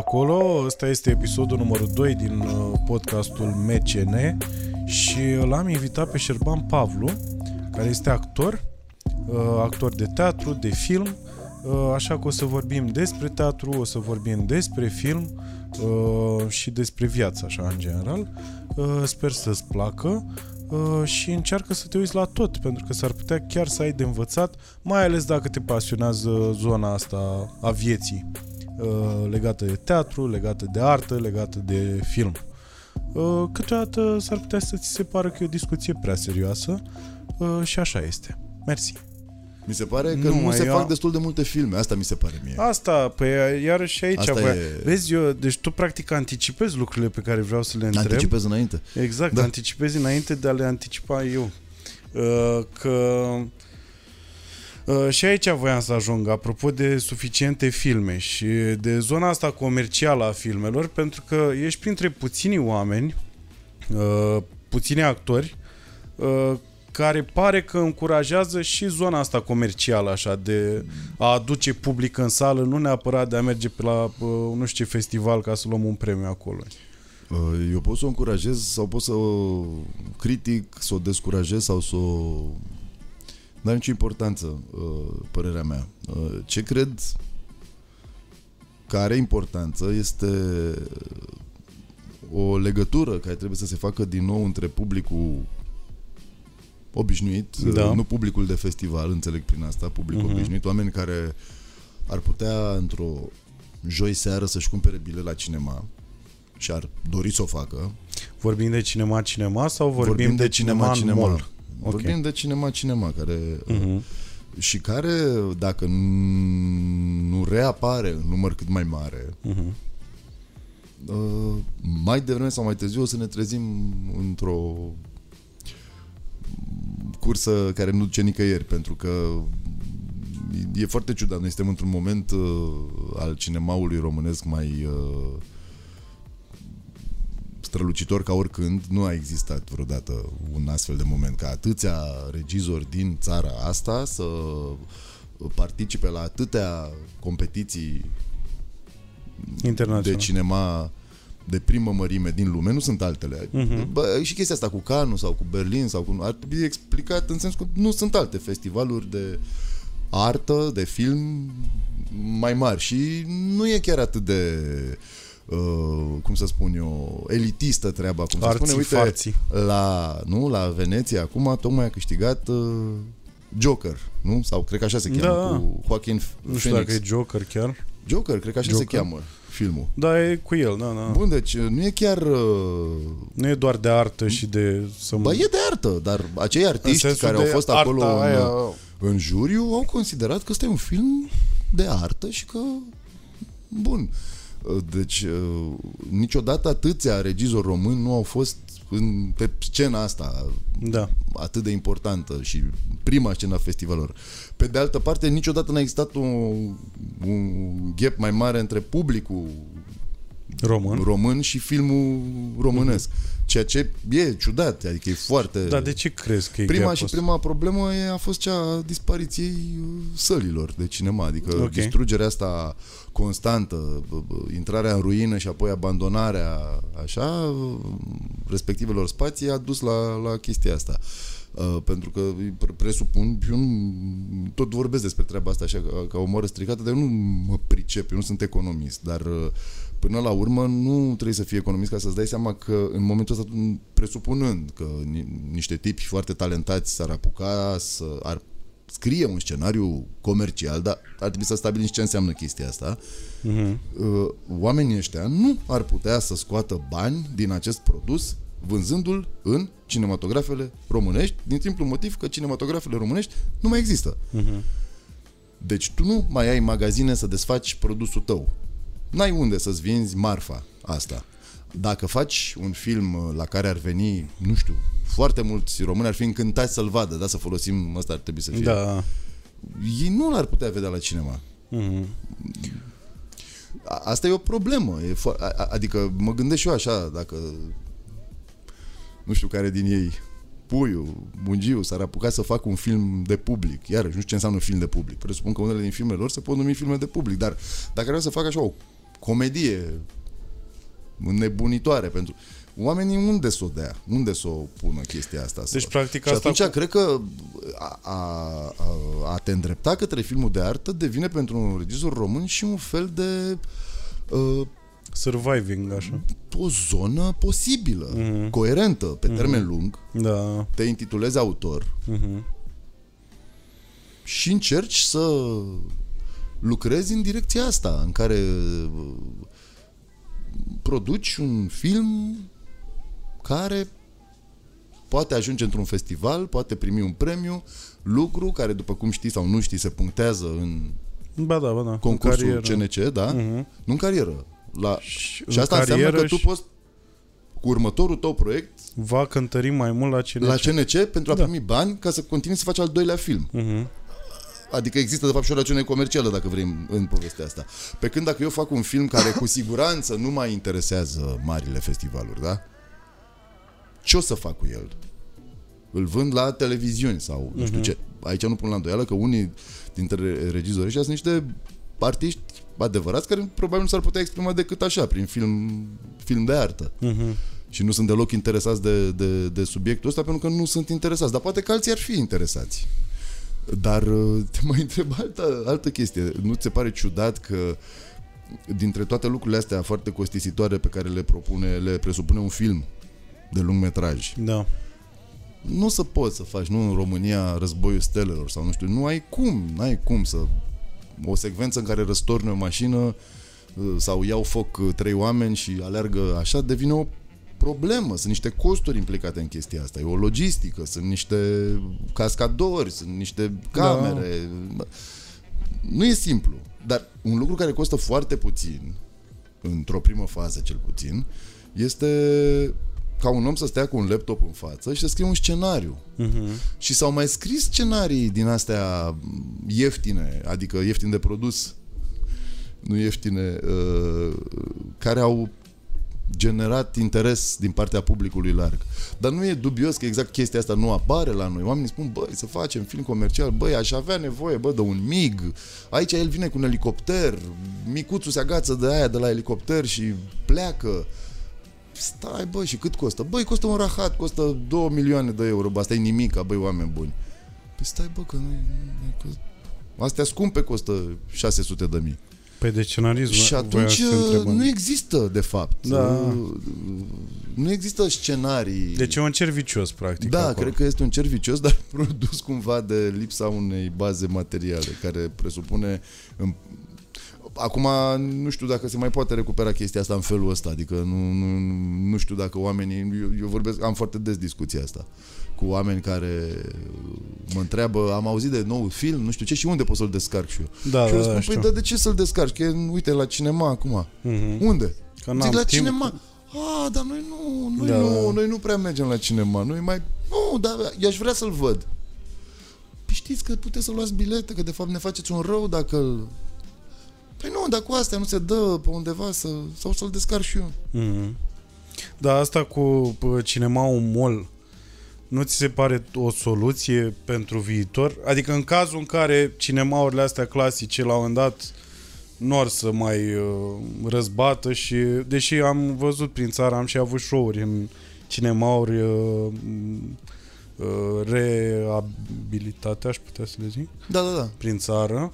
acolo, ăsta este episodul numărul 2 din uh, podcastul MCN și l-am invitat pe Șerban Pavlu, care este actor, uh, actor de teatru, de film, uh, așa că o să vorbim despre teatru, o să vorbim despre film și despre viața, așa, în general. Sper să-ți placă și încearcă să te uiți la tot, pentru că s-ar putea chiar să ai de învățat, mai ales dacă te pasionează zona asta a vieții. Uh, legată de teatru, legată de artă, legată de film. Uh, câteodată s-ar putea să ți se pară că e o discuție prea serioasă uh, și așa este. Mersi. Mi se pare că nu, nu se eu... fac destul de multe filme, asta mi se pare mie. Asta, păi iarăși aici, asta bă, e... vezi, eu, deci tu practic anticipezi lucrurile pe care vreau să le întreb. Anticipezi înainte. Exact, da. anticipezi înainte de a le anticipa eu. Că Uh, și aici voiam să ajung, apropo de suficiente filme și de zona asta comercială a filmelor, pentru că ești printre puțini oameni, uh, puțini actori, uh, care pare că încurajează și zona asta comercială, așa, de a aduce public în sală, nu neapărat de a merge pe la nu știu ce festival ca să luăm un premiu acolo. Eu pot să o încurajez sau pot să o critic, să o descurajez sau să o nu are nicio importanță, uh, părerea mea. Uh, ce cred că are importanță este o legătură care trebuie să se facă din nou între publicul obișnuit, da. Uh, nu publicul de festival, înțeleg prin asta, publicul uh-huh. obișnuit, oameni care ar putea într-o joi seară să-și cumpere bile la cinema și ar dori să o facă. Vorbim de cinema-cinema sau vorbim, vorbim de, de cinema-cinema? Cinema. Okay. Vorbim de cinema-cinema care... Uh-huh. Și care, dacă nu reapare în număr cât mai mare, uh-huh. uh, mai devreme sau mai târziu o să ne trezim într-o cursă care nu duce nicăieri, pentru că e foarte ciudat. Noi suntem într-un moment uh, al cinemaului românesc mai uh, strălucitor ca oricând, nu a existat vreodată un astfel de moment ca atâția regizori din țara asta să participe la atâtea competiții de cinema de primă mărime din lume, nu sunt altele. Uh-huh. Bă, și chestia asta cu Cannes sau cu Berlin sau cu... Ar trebui explicat în sens că nu sunt alte festivaluri de artă, de film mai mari și nu e chiar atât de uh, cum să spun eu, elitistă treaba, cum arții, se spune. Uite, farții. la, nu, la Veneția, acum tocmai a câștigat uh, Joker, nu? Sau cred că așa se cheamă, da. cu Joaquin Nu știu Phoenix. dacă e Joker chiar. Joker, cred că așa Joker? se cheamă filmul. Da, e cu el, da, da. Bun, deci nu e chiar... Uh... Nu e doar de artă și de... Să Ba, e de artă, dar acei artiști care au fost acolo în, aia... în juriu au considerat că ăsta e un film de artă și că... Bun. Deci, uh, niciodată atâția regizori români nu au fost în, pe scena asta da. atât de importantă și prima scena festivalelor. Pe de altă parte, niciodată n-a existat un, un gap mai mare între publicul român, român și filmul românesc. Mm-hmm. Ceea ce e ciudat, adică e foarte... Dar de ce crezi că e Prima și prima problemă e, a fost cea a dispariției uh, sălilor de cinema, adică okay. distrugerea asta constantă, intrarea în ruină și apoi abandonarea așa, respectivelor spații a dus la, la chestia asta. Uh, pentru că presupun, eu nu, tot vorbesc despre treaba asta așa ca, ca o moră stricată, dar eu nu mă pricep, eu nu sunt economist, dar uh, până la urmă nu trebuie să fii economist ca să-ți dai seama că în momentul ăsta, presupunând că niște tipi foarte talentați s-ar apuca să ar scrie un scenariu comercial, dar ar trebui să stabilim ce înseamnă chestia asta, uh-huh. oamenii ăștia nu ar putea să scoată bani din acest produs vânzându-l în cinematografele românești, din simplu motiv că cinematografele românești nu mai există. Uh-huh. Deci tu nu mai ai magazine să desfaci produsul tău. N-ai unde să-ți vinzi marfa asta. Dacă faci un film la care ar veni, nu știu, foarte mulți români ar fi încântați să-l vadă, da, să folosim, asta ar trebui să fie. Da. Ei nu l-ar putea vedea la cinema. Mm-hmm. Asta e o problemă. E fo- adică mă gândesc și eu așa, dacă nu știu care din ei, Puiu, Bungiu, s-ar apuca să facă un film de public. Iarăși, nu știu ce înseamnă film de public. Presupun că unele din filmele lor se pot numi filme de public, dar dacă vreau să fac așa o comedie nebunitoare pentru... Oamenii unde să o dea? Unde să o pună chestia asta? Deci, să... practic, și asta atunci cu... cred că a, a, a, a te îndrepta către filmul de artă devine pentru un regizor român și un fel de uh, Surviving, așa. o zonă posibilă, Mhm. coerentă, pe termen lung. Da. Te intitulezi autor Mhm. și încerci să lucrezi în direcția asta, în care uh, produci un film care poate ajunge într-un festival, poate primi un premiu, lucru care, după cum știi sau nu știi, se punctează în Ba da, ba da. concursul În carieră. CNC, da? Mhm. Nu în carieră. La... Și, Și în asta înseamnă carieră că tu și poți cu următorul tău proiect va cântări mai mult la cine la CNC pentru a Da. primi bani ca să continui să faci al doilea film. Mhm. Adică există de fapt și o rațiune comercială dacă vrei în, în povestea asta. Pe când dacă eu fac un film care cu siguranță nu mai interesează marile festivaluri, da? Ce o să fac cu el? Îl vând la televiziuni sau nu știu ce. Aici nu pun la îndoială că unii dintre regizorii ăștia sunt niște artiști adevărați care probabil nu s-ar putea exprima decât așa, prin film, film de artă. Mhm. Și nu sunt deloc interesați de, de, de subiectul ăsta pentru că nu sunt interesați. Dar poate că alții ar fi interesați. Dar uh, te mai întreb altă, altă chestie. Nu ți se pare ciudat că dintre toate lucrurile astea foarte costisitoare pe care le propune, le presupune un film de lung metraj, Da. nu o să poți să faci, nu în România, războiul stelelor sau nu știu, nu ai cum, nu ai cum să o secvență în care răstorni o mașină uh, sau iau foc uh, trei oameni și alergă așa, devine o problemă, sunt niște costuri implicate în chestia asta, e o logistică, sunt niște cascadori, sunt niște camere. Da. Nu e simplu, dar un lucru care costă foarte puțin, într-o primă fază cel puțin, este ca un om să stea cu un laptop în față și să scrie un scenariu. Mhm. Și s-au mai scris scenarii din astea ieftine, adică ieftin de produs, nu ieftine, uh, care au generat interes din partea publicului larg. Dar nu e dubios că exact chestia asta nu apare la noi. Oamenii spun, băi, să facem film comercial, băi, aș avea nevoie, bă, de un MIG. Aici el vine cu un elicopter, micuțul se agață de aia de la elicopter și pleacă. Stai, bă, și cât costă? Băi, costă un rahat, costă 2 milioane de euro, bă, asta e nimic, băi, oameni buni. Păi stai, bă, că nu că... Astea scumpe costă 600 de mii. Păi de scenarism Și voiam atunci să te întreb. nu există, de fapt. Da. Uh, Nu există scenarii. Deci e un cer vicios, practic. da, acolo. cred că este un cer vicios, dar produs cumva de lipsa unei baze materiale, care presupune... În... Acum nu știu dacă se mai poate recupera chestia asta în felul ăsta, adică nu, nu, nu știu dacă oamenii... Eu, eu vorbesc, am foarte des discuția asta cu oameni care mă întreabă, am auzit de nou film, nu știu ce, și unde pot să-l descarc și eu? Da, și eu da, spun, da, păi, știu. dar de ce să-l descarci? Că e, uite, la cinema acum. Mhm. Unde? Că n-am Zic la timp. cinema. Ah, dar noi nu, noi Da. nu, noi nu prea mergem la cinema. Noi mai... Nu, dar i-aș vrea să-l văd. Păi știți că puteți să luați bilete, că de fapt ne faceți un rău dacă îl... Păi nu, dar cu astea nu se dă pe undeva să... sau să-l descarc și eu. Mhm. Da, asta cu pă, cinemaul mall nu ți se pare o soluție pentru viitor? Adică în cazul în care cinemaurile astea clasice la un moment dat nu ar să mai uh, răzbată și deși am văzut prin țară, am și avut show-uri în cinemauri uh, uh, reabilitate, aș putea să le zic Da, da, da. prin țară.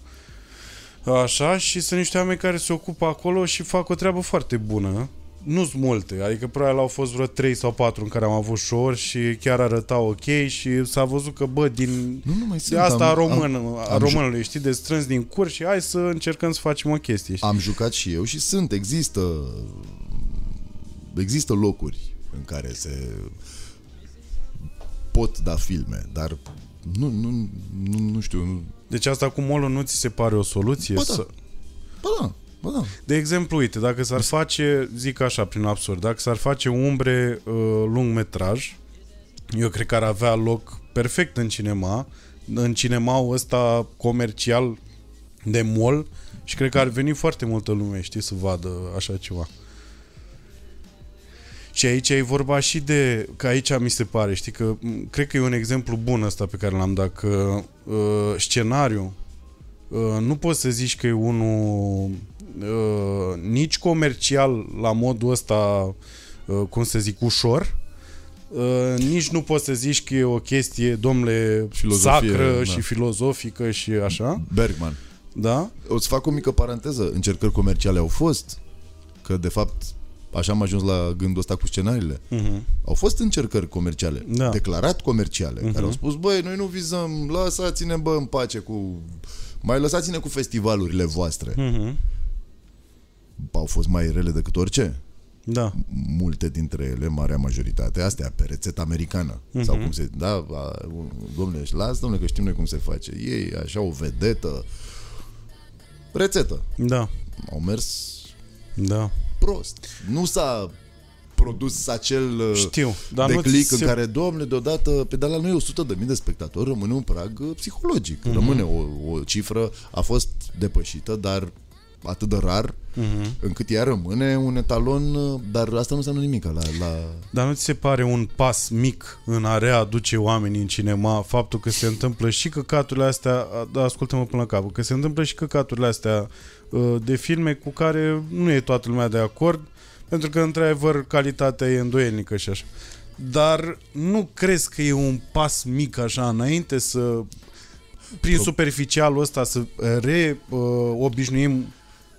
Așa, și sunt niște oameni care se ocupă acolo și fac o treabă foarte bună. Nu sunt multe, adică probabil au fost vreo 3 sau 4 în care am avut show și chiar arătau ok și s-a văzut că, bă, din Nu, nu mai de sunt. asta am, român, am, a am românului, știi, de strâns din cur și hai să încercăm să facem o chestie, știi? am jucat și eu și sunt, există există locuri în care se pot da filme, dar nu, nu, nu, nu știu, nu, Deci asta cu molul nu ți se pare o soluție? Ba da. Să... Bă, da, bă, da. De exemplu, uite, dacă s-ar face, zic așa, prin absurd, dacă s-ar face umbre uh, lung metraj, eu cred că ar avea loc perfect în cinema, în cinemaul ăsta comercial de mall și cred că ar veni foarte multă lume, știi, să vadă așa ceva. Și aici e vorba și de, că aici mi se pare, știi, că m, cred că e un exemplu bun ăsta pe care l-am dat, că uh, scenariu uh, nu poți să zici că e unul uh, nici comercial la modul ăsta, uh, cum să zic, ușor, uh, nici nu poți să zici că e o chestie, domnule, Filozofie, sacră da. și filozofică și așa. Bergman. Da? O să fac o mică paranteză. Încercări comerciale au fost, că de fapt așa am ajuns la gândul ăsta cu scenariile. Uh-huh. Au fost încercări comerciale, Da. declarat comerciale, Mhm. care au spus, băi, noi nu vizăm, lăsați-ne, bă, în pace cu... Mai lăsați-ne cu festivalurile voastre. Uh-huh. Au fost mai rele decât orice. Da. Multe dintre ele, marea majoritate, astea, pe rețetă americană. Mhm. Sau cum se... Da, a, domnule, și las, domnule, că știm noi cum se face. Ei, așa, o vedetă. Rețetă. Da. Au mers Da. prost. Nu s-a produs acel uh, Știu. Dar de nu click ți în se... care, domnule, deodată, pe de la noi 100 de mii de spectatori rămâne un prag uh, psihologic. Mhm. Rămâne o, o cifră, a fost depășită, dar atât de rar, Mhm. încât ea rămâne un etalon, uh, dar asta nu înseamnă nimic la, la... Dar nu ți se pare un pas mic în a readuce oamenii în cinema faptul că se întâmplă și căcaturile astea, da, ascultă-mă până la capăt, că se întâmplă și căcaturile astea uh, de filme cu care nu e toată lumea de acord, pentru că, într-adevăr, calitatea e îndoielnică și așa. Dar nu crezi că e un pas mic așa înainte să, prin superficialul ăsta, să reobișnuim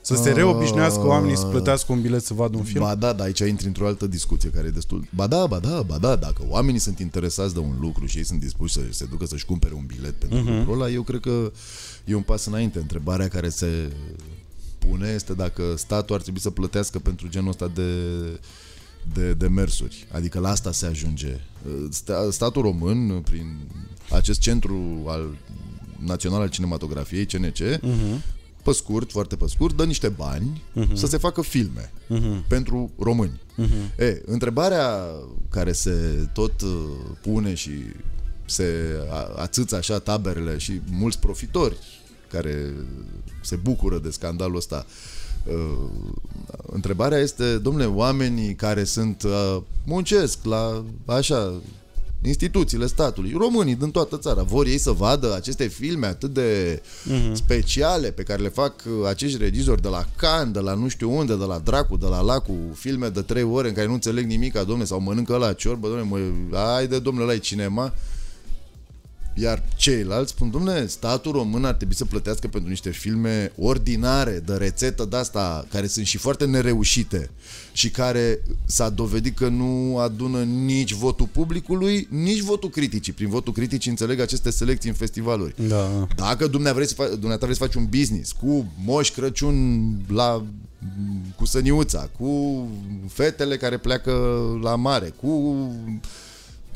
să se reobișnuiască oamenii să plătească un bilet să vadă un film? Ba da, dar aici intri într-o altă discuție care e destul... Ba da, ba da, ba da, dacă oamenii sunt interesați de un lucru și ei sunt dispuși să se ducă să-și cumpere un bilet pentru uh-huh. lucrul ăla, eu cred că e un pas înainte. Întrebarea care se pune este dacă statul ar trebui să plătească pentru genul ăsta de, de, de mersuri. Adică la asta se ajunge. Sta- Statul român, prin acest centru al național al cinematografiei, CNC, Uh-huh. Pe scurt, foarte pe scurt, dă niște bani uh-huh. să se facă filme Uh-huh. pentru români. Uh-huh. E, întrebarea care se tot uh, pune și se a- ațâță așa taberele și mulți profitori care se bucură de scandalul ăsta. Uh, întrebarea este, domnule, oamenii care sunt uh, muncesc la așa instituțiile statului, românii din toată țara, vor ei să vadă aceste filme atât de Mhm. speciale pe care le fac uh, acești regizori de la Cannes, de la nu știu unde, de la Dracu, de la Lacu, filme de trei ore în care nu înțeleg nimic, domne, sau mănâncă la ciorbă, domne, mă, haide, domnule, la cinema. Iar ceilalți spun, domnule, statul român ar trebui să plătească pentru niște filme ordinare, de rețetă de asta, care sunt și foarte nereușite și care s-a dovedit că nu adună nici votul publicului, nici votul criticii. Prin votul criticii înțeleg aceste selecții în festivaluri. Da. Dacă dumneavoastră vreți, să fa- dumneavoastră vreți să faci un business cu Moș Crăciun la cu săniuța, cu fetele care pleacă la mare, cu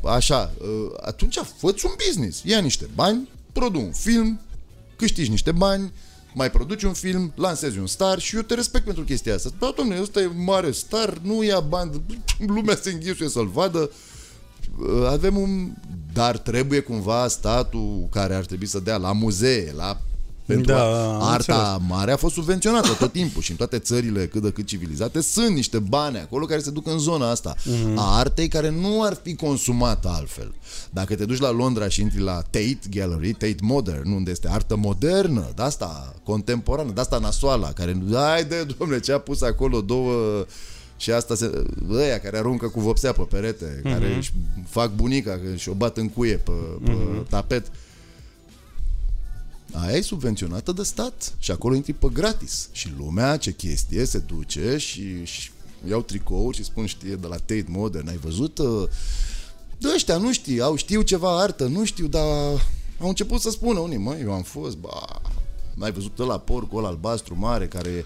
așa, uh, atunci făți un business. Ia niște bani, produ un film, câștigi niște bani, mai produci un film, lansezi un star și eu te respect pentru chestia asta. Da, domnule, ăsta e mare star, nu ia bani, lumea se înghisuie să-l vadă. Uh, Avem un... Dar trebuie cumva statul care ar trebui să dea la muzee, la pentru Da, a- am arta înțeles. mare a fost subvenționată tot timpul și în toate țările cât de cât civilizate sunt niște bani acolo care se duc în zona asta Mhm. a artei care nu ar fi consumată altfel. Dacă te duci la Londra și intri la Tate Gallery, Tate Modern, unde este artă modernă, de asta contemporană, de asta nasoala, care, haide, domnule, ce a pus acolo două și asta se, ăia care aruncă cu vopsea pe perete, Mhm. care își fac bunica și o bat în cuie pe, pe Mhm. tapet. Aia e subvenționată de stat și acolo intri pe gratis. Și lumea, ce chestie, se duce și, și iau tricouri și spun, știe, de la Tate Modern, ai văzut? uh, De ăștia nu știu, au, știu ceva artă, nu știu, dar au început să spună unii, măi, eu am fost, ba, n-ai văzut ăla porcul ăla albastru mare care...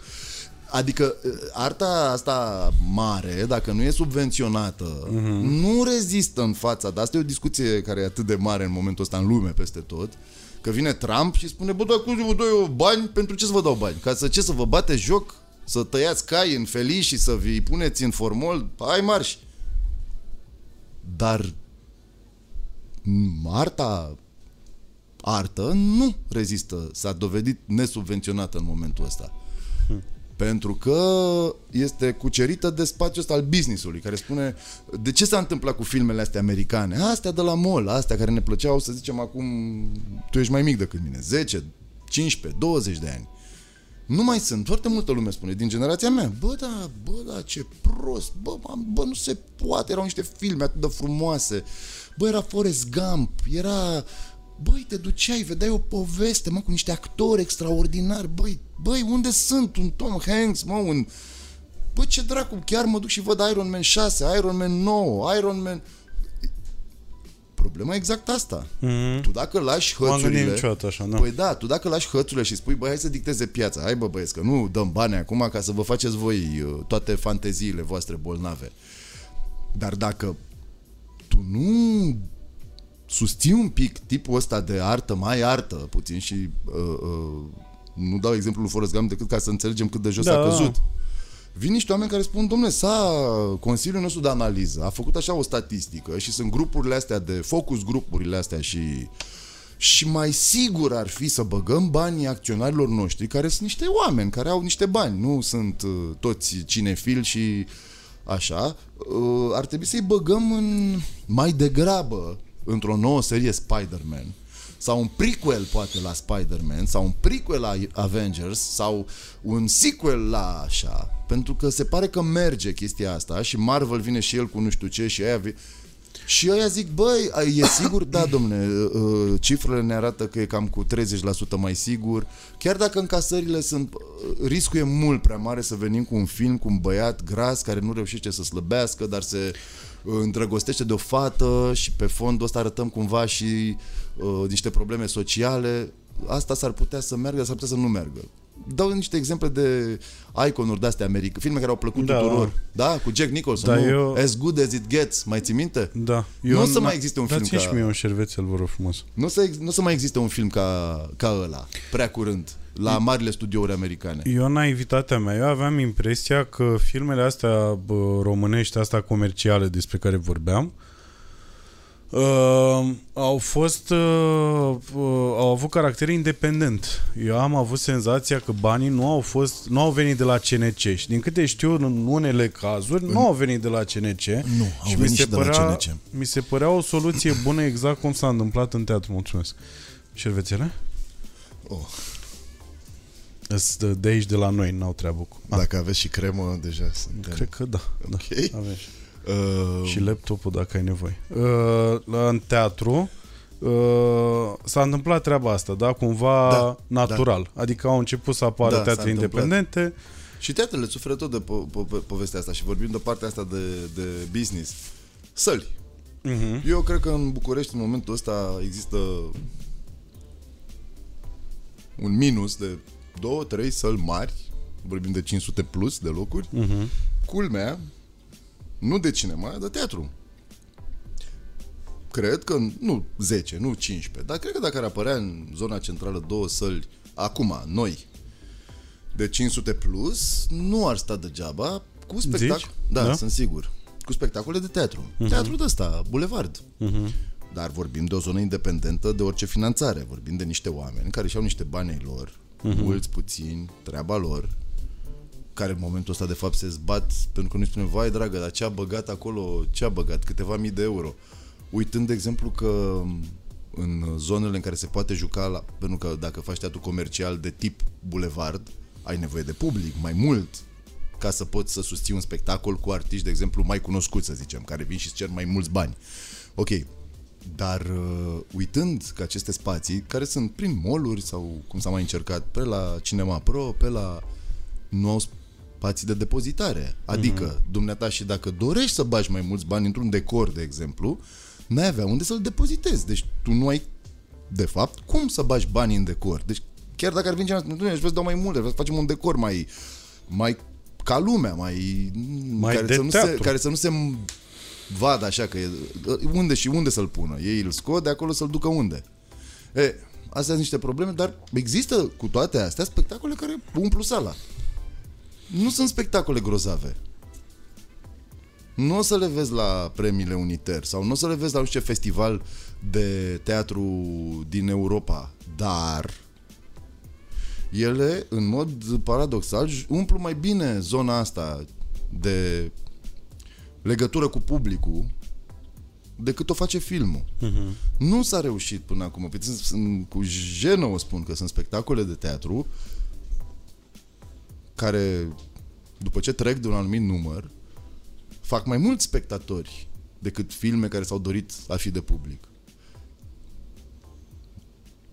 Adică uh, arta asta mare, dacă nu e subvenționată, uh-huh. nu rezistă în fața, dar asta e o discuție care e atât de mare în momentul ăsta în lume peste tot, că vine Trump și spune, bă, dar cum vă dau eu bani? Pentru ce să vă dau bani? Ca să ce, să vă bate joc? Să tăiați cai în felii și să vi puneți în formol? Hai marș! Dar m, arta artă nu rezistă, s-a dovedit nesubvenționată în momentul ăsta. Pentru că este cucerită de spațiul ăsta al businessului, care spune de ce s-a întâmplat cu filmele astea americane? Astea de la mall, astea care ne plăceau, să zicem, acum tu ești mai mic decât mine, 10, 15, 20 de ani. Nu mai sunt. Foarte multă lume spune din generația mea. Bă, da, bă, da, ce prost. Bă, man, bă, nu se poate. Erau niște filme atât de frumoase. Bă, era Forrest Gump. Era... Băi, te duceai, vedeai o poveste, mă, cu niște actori extraordinari. Băi, băi, unde sunt? Un Tom Hanks, mă, un... Bă, ce dracu, chiar mă duc și văd Iron Man 6, Iron Man 9, Iron Man... Problema e exact asta. Mhm. Tu dacă lași M-am gândit hățurile... niciodată așa, da. Păi da, tu dacă lași hățurile și spui, băi, hai să dicteze piața, hai bă băieți, că nu dăm bani acum ca să vă faceți voi uh, toate fanteziile voastre bolnave. Dar dacă tu nu susții un pic tipul ăsta de artă, mai artă puțin și uh, uh, nu dau exemplul lui Forrest Gump decât ca să înțelegem cât de jos Da. a căzut. Vin niște oameni care spun, domne, s-a Consiliul nostru de analiză a făcut așa o statistică și sunt grupurile astea de focus grupurile astea și și mai sigur ar fi să băgăm banii acționarilor noștri, care sunt niște oameni, care au niște bani, nu sunt uh, toți cinefili și așa, uh, ar trebui să-i băgăm în, mai degrabă într-o nouă serie Spider-Man sau un prequel poate la Spider-Man sau un prequel la Avengers sau un sequel la așa, pentru că se pare că merge chestia asta și Marvel vine și el cu nu știu ce și aia vi- și ăia zic, băi, a- e sigur? Da, domne, uh, cifrele ne arată că e cam cu 30% mai sigur. Chiar dacă încasările sunt, uh, riscul e mult prea mare să venim cu un film cu un băiat gras care nu reușește să slăbească, dar se uh, îndrăgostește de o fată și pe fondul ăsta arătăm cumva și uh, niște probleme sociale. Asta s-ar putea să meargă, s-ar putea să nu meargă. Dau niște exemple de iconuri de-astea americane, filme care au plăcut Da, tuturor. Da, cu Jack Nicholson, Da, nu? eu- As Good As It Gets, mai ții minte? Da. Nu o să n- mai existe un film Dați-mi ca- și mie un șervețel, vă rog frumos. Nu o să, ex- nu o să mai existe un film ca, ca ăla, prea curând, la marile studiouri americane. Eu, naivitatea mea, eu aveam impresia că filmele astea bă, românești, astea comerciale despre care vorbeam, uh, au fost uh, uh, au avut caracter independent. Eu am avut senzația că banii nu au fost nu au venit de la CNC și din câte știu în unele cazuri nu au venit de la CNC. Nu, au venit și de la CNC. Mi se părea o soluție bună exact cum s-a întâmplat în teatru. Mulțumesc. Șervețele? Oh, Îs de de aici, de la noi, n-au treabă cu... Ah, dacă aveți și cremă, deja suntem. cred că da. da. Ok. Avem și. Uh, și laptopul dacă ai nevoie. Uh, la, în teatru uh, s-a întâmplat treaba asta, da? Cumva Da, natural. Adică au început să apară Da, s-a teatre întâmplat. independente. Și teatrele suferă tot de po- po- povestea asta și vorbim de partea asta de, de business. Săli. Uh-huh. Eu cred că în București în momentul ăsta există un minus de două, trei săli mari, vorbim de 500 plus de locuri, Uh-huh. culmea, nu de cinema, de teatru. Cred că, nu 10, nu 15, dar cred că dacă ar apărea în zona centrală două săli, acum, noi, de 500 plus, nu ar sta degeaba cu spectacol. Zici? Da, Da? sunt sigur. Cu spectacole de teatru. Uh-huh. Teatru de ăsta, bulevard. Uh-huh. Dar vorbim de o zonă independentă de orice finanțare. Vorbim de niște oameni care și-au niște bani ai lor, uh-huh. mulți, puțini, treaba lor, care în momentul ăsta de fapt se zbat pentru că nu-i spune, vai dragă, dar ce a băgat acolo, ce a băgat, câteva mii de euro. Uitând de exemplu că în zonele în care se poate juca, la, pentru că dacă faci teatru comercial de tip bulevard, ai nevoie de public mai mult ca să poți să susții un spectacol cu artiști, de exemplu, mai cunoscuți, să zicem, care vin și îți cer mai mulți bani. Ok, dar uh, uitând că aceste spații, care sunt prin moluri sau cum s-a mai încercat, pe la Cinema Pro, pe la... nu au spații de depozitare. Adică, mm-hmm. dumneata și dacă dorești să bagi mai mulți bani într-un decor, de exemplu, n-ai avea unde să-l depozitezi. Deci tu nu ai, de fapt, cum să bagi banii în decor. Deci chiar dacă ar veni cineva, nu, aș vrea să dau mai multe, vreau să facem un decor mai, mai ca lumea, mai, Mai care, de să nu se, teatru. care să nu se vadă așa că e, unde și unde să-l pună. Ei îl scot de acolo să-l ducă unde. E, astea sunt niște probleme, dar există cu toate astea spectacole care umplu sala. Nu sunt spectacole grozave. Nu o să le vezi la premiile Uniter sau nu o să le vezi la nu știu ce festival de teatru din Europa, dar ele, în mod paradoxal, umplu mai bine zona asta de legătură cu publicul decât o face filmul. Uh-huh. Nu s-a reușit până acum. Pe- sunt- Cu jenă o spun că sunt spectacole de teatru care, după ce trec de un anumit număr, fac mai mulți spectatori decât filme care s-au dorit a fi de public.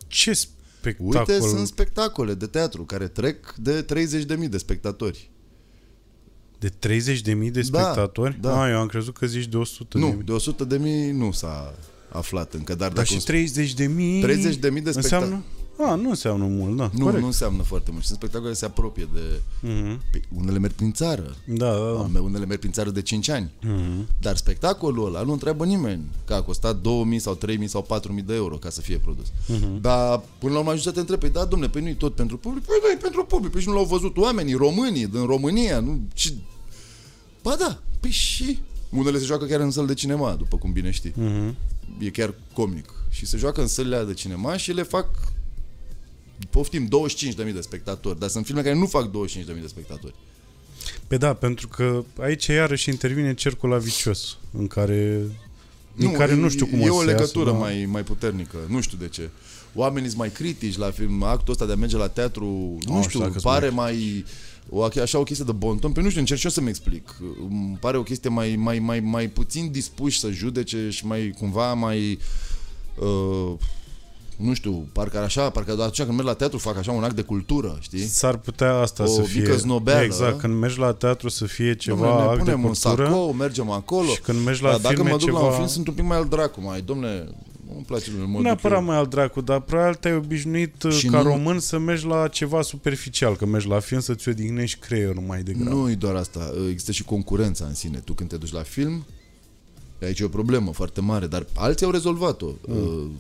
Ce spectacol? Uite, sunt spectacole de teatru care trec de 30.000 de spectatori. De 30.000 de spectatori? da. Ah, eu am crezut că zici de 100 Nu, de 100 de mii nu s-a aflat încă, dar, Dar dacă și 30 de mii 30 de mii de spectacole. înseamnă? A, nu înseamnă mult, da, Nu, corect. nu înseamnă foarte mult. Sunt spectacole care se apropie de... Mhm. Pe, unele merg prin țară. Da, da, da. Unele merg prin țară de 5 ani. Mhm. Dar spectacolul ăla nu întreabă nimeni că a costat 2000 sau 3000 sau 4000 de euro ca să fie produs. Mhm. Dar până la urmă ajungi să te întrebi, păi da, domne, păi nu-i tot pentru public? Păi da, e pentru public, păi și nu l-au văzut oamenii, românii din România, nu... Și... Ba da, păi și... Unele se joacă chiar în săl de cinema, după cum bine știi. Mhm. E chiar comic. Și se joacă în sălile alea de cinema și le fac poftim 25.000 de spectatori, dar sunt filme care nu fac 25.000 de spectatori. Pe da, pentru că aici iarăși intervine cercul vicios în care în care nu știu cum e o o să legătură iasă, da. mai, mai puternică, nu știu de ce. Oamenii sunt mai critici la film, actul ăsta de a merge la teatru, nu Nu știu, știu dacă sunt pare mai- mai o, așa o chestie de bon ton, pe nu știu, încerc și eu să-mi explic. Îmi pare o chestie mai, mai, mai, mai puțin dispuși să judece și mai cumva mai uh, nu știu, parcă așa, parcă atunci când merg la teatru fac așa un act de cultură, știi? S-ar putea asta O să mică fie. znobeală. Exact, când mergi la teatru să fie ceva Dom'le, ne act de punem un cultură. sacou, mergem acolo. Și când mergi la Dar dacă filme mă duc ceva... la un film, sunt un pic mai al dracu, mai, domne, nu-mi place lumea, mă Nu duc neapărat eu. mai al dracu, dar probabil te-ai obișnuit Și și ca nu- român să mergi la ceva superficial, că mergi la film să-ți odihnești creierul mai degrabă. Nu e doar asta, există și concurența în sine. Tu când te duci la film, aici e o problemă foarte mare, dar alții au rezolvat-o. Mm.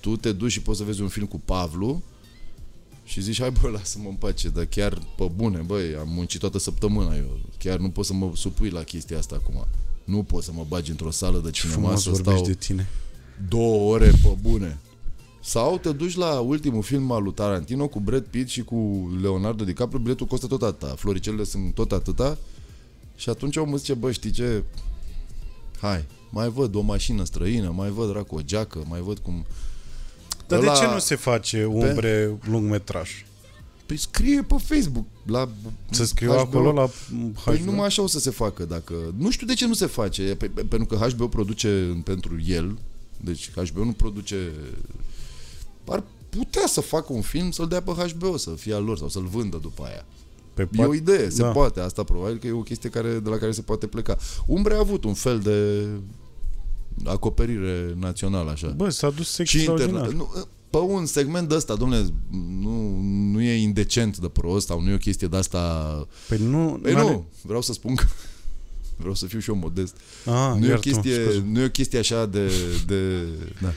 Tu te duci și poți să vezi un film cu Pavlu și zici, hai bă, lasă-mă în pace, dar chiar pe bune, băi, am muncit toată săptămâna eu. Chiar nu pot să mă supui la chestia asta acum. Nu pot să mă bagi într-o sală de Ce cinema frumos să vorbești stau de tine. Două ore pe bune. Sau te duci la ultimul film al lui Tarantino cu Brad Pitt și cu Leonardo DiCaprio, biletul costă tot atâta, floricelele sunt tot atâta și atunci omul zice, bă, știi ce? Hai, mai văd o mașină străină, mai văd dracu o geacă, mai văd cum... Dar Ăla- de ce nu se face umbre lungmetraj? Păi scrie pe Facebook la Să scriu HBO. acolo la Păi HBO? numai așa o să se facă dacă... Nu știu de ce nu se face, pe, pe, pentru că HBO produce pentru el, deci HBO nu produce... Ar putea să facă un film, să-l dea pe HBO, să fie al lor sau să-l vândă după aia. Pe E pat- o idee, se da. poate, asta probabil că e o chestie care, de la care se poate pleca. Umbre a avut un fel de acoperire națională, așa. Bă, s-a dus și extraordinar. internet. Nu, pe un segment de ăsta, domnule, nu, nu e indecent de prost sau nu e o chestie de asta... Păi nu... Păi n-are- nu, vreau să spun că vreau să fiu și eu modest. Ah, nu, e o iartă-mă, chestie, scuze. nu e o chestie așa de... de da.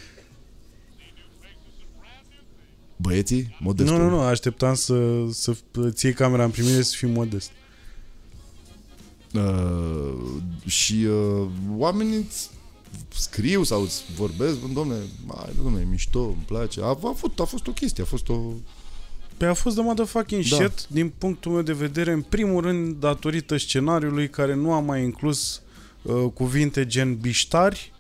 Băieții, modest. Nu, nu, nu, așteptam să, să ții camera în primire să fii modest. Uh, și uh, oamenii îți scriu sau îți vorbesc, bă, domne, mai, domne, e mișto, îmi place. A, a, fost, a fost o chestie, a fost o... Pe a fost de motherfucking Da. shit, din punctul meu de vedere, în primul rând datorită scenariului care nu a mai inclus uh, cuvinte gen biștari,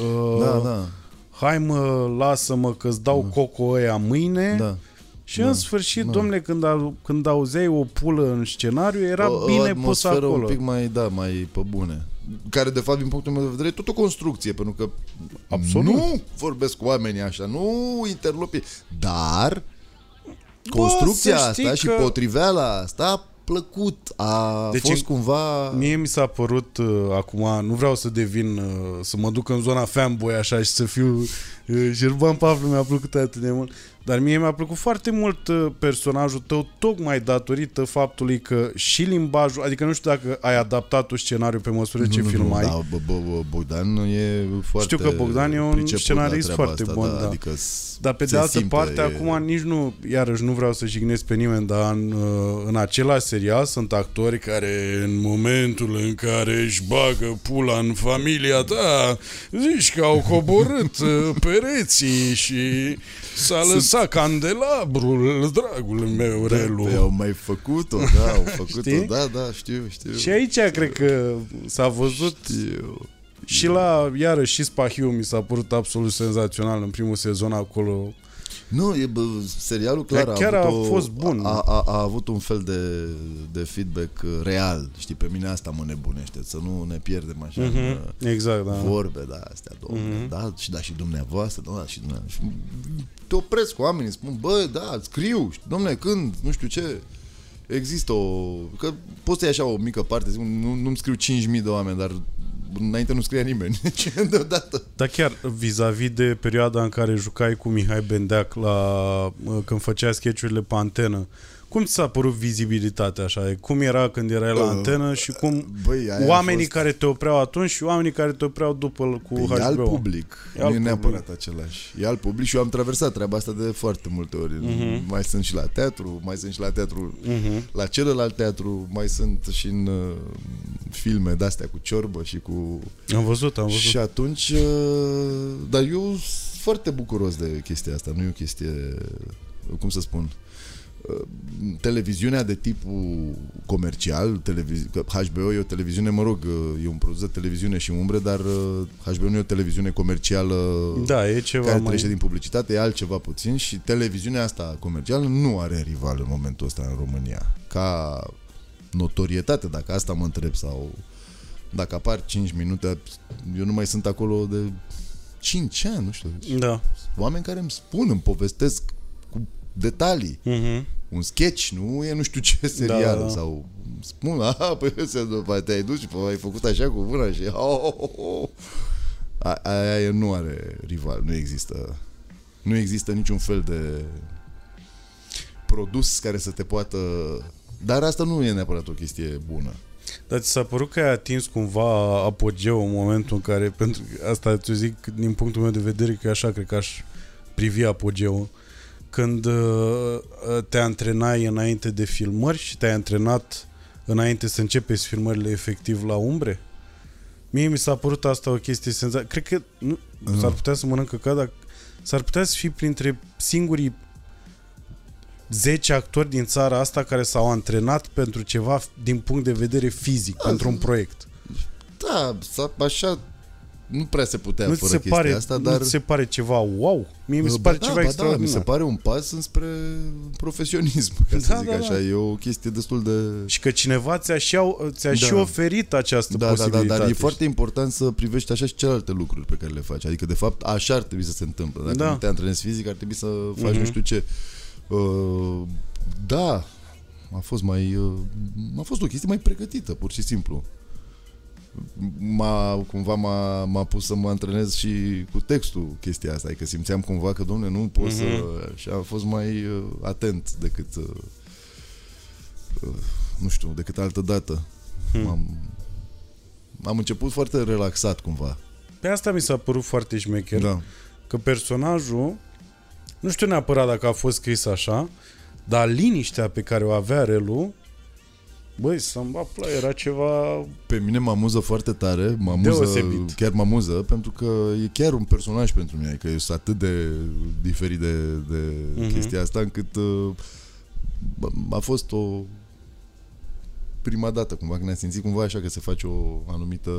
uh, Da, da, hai mă, lasă-mă că-ți dau Da. coco ăia mâine da. și da, în sfârșit, da. domnule, când, a, când auzeai o pulă în scenariu, era o, bine o pus atmosferă acolo. un pic mai, da, mai pe bune. Care, de fapt, din punctul meu de vedere, e tot o construcție, pentru că Absolut. nu vorbesc cu oamenii așa, nu interlopi. Dar construcția să asta știi și că- potriveala asta a plăcut, a Deci fost în- cumva... Mie mi s-a părut uh, acum, nu vreau să devin, uh, să mă duc în zona fanboy așa și să fiu uh, Șerban Pavlu mi-a plăcut atât de mult, dar mie mi-a plăcut foarte mult uh, personajul tău tocmai datorită faptului că și limbajul, adică nu știu dacă ai adaptat tu scenariul pe măsură ce filmai, Da, bă, bă, bă, Bogdan e foarte Știu că Bogdan e un priceput scenarist la treaba foarte asta, bun, da. Adică s- Dar pe de se altă simte, parte, e- acum nici nu, iarăși nu vreau să jignesc pe nimeni, dar în, uh, în același serial sunt actori care în momentul în care își bagă pula în familia ta, zici că au coborât uh, pereții și s-a lăsat candelabrul, dragul meu, Păi relu. au mai făcut-o, da, au făcut-o, Știi? da, da, știu, știu. Și aici cred că s-a văzut Știu. și la, iarăși, și Spahiu mi s-a părut absolut senzațional în primul sezon acolo. Nu, e, bă, serialul clar Dar chiar a, a avut o, fost bun. A, a, a avut un fel de, de feedback uh, real. Știi, pe mine asta mă nebunește, să nu ne pierdem așa în Mhm, uh, Exact, da. vorbe, da, astea, domnule, Mhm. da, și da, și dumneavoastră, da, și dumneavoastră. Și te opresc cu oamenii, spun, bă, da, scriu, știi, domnule, când, nu știu ce. Există o... Că poți să iei așa o mică parte, zic, nu, nu-mi scriu 5.000 de oameni, dar înainte nu scria nimeni. Deci, deodată. Dar chiar vis-a-vis de perioada în care jucai cu Mihai Bendeac la, când făcea sketchurile pe antenă, cum ți s-a părut vizibilitatea așa? Cum era când erai la Uh, antenă și cum Băi, aia a oamenii fost- care te opreau atunci și oamenii care te opreau după cu Păi e alt HBO? public, E nu alt e public. neapărat același. E alt public și eu am traversat treaba asta de foarte multe ori. Mhm. Mai sunt și la teatru, mai sunt și la teatru, Mhm. la celălalt teatru, mai sunt și în uh, filme de-astea cu ciorbă și cu... Am văzut, am văzut. Și atunci, uh, dar eu sunt foarte bucuros de chestia asta, nu e o chestie, cum să spun, uh, televiziunea de tipul comercial, televizi- că HBO e o televiziune, mă rog, uh, e un produs de televiziune și umbre, dar uh, HBO nu e o televiziune comercială Da, e ceva care mai... trăiește din publicitate, e altceva puțin și televiziunea asta comercială nu are rival în momentul ăsta în România. Ca notorietate, dacă asta mă întreb, sau dacă apar 5 minute, eu nu mai sunt acolo de 5 ani, nu știu. Da. Oameni care îmi spun, îmi povestesc cu detalii. Mhm. Un sketch, nu e nu știu ce serial. Da, Da, da, da. Sau spun, a, păi se, după te-ai dus și păi, ai făcut așa cu mâna și... Oh, oh, oh, oh. A, aia nu are rival, nu există. Nu există niciun fel de produs care să te poată... Dar asta nu e neapărat o chestie bună. Dar ți s-a părut că ai atins cumva apogeu în momentul în care, pentru că asta ți zic din punctul meu de vedere că așa cred că aș privi apogeu când uh, te antrenai înainte de filmări și te-ai antrenat înainte să începeți filmările efectiv la umbre? Mie mi s-a părut asta o chestie senzație. Cred că nu, Mhm. s-ar putea să mănâncă ca, dar s-ar putea să fii printre singurii 10 actori din țara asta care s-au antrenat pentru ceva din punct de vedere fizic, Da, pentru un proiect. Da, s-a- așa nu prea se putea Nu ți fără se chestia pare, asta, nu dar... ți se pare ceva wow? Mie mi se Ba pare da, ceva ba da, extraordinar. mi se pare un pas înspre profesionism, ca să Da, zic da, așa. da. E o chestie destul de... Și că cineva ți-a și, au- ți-a Da. și oferit această Da, da, da, posibilitate. dar e foarte important să privești așa și celelalte lucruri pe care le faci. Adică, de fapt, așa ar trebui să se întâmple. Dacă Da. nu te antrenezi fizic, ar trebui să faci Mhm. nu știu ce. Uh, da, a fost mai... Uh, a fost o chestie mai pregătită, pur și simplu. M-a, cumva m-a, m-a pus să mă antrenez și cu textul chestia asta, adică simțeam cumva că, domne, nu pot să... Mhm. Și am fost mai uh, atent decât... Uh, uh, nu știu, decât altă dată. Hmm. M-am, am început foarte relaxat cumva. Pe asta mi s-a părut foarte șmecher. Da. Că personajul, nu știu neapărat dacă a fost scris așa, dar liniștea pe care o avea Relu, băi, să-mi bat ploaie, era ceva... Pe mine mă amuză foarte tare, mă amuză, Deosebit. chiar mă amuză, pentru că e chiar un personaj pentru mine, că eu sunt atât de diferit de, de Mhm. mm-hmm. chestia asta, încât uh, bă, a fost o prima dată, cumva, când am simțit cumva așa că se face o anumită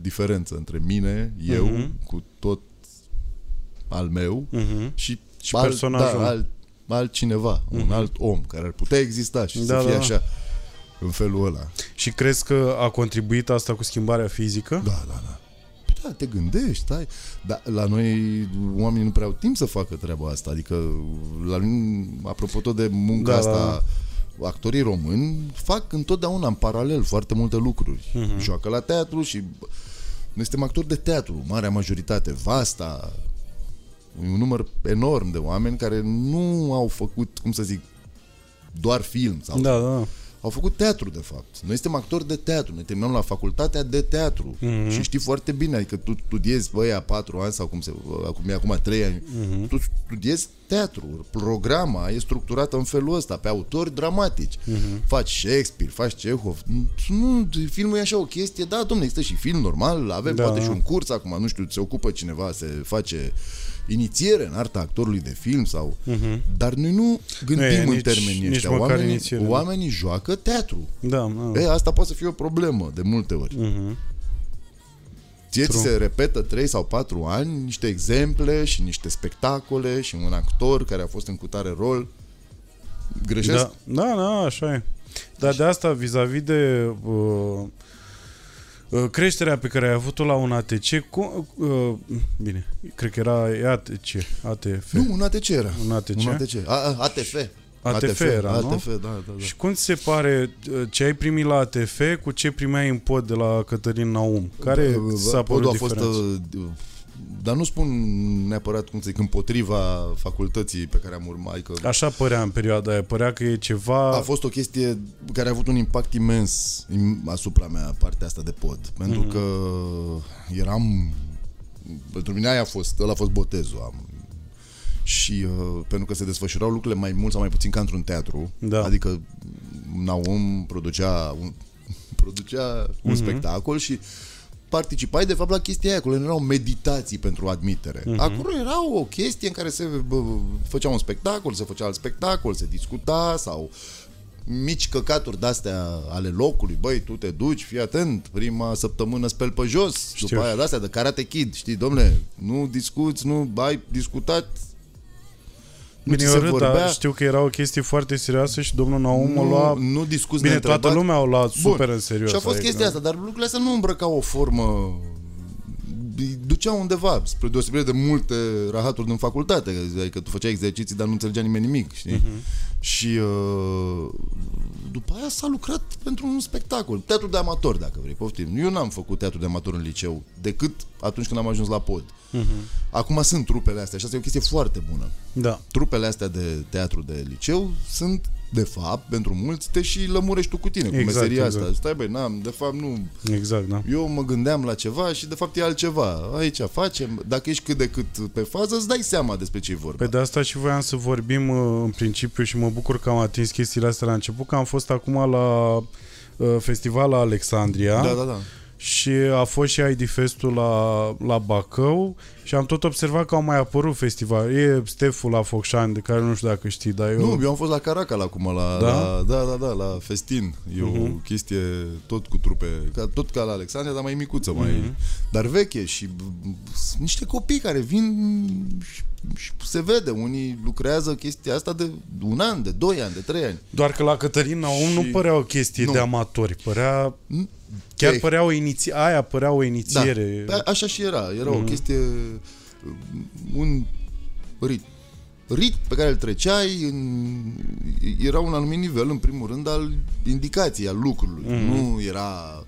diferență între mine, eu, Mhm. cu tot al meu Uh-huh. și, Și personajul. Da, alt, altcineva, mm-hmm. un Mhm. alt om care ar putea exista și Da, să fie da, da. așa, în felul ăla. Și crezi că a contribuit asta cu schimbarea fizică? Da, da, da. Păi da, te gândești, stai. Dar la noi oamenii nu prea au timp să facă treaba asta. Adică, la noi, apropo tot de munca Da, da, da. asta, actorii români fac întotdeauna în paralel foarte multe lucruri. Mhm. Joacă la teatru și noi suntem actori de teatru, marea majoritate, vasta, e un număr enorm de oameni care nu au făcut, cum să zic, doar film sau Da, da. Au făcut teatru, de fapt. Noi suntem actori de teatru, ne terminăm la facultatea de teatru. Mhm. Mm-hmm. Și știi foarte bine, adică tu studiezi, băia, patru ani sau cum se, acum e acum trei ani, Mhm. mm-hmm. tu studiezi teatru. Programa e structurată în felul ăsta, pe autori dramatici. Mhm. Mm-hmm. Faci Shakespeare, faci Chekhov. Nu, filmul e așa o chestie, da, domne, există și film normal, avem Da. da. poate și un curs acum, nu știu, se ocupă cineva, se face inițiere în arta actorului de film sau... Mhm. Dar noi nu gândim Nu e în nici- termenii nici ăștia. măcar Oamenii, inițiere, da. oamenii joacă teatru. Da, da. E, asta poate să fie o problemă de multe ori. Mhm. Ție ți se repetă 3 sau 4 ani niște exemple și niște spectacole și un actor care a fost în cutare rol. Greșesc? Da, da, da așa e. Dar de asta, vis-a-vis de uh, uh, creșterea pe care ai avut-o la un ATC, cu, uh, bine, cred că era ATC, ATF. Nu, un ATC era. Un ATC? Un ATC. A, a, ATF. ATF, ATF era, ATF, nu? da, da, da. Și cum ți se pare uh, ce ai primit la ATF cu ce primeai în pod de la Cătălin Naum? Care Da, s-a părut Podul a fost, diferența? uh, dar nu spun neapărat, cum să zic, împotriva facultății pe care am urmat. Adică Așa părea în perioada aia, părea că e ceva... a fost o chestie care a avut un impact imens im- asupra mea, partea asta de pod. Pentru Mhm. că eram... Pentru mine aia a fost, ăla a fost botezul. Am, și uh, pentru că se desfășurau lucrurile mai mult sau mai puțin ca într-un teatru. Da. Adică Naum producea un, producea un Mhm. spectacol și participai de fapt la chestia aia, acolo nu erau meditații pentru admitere. Mhm. Acolo era o chestie în care se bă, făcea un spectacol, se făcea alt spectacol, se discuta sau mici căcaturi de-astea ale locului, băi, tu te duci, fii atent, prima săptămână speli pe jos, Știu. după aia de-astea de Karate Kid, știi, domnule, nu discuți, nu ai discutat, nu Bine, ți eu se râd, vorbea, dar știu că era o chestie foarte serioasă și domnul Naum o nu, lua... nu discuți Bine, neîntrebat. toată lumea o lua Bun. super în serios. Și a fost adică- chestia asta, dar lucrurile astea nu îmbrăcau o formă îi duceau undeva, spre deosebire de multe rahaturi din facultate, adică tu făceai exerciții, dar nu înțelegea nimeni nimic, știi? Uh-huh. Și uh, după aia s-a lucrat pentru un spectacol, teatru de amator, dacă vrei, poftim. Eu n-am făcut teatru de amator în liceu, decât atunci când am ajuns la pod. Uh-huh. Acum sunt trupele astea și asta e o chestie foarte bună. Da. Trupele astea de teatru de liceu sunt, de fapt, pentru mulți, te și lămurești tu cu tine, cu Exact, meseria exact. asta. Stai băi, n-am, de fapt nu, Exact, da. eu mă gândeam la ceva și de fapt e altceva. Aici facem, dacă ești cât de cât pe fază, îți dai seama despre ce e vorba. Pe de asta și voiam să vorbim uh, în principiu și mă bucur că am atins chestiile astea la început, că am fost acum la uh, festival la Alexandria Da, da, da. Și a fost și ID Festul la, la Bacău și am tot observat că au mai apărut festival. E Steful la Focșani, de care nu știu dacă știi, dar eu... Nu, eu am fost la Caracal acum, la, Da? la, da, da, da, la festin. E uh-huh. o chestie tot cu trupe, ca, tot ca la Alexandria, dar mai micuță, mai, uh-huh. dar veche și b- b- sunt niște copii care vin și, și se vede, unii lucrează chestia asta de un an, de doi ani, de trei ani. Doar că la Cătălin Naum Și- nu părea o chestie Nu. de amatori, părea... Chiar Ei. părea o iniție... Aia părea o inițiere. Da, a- așa și era. Era mm-hmm. o chestie, un rit. Rit pe care îl treceai în, era un anumit nivel, în primul rând, al indicației, al lucrului. Mm-hmm. Nu era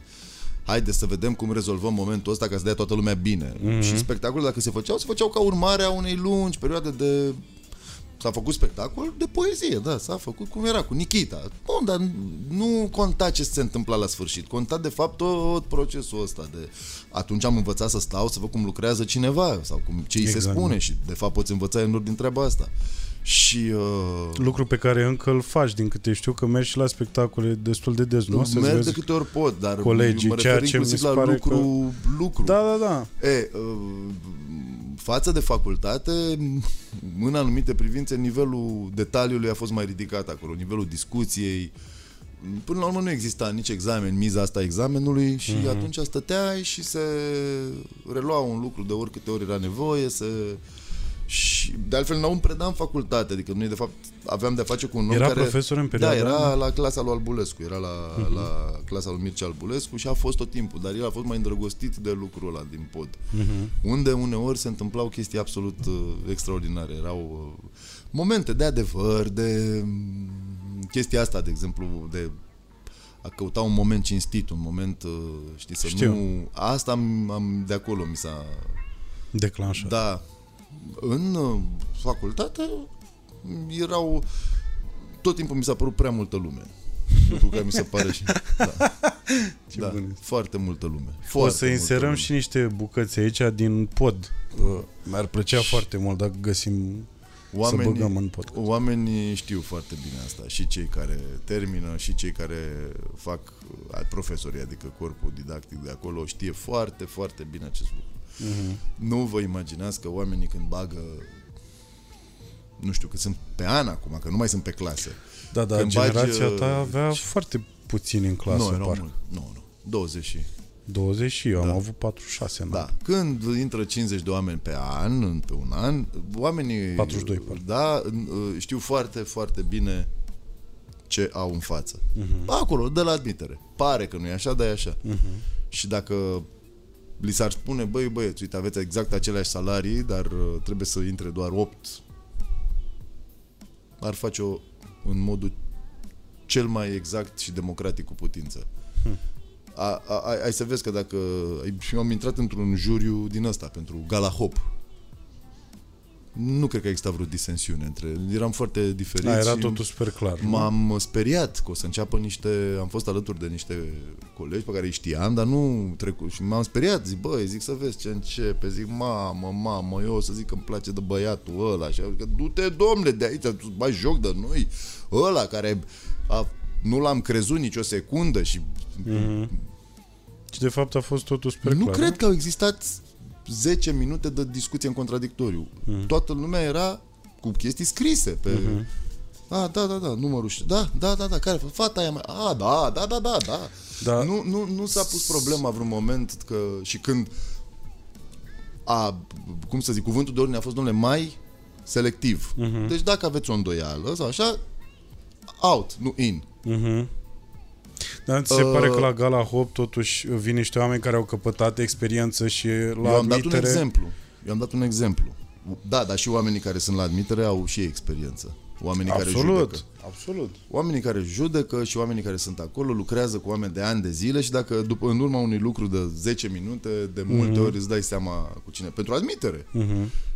haide să vedem cum rezolvăm momentul ăsta ca să dea toată lumea bine. Mm-hmm. Și spectacolele, dacă se făceau, se făceau ca urmare a unei lungi perioade de S-a făcut spectacol de poezie, da, s-a făcut cum era, cu Nikita. Bun, dar nu conta ce se întâmpla la sfârșit. Conta, de fapt, tot procesul ăsta de... Atunci am învățat să stau, să văd cum lucrează cineva sau cum, ce îi se Exact, spune da. și, de fapt, poți învăța enorm din treaba asta. Și... Uh, Lucru pe care încă îl faci, din câte știu, că mergi și la spectacole destul de des, nu? Să-ți merg vezi- de câte ori pot, dar colegii, mă ceea refer ce mi inclusiv se la pare lucru, lucru. Da, da, da. E, uh, față de facultate, în anumite privințe, nivelul detaliului a fost mai ridicat acolo, nivelul discuției. Până la urmă nu exista nici examen, miza asta a examenului și Mhm. mm-hmm. atunci stăteai și se relua un lucru de oricâte ori era nevoie, se... Și de altfel n-am predat în facultate, adică noi de fapt aveam de-a face cu un om Era care... profesor în Da, perioada era la clasa lui Albulescu, era la, uh-huh. la clasa lui Mircea Albulescu și a fost tot timpul, dar el a fost mai îndrăgostit de lucrul ăla din pod. Mhm. Unde uneori se întâmplau chestii absolut uh, extraordinare. Erau uh, momente de adevăr, de mm, chestia asta, de exemplu, de a căuta un moment cinstit, un moment, uh, știi, să Știu. nu... Asta am, am de acolo mi s-a... Declanșat. Da. În uh, facultate erau... Tot timpul mi s-a părut prea multă lume. Lucru care mi se pare și... Da, Ce da bun este. foarte multă lume. O Foarte să multă inserăm lume. și niște bucăți aici din pod. Uh, Mi-ar plăcea foarte mult dacă găsim să băgăm în podcast. Oamenii știu foarte bine asta, și cei care termină, și cei care fac uh, profesorii, adică corpul didactic de acolo, știe foarte, foarte bine acest lucru. Mhm. Nu vă imaginați că oamenii când bagă nu știu, că sunt pe an acum, că nu mai sunt pe clase. Da, da, Când generația bagi, ta uh, avea foarte puțini în clasă, nu, erau parcă. mult. Nu, nu. 20 și... 20 și eu, da. am avut 46 în Da. Când intră 50 de oameni pe an, pe un an, oamenii... 42, parcă. Da, știu foarte, foarte bine ce au în față. Uh-huh. Acolo, de la admitere. Pare că nu e așa, dar e așa. Uh-huh. Și dacă li s-ar spune, băi, băieți, uite, aveți exact aceleași salarii, dar uh, trebuie să intre doar 8, ar face-o în modul cel mai exact și democratic cu putință. Hmm. A, a, a, ai să vezi că dacă... Și am intrat într-un juriu din ăsta, pentru Gala Hop, nu cred că exista vreo disensiune între eram foarte diferiți da, era totul super clar m-am speriat că o să înceapă niște am fost alături de niște colegi pe care îi știam dar nu trecu și m-am speriat zic băi zic să vezi ce începe zic mamă mamă eu o să zic că îmi place de băiatul ăla și că du-te domne de aici tu bai joc de noi. Ăla care a, nu l-am crezut nicio secundă și mm-hmm. și de fapt a fost totul super nu clar cred că au existat 10 minute de discuție în contradictoriu. Mm. Toată lumea era cu chestii scrise pe... Mm-hmm. A, da, da, da, numărul și... Da, da, da, da, care? Fata aia mai... A, da, da, da, da, da. da. Nu, nu, nu s-a pus problema vreun moment că... Și când a, cum să zic, cuvântul de ordine a fost, domnule, mai selectiv. Mm-hmm. Deci dacă aveți o îndoială sau așa, out, nu in. Mm-hmm. Dar ți se uh, pare că la Gala Hop totuși vin niște oameni care au căpătat experiență și la Eu am admitere... dat un exemplu. Eu am dat un exemplu. Da, dar și oamenii care sunt la admitere au și experiență. Oamenii absolut, care judecă. Absolut. Oamenii care judecă și oamenii care sunt acolo lucrează cu oameni de ani de zile și dacă după, în urma unui lucru de 10 minute, de multe mm-hmm. ori îți dai seama cu cine. Pentru admitere. Mm-hmm.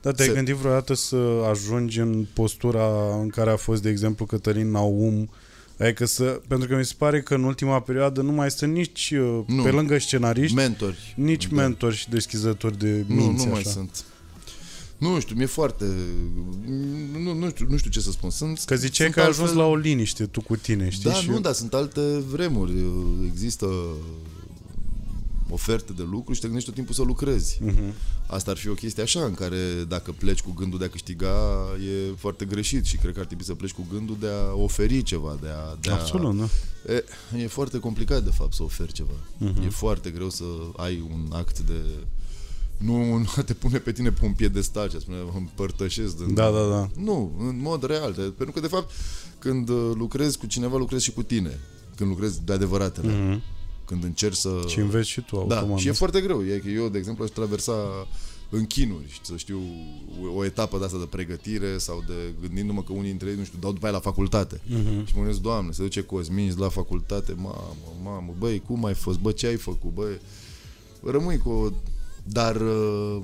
Dar te-ai Se... gândit vreodată să ajungi în postura în care a fost, de exemplu, Cătălin Naum, Adică să, pentru că mi se pare că în ultima perioadă nu mai sunt nici uh, nu. pe lângă scenariști, mentori. nici da. mentori și deschizători de minți. Nu, nu așa. mai sunt. Nu știu, mi-e foarte... Nu, nu, știu, nu știu ce să spun. Sunt, că ziceai sunt că ai ajuns la o liniște tu cu tine, știi? Da, și nu, eu... dar sunt alte vremuri. Există oferte de lucru și te gândești tot timpul să lucrezi. Uh-huh. Asta ar fi o chestie așa, în care dacă pleci cu gândul de a câștiga, e foarte greșit și cred că ar trebui să pleci cu gândul de a oferi ceva, de a... De Absolut, a... da. E, e foarte complicat, de fapt, să oferi ceva. Uh-huh. E foarte greu să ai un act de... Nu, nu te pune pe tine pe un piedestal și spune împărtășesc. Din... Da, da, da. Nu, în mod real. Pentru că, de fapt, când lucrezi cu cineva, lucrezi și cu tine. Când lucrezi de adevăratele. Uh-huh când încerci să... Și înveți și tu automat. Da, și e foarte greu. E că eu, de exemplu, aș traversa în chinuri, să știu, o etapă de asta de pregătire sau de gândindu-mă că unii dintre ei, nu știu, dau după aia la facultate. Uh-huh. Și mă gândesc, Doamne, se duce Cosmin la facultate, mamă, mamă, băi, cum ai fost, bă, ce ai făcut, băi? Rămâi cu o... Dar uh,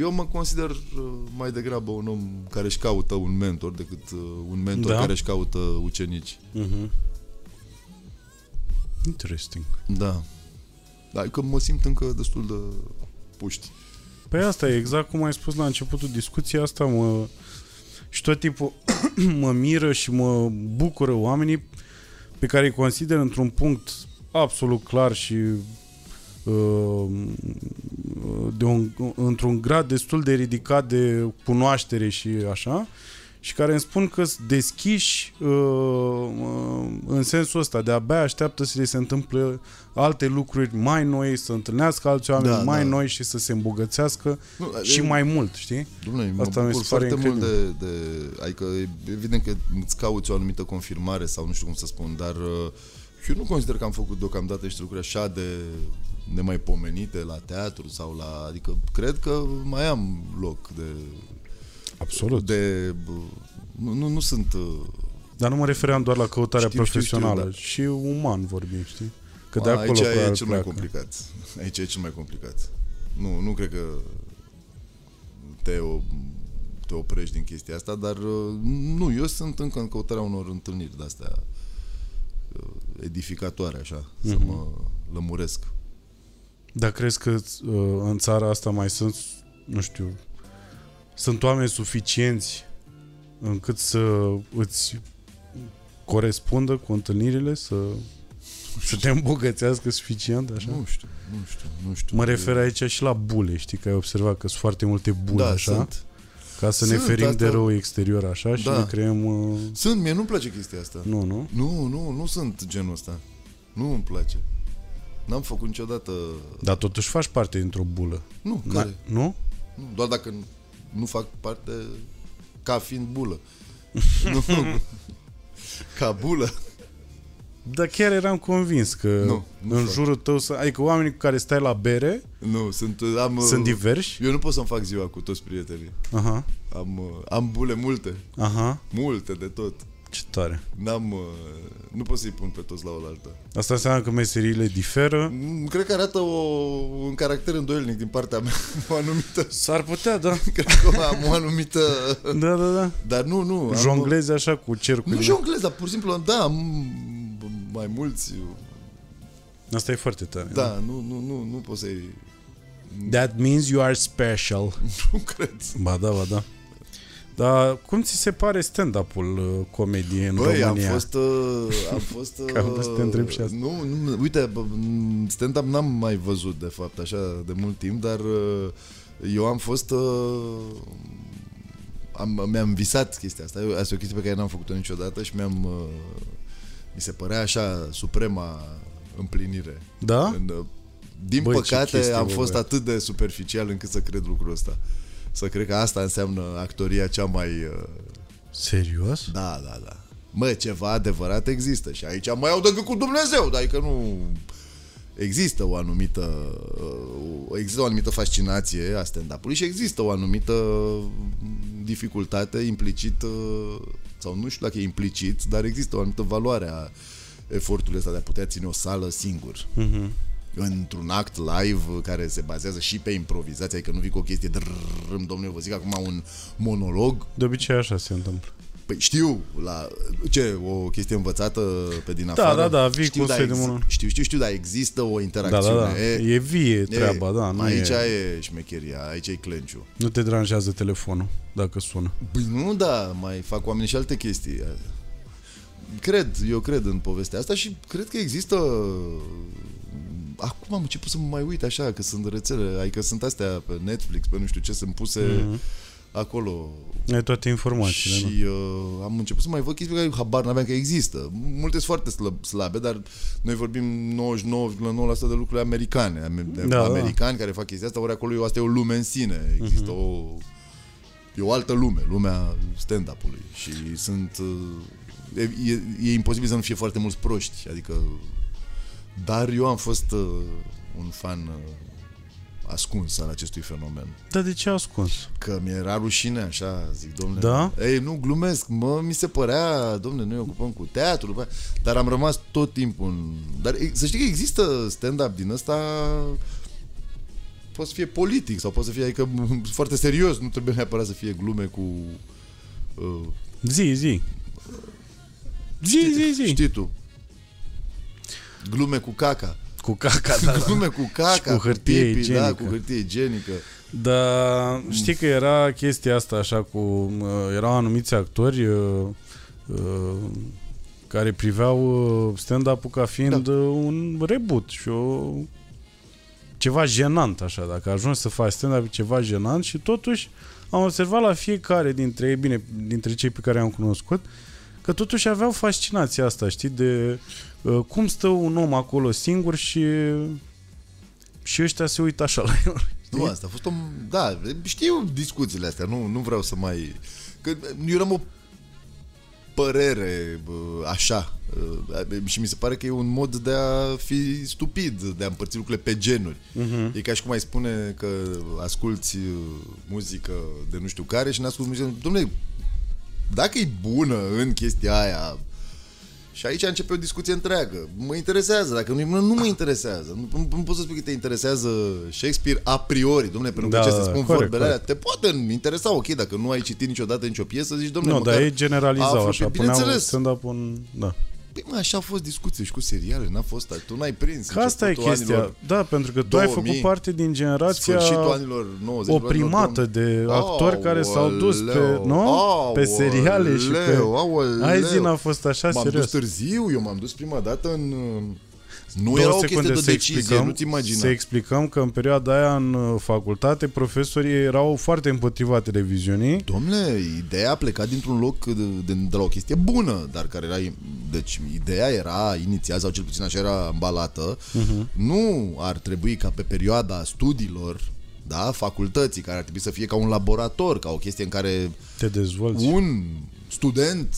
eu mă consider uh, mai degrabă un om care își caută un mentor decât uh, un mentor da? care își caută ucenici. Uh-huh. Interesting. Da. Adică mă simt încă destul de puști. Păi asta e exact cum ai spus la începutul discuției asta, mă... Și tot timpul mă miră și mă bucură oamenii pe care îi consider într-un punct absolut clar și uh, de un, într-un grad destul de ridicat de cunoaștere și așa, și care îmi spun că sunt deschiși uh, uh, în sensul ăsta, de abia așteaptă să le se întâmple alte lucruri mai noi, să întâlnească alți oameni da, mai da. noi și să se îmbogățeasă nu, și e, mai mult, știi? Dumne, Asta mi se pare foarte mult de, de... Adică evident că îți cauți o anumită confirmare sau nu știu cum să spun, dar uh, eu nu consider că am făcut deocamdată niște lucruri așa de nemaipomenite la teatru sau la... Adică cred că mai am loc de Absolut. De, nu, nu, nu sunt... Uh, Dar nu mă refeream doar la căutarea știu, profesională, știu, știu, da. și uman vorbim, știi? Că de acolo Aici e cel mai complicat. Aici e cel mai complicat. Nu, nu cred că te, o, te oprești din chestia asta, dar uh, nu, eu sunt încă în căutarea unor întâlniri de-astea uh, edificatoare, așa, mm-hmm. să mhm. mă lămuresc. Dar crezi că în țara asta mai sunt, nu știu, sunt oameni suficienți încât să îți corespundă cu întâlnirile, să, să te îmbogățească suficient, așa? Nu știu, nu știu, nu știu. Mă refer aici și la bule, știi, că ai observat că sunt foarte multe bule, da, așa? Sunt. Ca să sunt, ne ferim asta... de rău exterior, așa, și da. ne creăm... Uh... Sunt, mie nu-mi place chestia asta. Nu, nu? Nu, nu, nu sunt genul ăsta. Nu îmi place. N-am făcut niciodată... Dar totuși faci parte dintr-o bulă. Nu, care? Nu? Nu, doar dacă nu, nu fac parte ca fiind bulă. nu, ca bulă. Dar chiar eram convins că Nu, nu în fac. jurul tău, să- adică oamenii cu care stai la bere Nu, sunt... Am, sunt uh, diversi. Eu nu pot să-mi fac ziua cu toți prietenii. Aha, Am, uh, am bule multe. aha, Multe de tot. Ce tare. N-am... uh, Nu pot să-i pun pe toți la oaltă. Asta înseamnă că meseriile diferă. Mm, Cred că arată o, un caracter îndoielnic din partea mea. O anumită... S-ar putea, da. Cred că am o anumită... Da, da, da. Dar nu, nu. am- Jonglezi așa cu cercul. Nu jonglez, dar pur și simplu, da, am mai mulți... Asta e foarte tare. Da, nu, nu, nu, nu pot să-i... That means you are special. Nu cred. Ba da, ba da. Dar cum ți se pare stand-up-ul uh, comedie în Băi, am România? fost... Uh, am fost... Uh, Că am vrut să te întreb și asta. Nu, nu, uite, bă, m, stand-up n-am mai văzut, de fapt, așa, de mult timp, dar uh, eu am fost... Uh, am, mi-am visat chestia asta. Eu, asta e o chestie pe care n-am făcut-o niciodată și mi-am... Uh, mi se părea așa suprema împlinire. Da? În, uh, din Băi, ce păcate chestie, am bă, fost băiat. atât de superficial încât să cred lucrul ăsta. Să cred că asta înseamnă actoria cea mai... Uh, Serios? da, da, da. Mă, ceva adevărat există și aici mai au decât cu Dumnezeu, dar că nu... Există o anumită uh, există o anumită fascinație a stand-up-ului și există o anumită dificultate implicit uh, sau nu știu dacă e implicit, dar există o anumită valoare a efortului ăsta de a putea ține o sală singur Mhm. Într-un act live care se bazează și pe improvizație, adică nu vii cu o chestie drrrm, domnule, eu vă zic acum un monolog De obicei așa se întâmplă. Păi știu, la ce, o chestie învățată pe din Da, afară? da, da, vii știu, cu da, soi de ex- monolog. Știu, știu, știu, dar există o Da, interacțiune. da, da. E vie treaba, da. Nu, aici e, e șmecheria, aici e clenciu. nu te deranjează telefonul dacă sună. Păi nu, da, mai fac oamenii și alte chestii. Cred, eu cred în povestea asta și cred că există... Acum am început să mă mai uit așa, că sunt rețele, adică sunt astea pe Netflix, pe nu știu ce, sunt puse Mhm. acolo Ai toate informațiile, Și nu? uh, am început să mai văd chestii pe care habar n-aveam că există. Multe sunt foarte slab, slabe, dar noi vorbim 99,9% de lucruri americane. Ame- de Da, da. americani care fac chestia asta, ori acolo e- asta e o lume în sine. Există Mhm. o... E o altă lume, lumea stand-up-ului. Și sunt... uh, E, e, e imposibil să nu fie foarte mulți proști. Adică... Dar eu am fost uh, un fan uh, ascuns al acestui fenomen. Dar de ce ascuns? Că mi-era rușine, așa, zic, domnule. Da? Ei, nu, glumesc, mă, mi se părea, domnule, noi ocupăm cu teatru, bă, dar am rămas tot timpul în... Dar e- să știi că există stand-up din ăsta poate să fie politic sau poate să fie, adică foarte serios, nu trebuie neapărat să fie glume cu... Uh, Zi, zi. Zi, zi, zi. Știi tu. Glume cu caca. Cu caca, da, da. Glume cu caca, Și cu hârtie pipi, da, igienică. cu hârtie igienică. Dar știi că era chestia asta așa cu... uh, Erau anumiți actori uh, uh, care priveau uh, stand-up-ul ca fiind Da. uh, un reboot și o... ceva jenant așa. Dacă ajungi să faci stand-up e ceva jenant și totuși am observat la fiecare dintre ei, bine, dintre cei pe care am cunoscut, că totuși aveau fascinația asta, știi, de uh, cum stă un om acolo singur și și ăștia se uită așa la el. Nu, asta a fost o... Da, știu discuțiile astea, nu, nu vreau să mai... Că eu eram o părere bă, așa uh, și mi se pare că e un mod de a fi stupid, de a împărți lucrurile pe genuri. Mhm. E ca și cum ai spune că asculti uh, muzică de nu știu care și n-asculti muzică... Dom'le, dacă e bună în chestia aia și aici începe o discuție întreagă. Mă interesează, dacă nu, nu mă interesează. Nu, nu, nu poți să spui că te interesează Shakespeare a priori, domnule, pentru că Da, ce da, să spun corect, vorbele alea, te poate interesa, ok, dacă nu ai citit niciodată nicio piesă, zici, domnule, Nu, dar măcar ei generalizau aflu, așa, păi, puneau bineînțeles. stand-up un... Da. Păi, mă, așa au fost discuții și cu seriale, n-a fost, tu n-ai prins. Că asta e începutul chestia. Anilor, Da, pentru că tu ai 2000, făcut parte din generația sfârșitul anilor 90. oprimată de actori care s-au dus pe, nu? pe seriale și pe... Aoleu, Hai zi, n-a fost așa, M-am serios. dus târziu, eu m-am dus prima dată în... Nu Două era o secunde chestie de să decizie, explicăm, nu-ți imagina. Să explicăm că în perioada aia în uh, facultate profesorii erau foarte împotriva televiziunii. Domnule, ideea a plecat dintr-un loc de, de, de la o chestie bună, dar care era... Deci, ideea era inițial, sau cel puțin așa era ambalată, uh-huh. nu ar trebui ca pe perioada studiilor, da, facultății, care ar trebui să fie ca un laborator, ca o chestie în care Te dezvolți. un student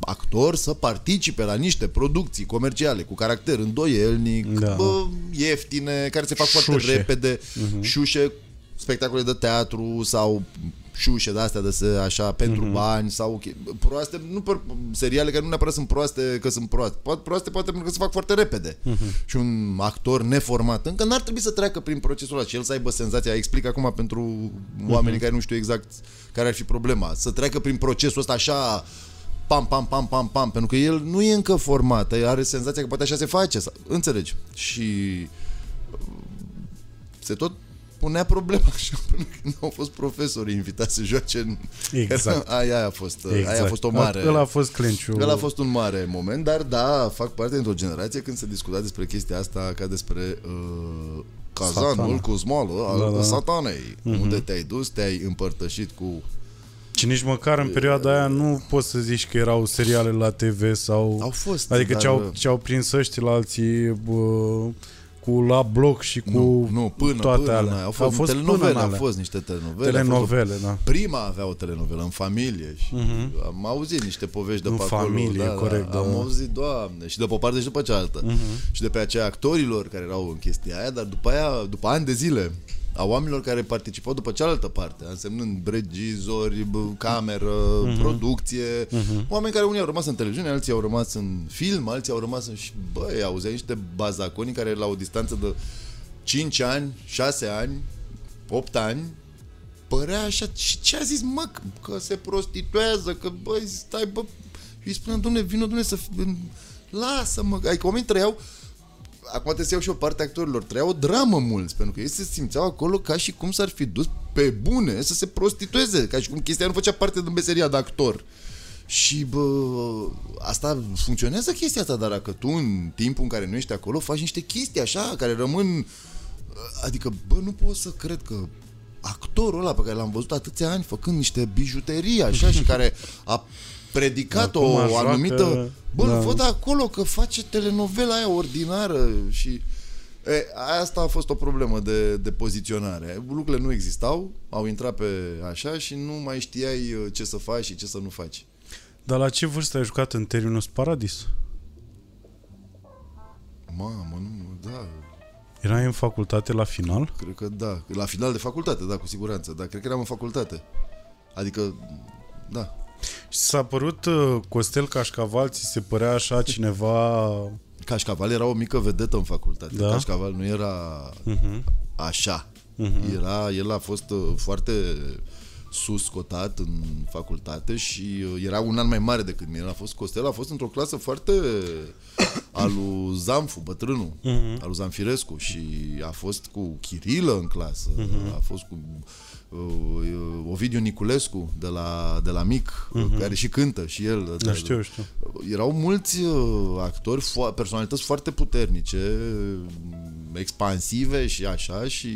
actor să participe la niște producții comerciale cu caracter îndoielnic, Da. bă, ieftine, care se fac foarte Șușe. repede, șușe, spectacole de teatru sau șușe de astea de se, așa pentru bani sau ok, proaste, nu per, seriale care nu neapărat sunt proaste că sunt proaste, poate proaste poate pentru că se fac foarte repede. Și un actor neformat încă n-ar trebui să treacă prin procesul ăla și el să aibă senzația, explic acum pentru oamenii care nu știu exact care ar fi problema, să treacă prin procesul ăsta așa pam, pam, pam, pam, pam, pentru că el nu e încă format, el are senzația că poate așa se face, sau- înțelegi? Și uh, se tot punea problema așa până când au fost profesori invitați să joace în... Exact. Aia, aia a fost, exact. aia a fost o mare... Ăla a fost clenciul. Ăla a fost un mare moment, dar da, fac parte dintr-o generație când se discuta despre chestia asta ca despre uh, cazanul Satana. cu smoală al Da, da. satanei. Unde te-ai dus, te-ai împărtășit cu Și nici măcar în perioada aia nu poți să zici că erau seriale la TV sau... Au fost, Adică dar- ce-au, ce-au prins ăștia la alții bă, cu la bloc și cu Nu, nu până, toate până, alea. na, au fost, fost telenovele, până în au alea. fost niște telenovele. a Telenovele, fost o, da. Prima avea o telenovelă în familie și uh-huh. am auzit niște povești de În pe acolo. familie, da, corect, da, Am da. auzit, doamne, și de pe o parte și după cealaltă. Uh-huh. Și de pe aceea actorilor care erau în chestia aia, dar după aia, după ani de zile, a oamenilor care participau după cealaltă parte, însemnând regizori, bă, cameră, uh-huh. producție, uh-huh. oameni care unii au rămas în televiziune, alții au rămas în film, alții au rămas în... Și, băi, auzeai niște bazaconi care la o distanță de 5 ani, 6 ani, 8 ani, părea așa, și ce a zis, mă, că se prostituează, că, băi, stai, bă, și îi spuneam, domne, vină, domne, să fi... lasă-mă, adică oamenii trăiau, acum trebuie să iau și o parte a actorilor, trăiau o dramă mulți, pentru că ei se simțeau acolo ca și cum s-ar fi dus pe bune să se prostitueze, ca și cum chestia nu făcea parte din meseria de actor. Și bă, asta funcționează chestia asta, dar dacă tu în timpul în care nu ești acolo faci niște chestii așa care rămân Adică, bă, nu pot să cred că actorul ăla pe care l-am văzut atâția ani făcând niște bijuterii așa și care a predicat Acum o joacă- anumită... Bă, da. da. văd acolo că face telenovela aia ordinară și... E, asta a fost o problemă de, de poziționare. Lucrurile nu existau, au intrat pe așa și nu mai știai uh, ce să faci și ce să nu faci. Dar la ce vârstă ai jucat în Terminus Paradis? Mamă, nu, da, Erai în facultate la final? cred că da. La final de facultate, da, cu siguranță. Dar cred că eram în facultate. Adică, da. Și s-a părut uh, Costel Cașcaval, ți se părea așa cineva... Cașcaval era o mică vedetă în facultate. Da? Cașcaval nu era Uh-huh. așa. Mhm. Era, el a fost uh, foarte sus cotat în facultate și uh, era un an mai mare decât mine. El a fost Costel, a fost într-o clasă foarte al lui Zamfu, bătrânul, Mhm. al lui Zamfirescu și a fost cu Chirilă în clasă, a fost cu uh, Ovidiu Niculescu de la, de la mic, care și cântă și el. Mhm. Da, știu, știu. Erau mulți uh, actori, fo- personalități foarte puternice, expansive și așa și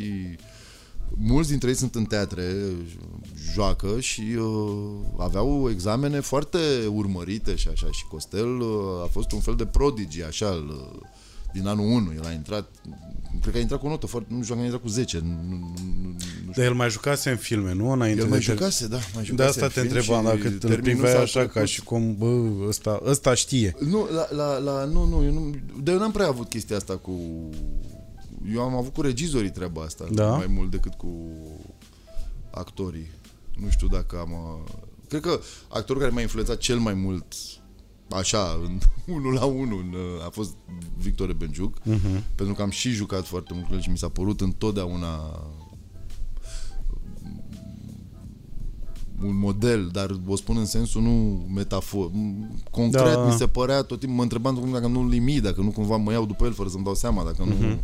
mulți dintre ei sunt în teatre, joacă și uh, aveau examene foarte urmărite și așa și Costel uh, a fost un fel de prodigi așa al, uh, din anul 1, el a intrat cred că a intrat cu o notă foarte, nu știu dacă a intrat cu 10 nu, nu, nu, nu Dar el mai jucase în filme, nu? Înainte el mai de ter- jucase, da, mai jucase De asta în te film întrebam, și dacă îl terminul priveai s-a așa ca trecut. și cum, bă, ăsta, ăsta știe. Nu, la, la, la, nu, nu, eu nu, dar eu n-am prea avut chestia asta cu... Eu am avut cu regizorii treaba asta, Da? mai mult decât cu actorii. Nu știu dacă am... uh, Cred că actorul care m-a influențat cel mai mult așa, în unul la unul, în, uh, a fost Victor Benjuc, Uh-huh. pentru că am și jucat foarte mult cu el și mi s-a părut întotdeauna un model, dar o spun în sensul nu metafor. Concret Da. da. mi se părea tot timpul, mă întrebam dacă nu-l limit, dacă nu cumva mă iau după el fără să-mi dau seama, dacă nu... Mhm.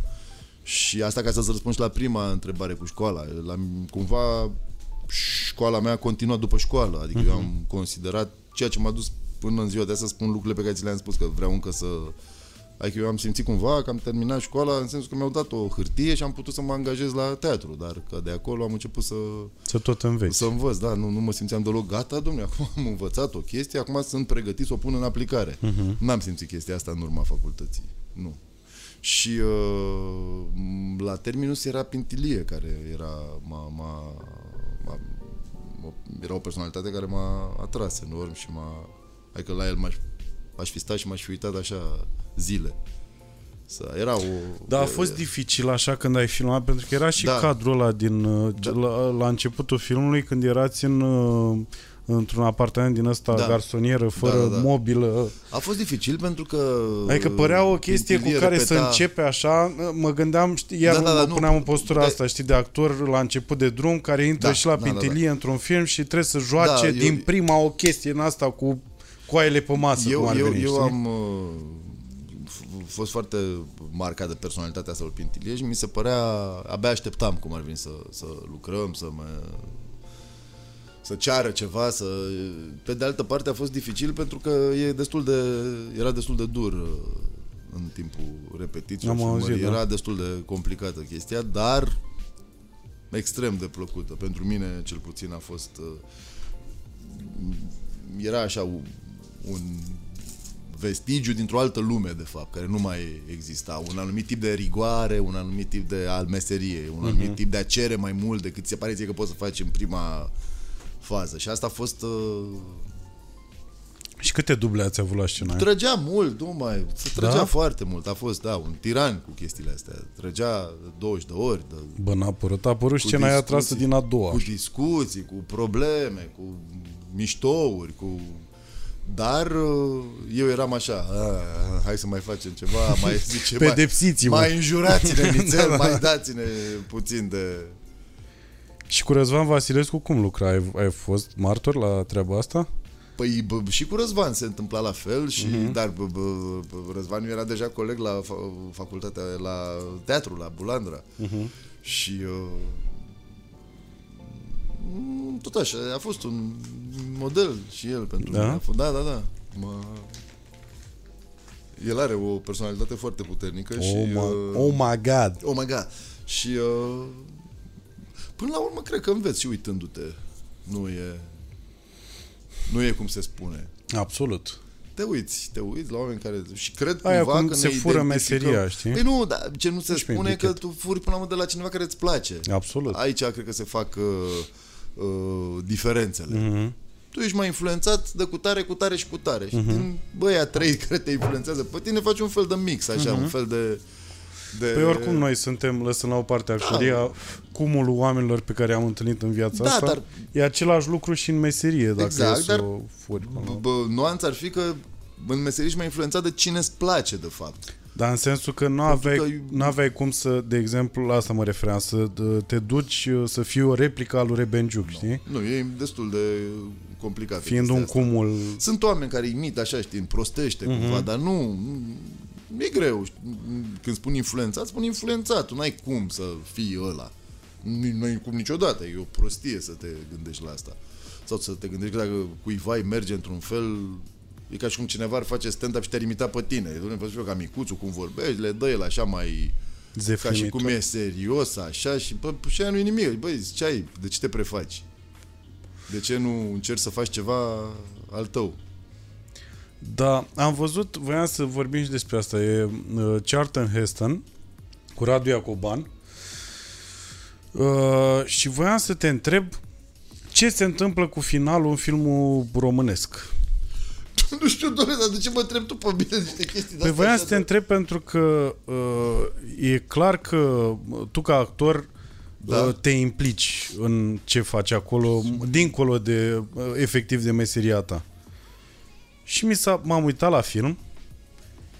Și asta ca să-ți răspund și la prima întrebare cu școala. La, cumva școala mea a continuat după școală, adică eu am considerat ceea ce m-a dus până în ziua de astăzi să spun lucrurile pe care ți le-am spus, că vreau încă să Adică eu am simțit cumva că am terminat școala în sensul că mi-au dat o hârtie și am putut să mă angajez la teatru, dar că de acolo am început să, Să tot înveți. să învăț, da, nu, nu mă simțeam deloc gata, domnule, acum am învățat o chestie, acum sunt pregătit să o pun în aplicare. Uh-huh. N-am simțit chestia asta în urma facultății, nu. Și uh, la terminus era Pintilie, care era, m-a, m-a, m-a, m-a, era o personalitate care m-a atras enorm și m-a... Adică la el m-aș, aș fi stat și m-aș fi uitat așa zile. Să, era o... Da, a fost dificil așa când ai filmat, pentru că era și Da. cadrul ăla din, uh, Da. la, la începutul filmului, când erați în, uh, într-un apartament din ăsta Da. garsonieră, fără Da, da, da. mobilă. A fost dificil pentru că... Adică părea o chestie cu Pintilie care să repeta- începe așa, mă gândeam, știi, iar Da, da, da, mă nu, puneam în postura de- asta, știi, de actor la început de drum, care intră Da, și la da, da, da. pintilie într-un film și trebuie să joace Da, eu- din prima o chestie în asta cu coaiele pe masă, cum eu, ar eu, veni, eu știi? am uh, f- fost foarte marcat de personalitatea asta lui Pintilie și mi se părea, abia așteptam cum ar veni să, să lucrăm, să mă să ceară ceva, să... Pe de altă parte a fost dificil pentru că e destul de, era destul de dur uh, în timpul repetiției Am auzit, filmării. da. Era destul de complicată chestia, dar extrem de plăcută. Pentru mine, cel puțin, a fost... uh, Era așa un, un vestigiu dintr-o altă lume, de fapt, care nu mai exista. Un anumit tip de rigoare, un anumit tip de al meseriei, un anumit tip de a cere mai mult decât ți se pare ție că poți să faci în prima fază. Și asta a fost... Uh, Și câte duble ați avut la scena aia? trăgea mult, nu mai... Se trăgea Da? foarte mult. A fost, da, un tiran cu chestiile astea. Trăgea 20 de ori, de, Bă, n-a apărut. A apărut Cu scena aia discuții. trasă din a doua. cu discuții, cu probleme, cu miștouri, cu... Dar uh, eu eram așa, "Ah, hai să mai facem ceva, mai zice, mai, Pedepsiți-mă. mai înjurați-ne nițel, Da, da. mai dați-ne puțin de... Și cu Răzvan Vasilescu cum lucra? Ai, ai fost martor la treaba asta? Păi bă, și cu Răzvan se întâmpla la fel, și, Mhm. uh-huh. dar bă, bă, bă, Răzvan era deja coleg la fa- facultatea, la teatru, la Bulandra. Uh-huh. Și uh, mm, tot așa, a fost un model și el pentru Da? mine. A fost, da, da, da. Mă... El are o personalitate foarte puternică și... Oh, my, uh, oh my God! oh my God! Și uh, până la urmă cred că înveți și uitându-te. Nu e... Nu e cum se spune. Absolut. Te uiți, te uiți la oameni care... Și cred Aia cumva cum că se ne fură identificăm. meseria, știi? Păi nu, dar ce nu se Nici pe spune că etichet. tu furi până la urmă de la cineva care îți place. Absolut. Aici cred că se fac uh, uh, diferențele. Mhm. Tu ești mai influențat de cutare, cutare și cutare. Și din băia trei care te influențează pe tine faci un fel de mix, așa, un fel de... de Păi oricum noi suntem, lăsând la o parte actoria, cumulul oamenilor pe care am întâlnit în viața Da, asta, dar- e același lucru și în meserie, dacă Exact, e să dar- o furi. până la B- urmă. bă, nuanța ar fi că în meserie ești mai influențat de cine îți place, de fapt. Dar în sensul că nu Pentru aveai, că- nu aveai cum să, de exemplu, la asta mă refeream, să d- te duci să fii o replică a lui Rebenjuc, știi? Nu, e destul de complicat. Fiind chestia un asta. cumul... Sunt oameni care imită așa, știi, împrostește Mhm. mm-hmm. cumva, dar nu, nu e greu. știi. Când spun influențat, spun influențat. Tu n-ai cum să fii ăla. Nu nu ai cum niciodată. E o prostie să te gândești la asta. Sau să te gândești că dacă cuiva îi merge într-un fel, e ca și cum cineva ar face stand-up și te-ar imita pe tine. Dom'le, văd și eu ca micuțul cum vorbești, le dă el așa mai... Ca și Zefrimitor. cum e serios, așa, și bă, și aia nu e nimic. Băi, ce ai? De ce te prefaci? De ce nu încerci să faci ceva al tău? Da, am văzut, voiam să vorbim și despre asta, e uh, Charlton Heston cu Radu Iacoban uh, și voiam să te întreb ce se întâmplă cu finalul în filmul românesc. nu știu, doamne, dar de ce mă întreb tu pe mine niște chestii Păi voiam să te întreb pentru că uh, e clar că uh, tu ca actor Da. uh, te implici în ce faci acolo, dincolo de uh, efectiv de meseria ta. Și mi s-a, m-am uitat la film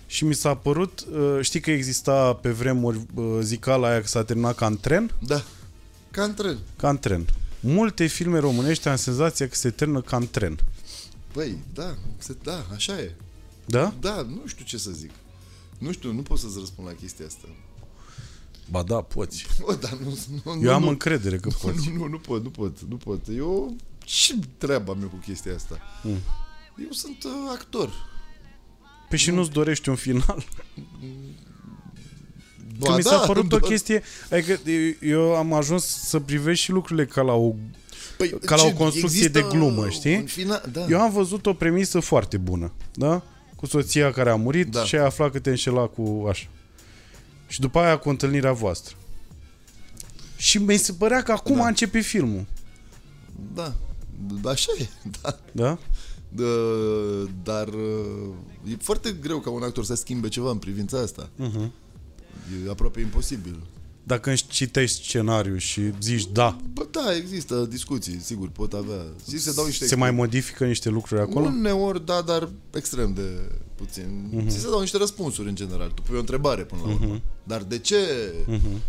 și mi s-a părut, uh, știi că exista pe vremuri uh, zicala aia că s-a terminat ca în tren? Da, ca în tren. Ca în tren. Multe filme românești am senzația că se termină ca în tren. Păi, da, se, da, așa e. Da? Da, nu știu ce să zic. Nu știu, nu pot să-ți răspund la chestia asta. Ba da, poți. Bă, dar nu, nu, Eu am nu, încredere că poți. nu, nu, nu pot, nu pot, nu pot. Eu, ce treaba mea cu chestia asta? Mm. Eu sunt uh, actor. Păi și nu-ți dorești un final? Ba Că mi s-a da, părut o doar- chestie... Adică eu am ajuns să privești și lucrurile ca la o... Păi, ca la o ce, construcție există de glumă, știi? Un final, da. Eu am văzut o premisă foarte bună, da? Cu soția care a murit Da. și ai aflat că te înșela cu așa. Și după aia cu întâlnirea voastră. Și mi se părea că acum Da. începe filmul, Da. Așa e, da. da? Da, dar uh, e foarte greu ca un actor să schimbe ceva în privința asta. Uh-huh. E aproape imposibil. Dacă își citești scenariul și zici da, Bă, da, există discuții, sigur, pot avea. Zic, se dau niște se mai modifică niște lucruri acolo? Uneori, da, dar extrem de puțin. Mhm. Uh-huh. Ți se dau niște răspunsuri în general. Tu pui o întrebare până la urmă. Uh-huh. Dar de ce? Mhm.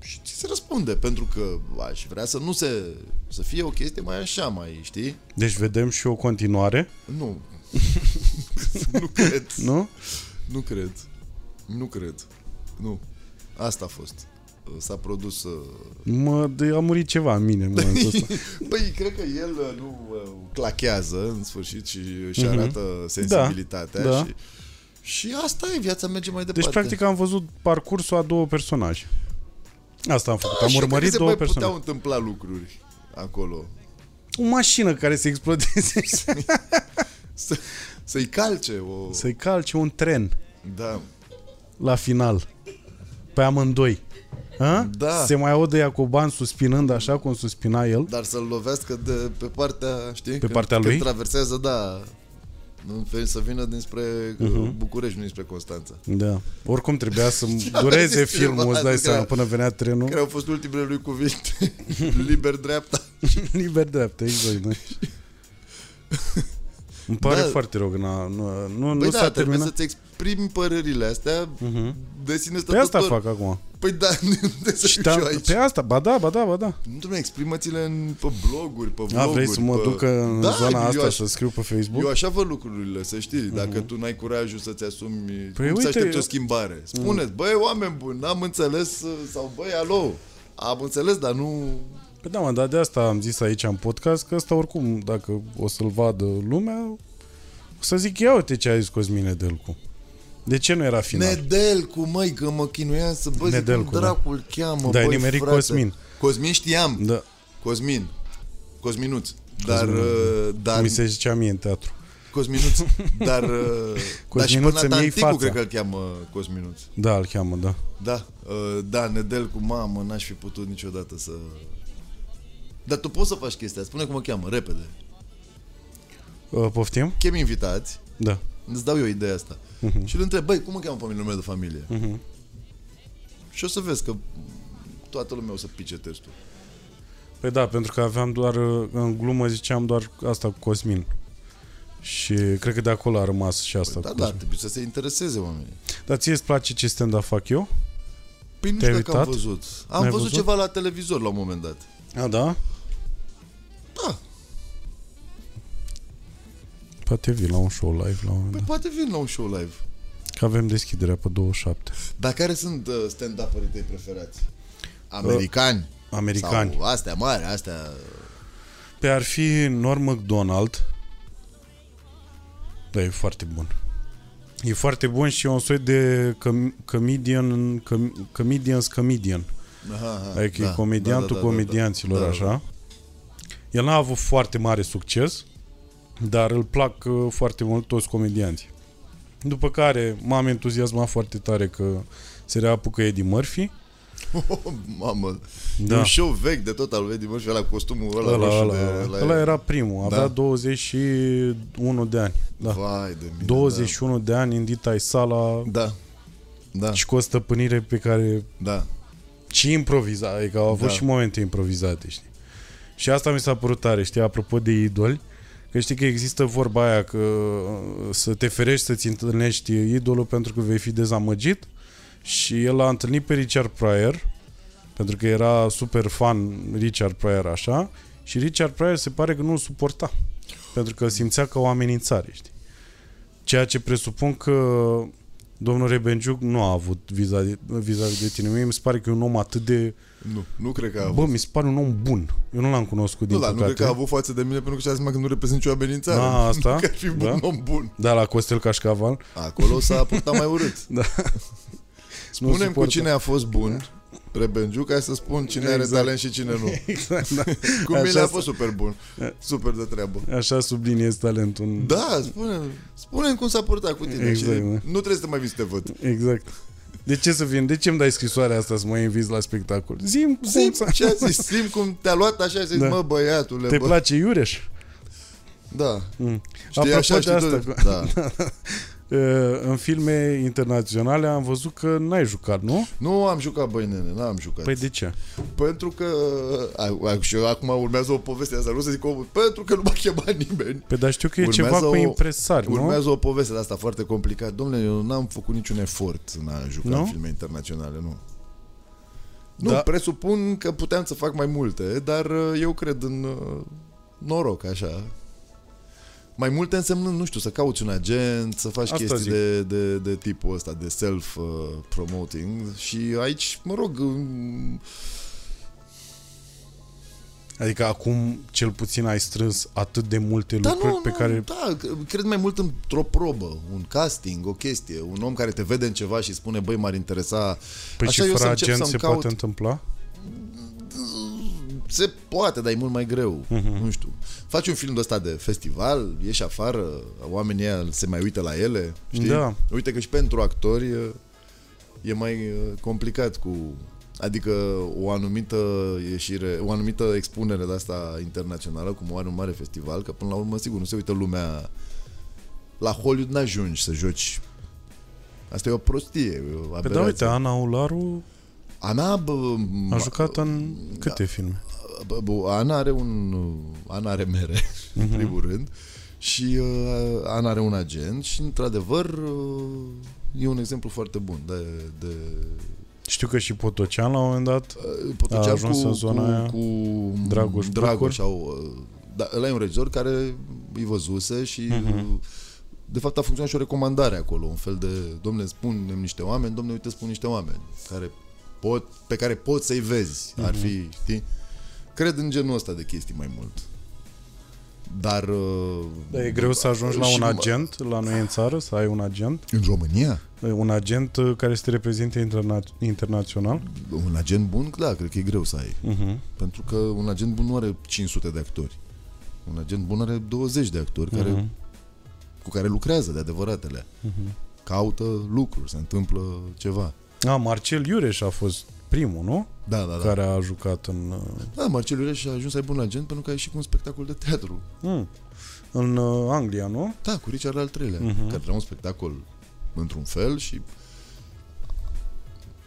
Și ți se răspunde, pentru că aș vrea să nu se... să fie o chestie mai așa, mai, știi? Deci vedem și o continuare, Nu. nu cred. nu? Nu cred. Nu cred. Nu. Asta a fost. S-a produs... uh, Mă, de, a murit ceva în mine în momentul ăsta. Păi, cred că el uh, nu uh, clachează în sfârșit și își Mhm. arată sensibilitatea da. și, și asta e, viața merge mai departe. Deci, practic, am văzut parcursul a două personaje. Asta am făcut. Da, am și eu cred că urmărit se două mai personaje. puteau întâmpla lucruri acolo. O mașină care se explodeze. Să, să-i calce o... Să-i calce un tren Da. la final. Pe amândoi. Ha? Da. Se mai aude Iacoban suspinând așa cum suspina el. Dar să-l lovească de pe partea, știi? Pe partea lui? Când traversează, da. Nu fel să vină dinspre uh-huh. București, nu dinspre Constanța. Da. Oricum trebuia să Ce-a dureze zis filmul, cineva îți dai azi, seama, că- până venea trenul. Care au fost ultimele lui cuvinte? Liber dreapta. Liber dreaptă, exact. Da. Îmi pare Da. foarte rău că n-a, nu, nu, Păi nu da, s-a trebuie terminat. să-ți exprimi părerile astea Mhm. de sine Pe asta stătător. fac acum. Păi da, unde să Și fiu te-am, eu aici? pe asta, ba da, ba da, ba da. Nu, dom'le, exprimă-ți-le în, pe bloguri, pe A, vloguri. vrei să mă pe... duc în da, zona eu asta aș- să scriu pe Facebook? Eu așa văd lucrurile, să știi. Dacă tu n-ai curajul să-ți asumi... Păi cum uite, să aștepți eu- o schimbare? Spuneți, băi, oameni buni, n-am înțeles, uh, sau băi, alo, am înțeles, dar nu... Păi da, mă, dar de asta am zis aici în podcast că ăsta oricum, dacă o să-l vadă lumea, o să zic, ia uite ce a zis Cosmine Delcu. De ce nu era final? Nedelcu, măi, că mă chinuiam să bă, zic, Nedelcu, cum da. dracul cheamă, Da, ai băi, nimerit frate. Cosmin. Cosmin știam, Da, Cosmin, Cosminuț. Dar, Cosmin. uh, dar mi se zicea mie în teatru. Cosminuț, dar, uh, dar și Cosminuț până îmi iei Tanticu fața. cred că îl cheamă Cosminuț. Da, îl cheamă, da. Da, uh, da, Nedel cu mamă, n-aș fi putut niciodată să... Dar tu poți să faci chestia, spune cum o cheamă, repede. Uh, poftim? Chem invitați, Da. Îți dau eu ideea asta. Mhm. Și îl întreb, băi, cum mă cheamă pe mine numele de familie? Mhm. Și o să vezi că toată lumea o să pice testul. Păi da, pentru că aveam doar, uh, în glumă ziceam doar asta cu Cosmin. Și cred că de acolo a rămas și asta Da, cu da, Cosmin. trebuie să se intereseze oamenii. Dar ție îți place ce stand-up fac eu? Păi nu Te-ai știu dacă am uitat? văzut. Am N-ai văzut, văzut? ceva la televizor la un moment dat. A, da? Da, Poate vii la un show live la un moment păi dat. poate vin la un show live. Că avem deschiderea pe 27. Dar care sunt uh, stand-up-ării tăi preferați? Americani? Americani. Sau astea mari, astea... Pe ar fi Norm MacDonald. Da, e foarte bun. E foarte bun și e un soi de com- comedian, com- comedians comedian. Aha, aha, Adică e comediantul comedianților, da, da, așa. El n-a avut foarte mare succes, dar îl plac uh, foarte mult toți comedianții. După care m-am entuziasmat foarte tare că se reapucă Eddie Murphy. Oh, mamă, da. Da. e un show vechi de tot al lui Eddie Murphy, ăla cu costumul ăla, Ăla, roșu ăla, de... ăla, ăla era primul, avea Da. 21 de ani. Da. Vai de mine, 21 de ani în Dita sala Da, da, și cu o stăpânire pe care da. și improviza, adică au avut Da. și momente improvizate, știi? Și asta mi s-a părut tare, știi, apropo de idoli, că știi că există vorba aia că uh, să te ferești să-ți întâlnești idolul pentru că vei fi dezamăgit și el a întâlnit pe Richard Pryor pentru că era super fan Richard Pryor așa și Richard Pryor se pare că nu-l suporta pentru că îl simțea ca o amenințare, știi? Ceea ce presupun că domnul Rebenciuc nu a avut vis-a-vis vis de tine. Mie mi se pare că e un om atât de... Nu, nu cred că a avut. Bă, mi se pare un om bun. Eu nu l-am cunoscut din nu, da, păcate. nu cred că a avut față de mine pentru că și-a zis că nu reprezint nicio amenințare. A, asta? Nu că ar fi bun, Da? om bun. Da, la Costel Cașcaval. Acolo s-a purtat mai urât. Da. Spunem cu suportă. cine a fost bun, Rebenju, ca să spun cine are Exact. talent și cine nu. Exact, da. Cu mine Așa a fost super bun. Super de treabă. Așa subliniez talentul. în- Da, spune spune cum s-a purtat cu tine. Exact, și da. nu trebuie să te mai vii să te văd. Exact. De ce să vin? De ce îmi dai scrisoarea asta să mă inviți la spectacol? Zim, Zim cum să... ce a zis, sim cum te-a luat așa și zis, Da. mă băiatule, Te bă. place Iureș? Da. Mm. Știi, Apropo așa, de știi asta, tu? Da. Uh, în filme internaționale am văzut că n-ai jucat, nu? Nu am jucat, băi, nene, n-am jucat. Păi de ce? Pentru că, a, a, și eu acum urmează o poveste asta, nu să zic omul, pentru că nu m-a chemat nimeni. Păi dar știu că e Urmează ceva cu o- impresari, nu? Urmează o poveste de asta foarte complicat. Domnule, eu n-am făcut niciun efort în a juca Nu? în filme internaționale, nu. Nu, Da. presupun că puteam să fac mai multe, dar uh, eu cred în uh, noroc, așa. Mai multe însemnând, nu știu, să cauți un agent, să faci Asta chestii zic. de, de, de tipul ăsta, de self-promoting și aici, mă rog, um, Adică acum cel puțin ai strâns atât de multe Da, lucruri nu, pe nu, care... da, cred mai mult într-o probă, un casting, o chestie, un om care te vede în ceva și spune, băi, m-ar interesa... Păi Așa și eu fără să încep agent să-mi se caut- poate întâmpla? Se poate, dar e mult mai greu, Mhm. nu știu. Faci un film de ăsta de festival, ieși afară, oamenii ăia se mai uită la ele, știi? Da. Uite că și pentru actori e- e mai e, complicat cu... Adică o anumită ieșire, o anumită expunere de asta internațională, cum o are un mare festival, că până la urmă, sigur, nu se uită lumea... La Hollywood n-ajungi să joci. Asta e o prostie, e o Pe da, aberație. uite, Ana Ularu Ana, bă, a ma- jucat în câte filme? Bă, bă, Ana are un... Ana are mere, în primul rând. Și uh, Ana are un agent și, într-adevăr, uh, e un exemplu foarte bun de... de Știu că și Potocean la un moment dat uh, Potocea A ajuns cu, în zona cu, aia. cu Dragoș Bucur. Dragoș au, uh, da, ăla e un regizor care îi văzuse și Mhm. uh, de fapt a funcționat și o recomandare acolo, un fel de, domne, spunem niște oameni, domne, uite, spun niște oameni care pot, pe care poți să-i vezi. Ar fi, știi? Cred în genul ăsta de chestii mai mult. Dar... uh, Dar e greu să ajungi la și un mă- agent la noi în țară, să ai un agent? În România? Un agent uh, care să te reprezinte interna- internațional? Un agent bun, da, cred că e greu să ai. Uh-huh. Pentru că un agent bun nu are 500 de actori. Un agent bun are 20 de actori care, Mhm. cu care lucrează de adevăratele. Uh-huh. Caută lucruri, se întâmplă ceva. A, Marcel Iureș a fost primul, nu? Da, da, da. Care a jucat în... uh, Da, Marcel Iureș a ajuns să aibă un agent pentru că a ieșit cu un spectacol de teatru. Mm, în uh, Anglia, nu? Da, cu Richard al treilea, Mhm. care era un spectacol într-un fel și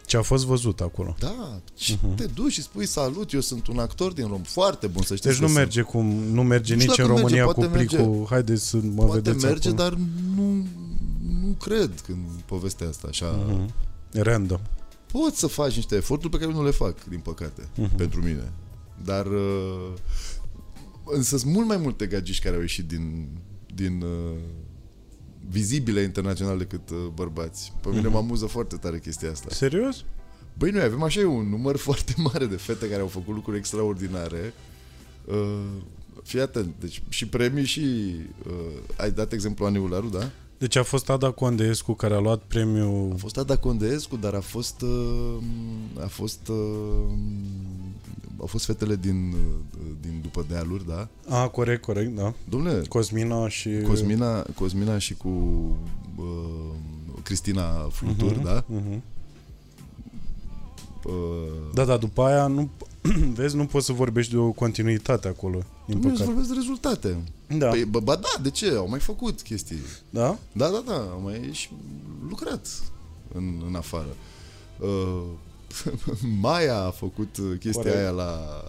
Ce a fost văzut acolo. da, și Mhm. te duci și spui salut, eu sunt un actor din Rom, foarte bun, să știți Deci că nu sunt. merge cum nu merge Nu știu nici în dacă merge, România cu poate plicul. merge. Haideți să mă Poate vedeți merge, acolo. dar nu, nu cred în povestea asta așa. Mhm. Random. Poți să faci niște eforturi pe care nu le fac, din păcate, Mhm. pentru mine. Dar uh, însă sunt mult mai multe gagici care au ieșit din, din uh, vizibile internaționale decât uh, bărbați. Pe mine Mhm. mă amuză foarte tare chestia asta. Serios? Băi, noi avem așa un număr foarte mare de fete care au făcut lucruri extraordinare. Uh, fii atent, deci și premii și... Uh, ai dat exemplu Ane Ularu, da? Deci a fost Ada Condeescu care a luat premiul... A fost Ada Condeescu, dar a fost uh, a fost uh, au fost fetele din uh, din după dealuri, da? A, corect, corect, da. Domnule, Cosmina și... Cosmina, Cosmina și cu uh, Cristina Flutur, Mhm, da? mhm. Uh, Da, da, după aia nu... Vezi, nu poți să vorbești de o continuitate acolo, din nu să păcate. vorbesc de rezultate. Da, Păi, bă, ba da, de ce? Au mai făcut chestii. da? Da, da, da, au mai și lucrat în, în afară. Uh, Maia a făcut uh, chestia Corect. aia la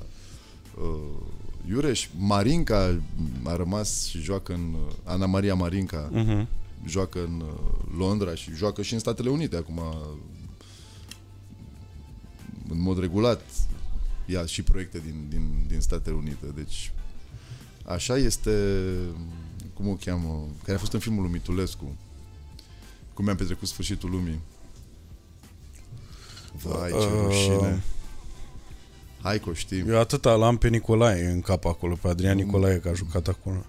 uh, Iureș. Marinca a rămas și joacă în... uh, Ana Maria Marinca Mhm. joacă în uh, Londra și joacă și în Statele Unite acum în mod regulat ia și proiecte din, din, din Statele Unite deci așa este cum o cheamă care a fost în filmul lui Mitulescu Cum mi-am petrecut sfârșitul lumii. Vai, ce Uh, rușine. Hai că o știm. Eu atâta l-am pe Nicolae în cap acolo, pe Adrian Nicolae, că a jucat acolo.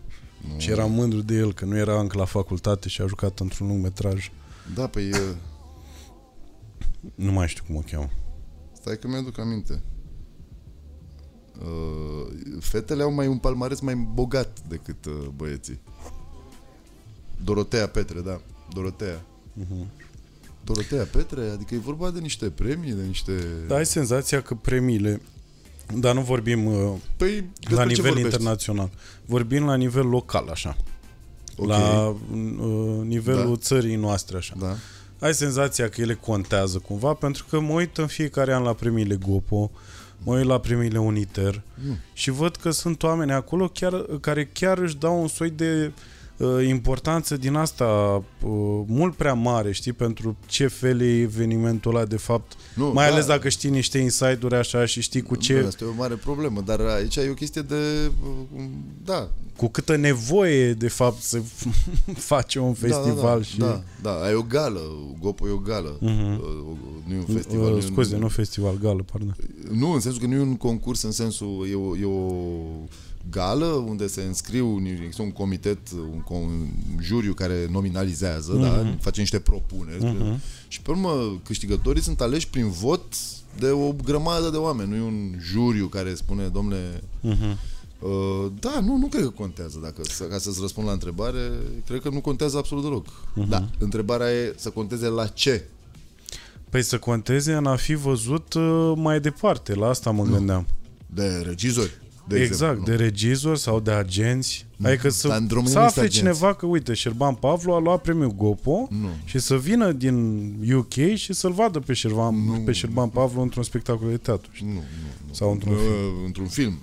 Nu. Și eram mândru de el, că nu era încă la facultate și a jucat într-un lung metraj. Da, păi... uh, Nu mai știu cum o cheamă. Stai că mi-aduc aminte. Uh, fetele au mai un palmares mai bogat decât uh, băieții. Dorotea Petre, da. Dorotea. Mhm. Dorotea Petre, adică e vorba de niște premii, de niște... Dar ai senzația că premiile, dar nu vorbim uh, Păi, despre la ce nivel vorbești? internațional, vorbim la nivel local, așa. Ok. La uh, nivelul Da. țării noastre, așa. Da. Ai senzația că ele contează cumva, pentru că mă uit în fiecare an la premiile Gopo, mă uit la premiile Uniter Nu. și văd că sunt oameni acolo chiar, care chiar își dau un soi de uh, importanță din asta uh, mult prea mare, știi, pentru ce fel e evenimentul ăla de fapt, Nu, mai da. ales dacă știi niște inside-uri așa și știi cu Bă, ce, Asta e o mare problemă, dar aici e o chestie de... uh, Da, cu câtă nevoie de fapt să face un festival da, da, și... Da, da, ai o gală, Gopo e o gală. Mhm. Uh, Nu e un festival. Uh, nu e un- scuze, nu festival, gală, pardon. Nu, în sensul că nu e un concurs, în sensul, e o, e o gală unde se înscriu, ni- există un comitet, un, com- un juriu care nominalizează, mm-hmm. da, face niște propuneri Mhm. și pe urmă câștigătorii sunt aleși prin vot de o grămadă de oameni, nu e un juriu care spune, domnule, Mhm. Uh, da, nu, nu cred că contează. Dacă, să, ca să-ți răspund la întrebare, cred că nu contează absolut deloc. Mhm. Da, întrebarea e să conteze la ce? Păi să conteze în a fi văzut uh, mai departe, la asta mă gândeam. De regizori, de exact, exemplu. de regizori sau de agenți. Adică să, Dar în România să nu afle există cineva că, uite, Șerban Pavlu a luat premiul Gopo Nu. și să vină din UK și să-l vadă pe Șerban, pe Șerban Pavlu într-un spectacol de teatru. știi? Nu, nu, nu. Sau într-un Uh, film. Într-un film.